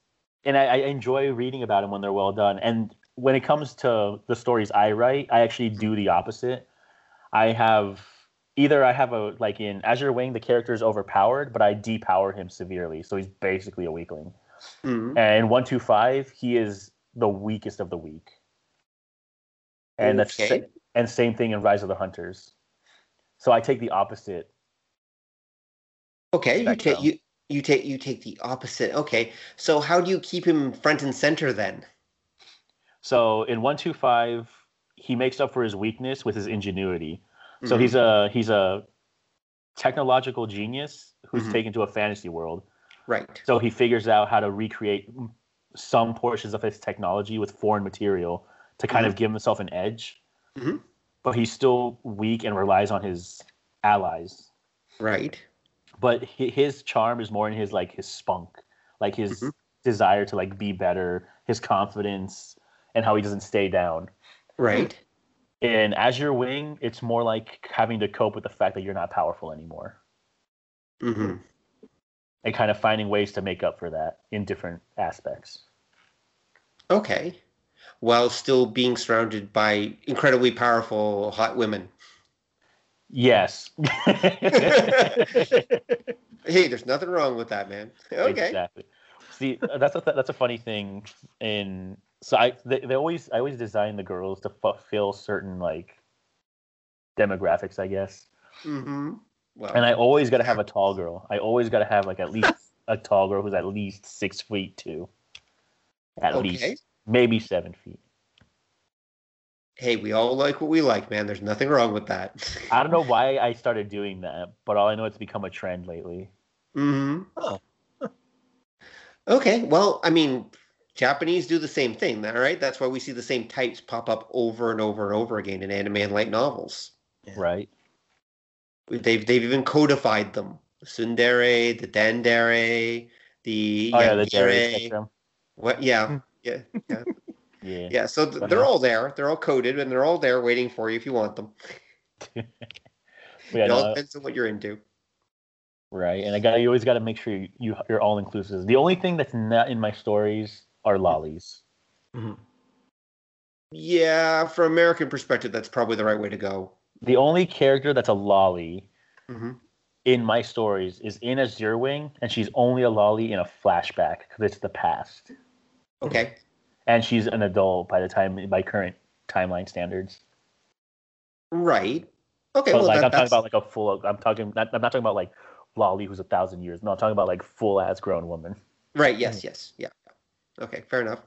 and I, I enjoy reading about them when they're well done. And when it comes to the stories I write, I actually do the opposite. I have either I have a like in Azure Wing, the character is overpowered, but I depower him severely, so he's basically a weakling. Mhm. And one two five, he is the weakest of the weak. And that's Okay. sa- and same thing in Rise of the Hunters. So I take the opposite. Okay, you take you you take you take the opposite. Okay, so how do you keep him front and center then? So in one two five, he makes up for his weakness with his ingenuity. So Mhm. he's a he's a technological genius who's Mhm. taken to a fantasy world. right. So he figures out how to recreate some portions of his technology with foreign material to kind of give himself an edge. Mhm. But he's still weak and relies on his allies. Right. But his charm is more in his like his spunk, like his Mhm. desire to like be better, his confidence, and how he doesn't stay down. Right. In Azure Wing, it's more like having to cope with the fact that you're not powerful anymore. hmm and kind of finding ways to make up for that in different aspects. Okay. While still being surrounded by incredibly powerful hot women. Yes. Hey, there's nothing wrong with that, man. Okay. Exactly. See, that's a that's a funny thing. In so I they, they always I always design the girls to fulfill certain like demographics, I guess. Mm-hmm. Well, And I always got to have a tall girl. I always got to have like at least a tall girl who's at least six feet two. At Okay. least maybe seven feet. Hey, we all like what we like, man. There's nothing wrong with that. I don't know why I started doing that, but all I know is it's become a trend lately. Mm-hmm. Oh. Okay. Well, I mean, Japanese do the same thing, all right? That's why we see the same types pop up over and over and over again in anime and light novels. Yeah. Right. They've they've even codified them. The Tsundere, the Dandere, the Oh yeah, the Yandere. dairy spectrum. What? Yeah, yeah, yeah, Yeah. yeah. So th- they're all there. They're all coded, and they're all there waiting for you if you want them. Yeah, it all no, depends on what you're into. right. And I got you always got to make sure you, you you're all inclusive. The only thing that's not in my stories are lolis. Mhm. Yeah, from American perspective, that's probably the right way to go. The only character that's a loli hmm in my stories is in Azure Wing, and she's only a loli in a flashback because it's the past, Okay. And she's an adult by the time by current timeline standards. Right. Okay. But well, like that, I'm talking about like a full. I'm talking. Not, I'm not talking about like loli who's a thousand years. No, I'm talking about like full ass grown woman. right. Yes. Yes. Yeah. Okay. Fair enough.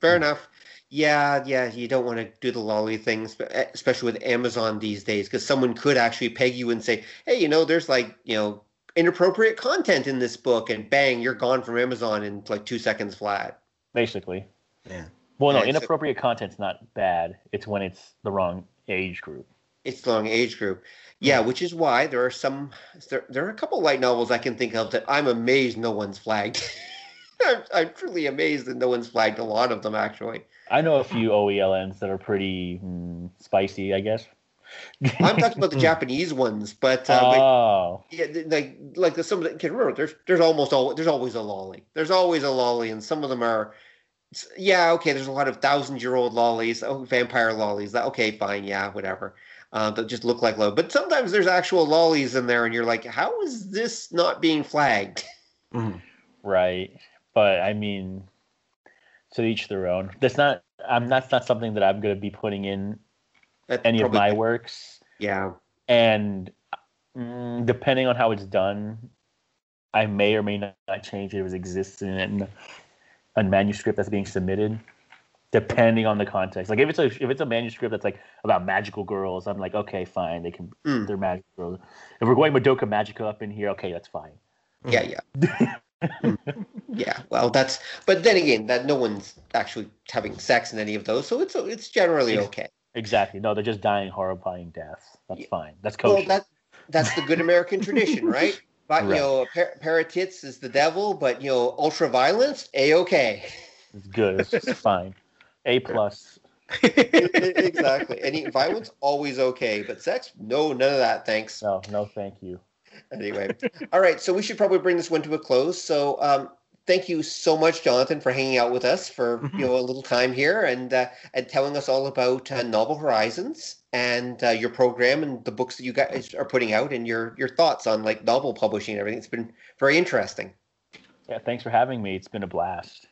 Fair Hmm. enough. Yeah. Yeah. You don't want to do the loli things, especially with Amazon these days, because someone could actually peg you and say, "Hey, you know, there's like you know inappropriate content in this book," and bang, you're gone from Amazon in like two seconds flat. Basically. Yeah. Well, no, Yeah, inappropriate content's not bad. It's when it's the wrong age group. It's the wrong age group. Yeah, which is why there are some there, there are a couple light novels I can think of that I'm amazed no one's flagged. I'm, I'm truly amazed that no one's flagged a lot of them actually. I know a few OELNs that are pretty mm, spicy, I guess. I'm talking about the Japanese ones, but, uh, oh, yeah, like like the, some of the can remember there's there's almost all there's always a loli. There's always a loli, and some of them are. S- Yeah, okay. There's a lot of thousand-year-old lolis. Oh, vampire lolis. Okay, fine. Yeah, whatever. Uh, that just look like love. But sometimes there's actual lolis in there, and you're like, how is this not being flagged? Mhm. right. But I mean, to each their own. That's not. I'm. That's not something that I'm going to be putting in That's any of my works. Yeah. And mm, depending on how it's done, I may or may not change it if it exists in a manuscript that's being submitted. Depending on the context, like if it's a if it's a manuscript that's like about magical girls, I'm like, okay, fine, they can Mm. they're magical girls. If we're going Madoka Magica up in here, okay, that's fine. Yeah, yeah. Mm. yeah. Well, that's but then again, that no one's actually having sex in any of those, so it's it's generally okay. Exactly. No, they're just dying horrifying deaths. That's fine. That's kosher. Well, that that's the good American tradition, right? But you Right. know, a pair, pair of tits is the devil, but you know, ultra violence, a okay. It's good. It's just fine. A plus. exactly. Any violence, always okay, but sex, no, none of that. Thanks. No, no, thank you. Anyway, all right. So we should probably bring this one to a close. So um, thank you so much, Jonathan, for hanging out with us for you know a little time here and uh, and telling us all about uh, Novel Horizons and uh, your program and the books that you guys are putting out and your your thoughts on like novel publishing and everything. It's been very interesting. Yeah, thanks for having me. It's been a blast.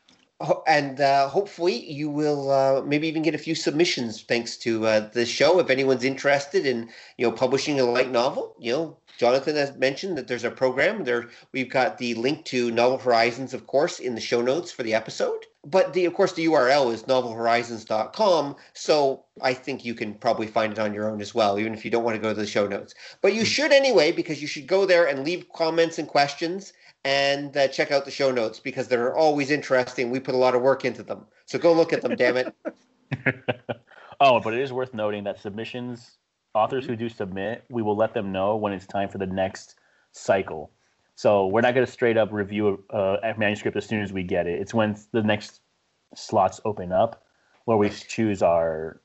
And uh, hopefully you will uh, maybe even get a few submissions thanks to uh, the show. If anyone's interested in you know publishing a light novel, you know Jonathan has mentioned that there's a program. There we've got the link to Novel Horizons, of course, in the show notes for the episode. But the of course the URL is novelhorizons.com. So I think you can probably find it on your own as well, even if you don't want to go to the show notes. But you should anyway, because you should go there and leave comments and questions and uh, check out the show notes because they're always interesting. We put a lot of work into them. So go look at them, damn it. oh, but it is worth noting that submissions, authors who do submit, we will let them know when it's time for the next cycle. So we're not going to straight up review a, a manuscript as soon as we get it. It's when the next slots open up where we choose our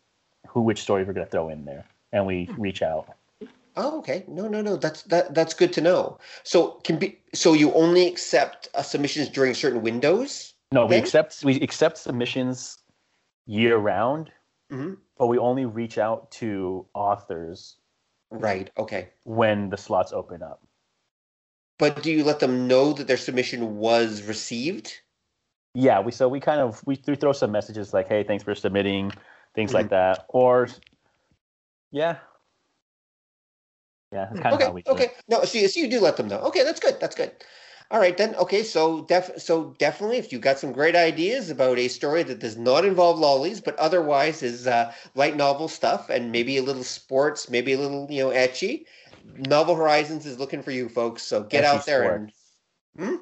who which story we're going to throw in there, and we reach out. Oh, okay. No, no, no. That's that. That's good to know. So can be. So you only accept uh, submissions during certain windows. No, we accept we accept submissions year round, hmm but we only reach out to authors Right. Okay. when the slots open up. But do you let them know that their submission was received? Yeah, we so we kind of we, we throw some messages like, "Hey, thanks for submitting," things like that, or yeah, yeah, that's kind okay. of how we do okay. No. So you, so you do let them know. Okay. That's good. That's good. All right then. Okay. So def. So definitely, if you've got some great ideas about a story that does not involve lolis, but otherwise is uh, light novel stuff and maybe a little sports, maybe a little you know ecchi. Novel Horizons is looking for you, folks. So get Etchy out there and. Hmm?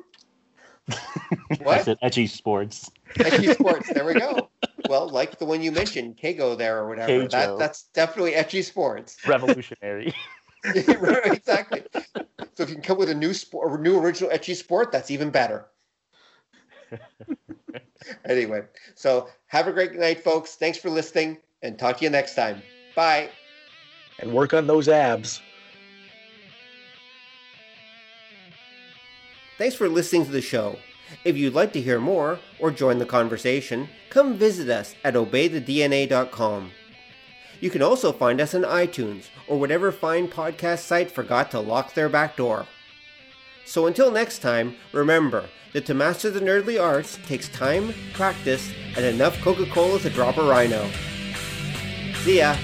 I What? said ecchi sports. Ecchi Sports. There we go. Well, like the one you mentioned, Keijo there or whatever. That that's definitely Ecchi Sports. Revolutionary. Right, exactly. So if you can come with a new sport, a new original Ecchi Sport, that's even better. anyway, so have a great night, folks. Thanks for listening, and talk to you next time. Bye. and work on those abs. Thanks for listening to the show. If you'd like to hear more or join the conversation, come visit us at obeythedna.com. You can also find us on iTunes or whatever fine podcast site forgot to lock their back door. So until next time, remember that to master the nerdly arts takes time, practice, and enough Coca Cola to drop a rhino. See ya!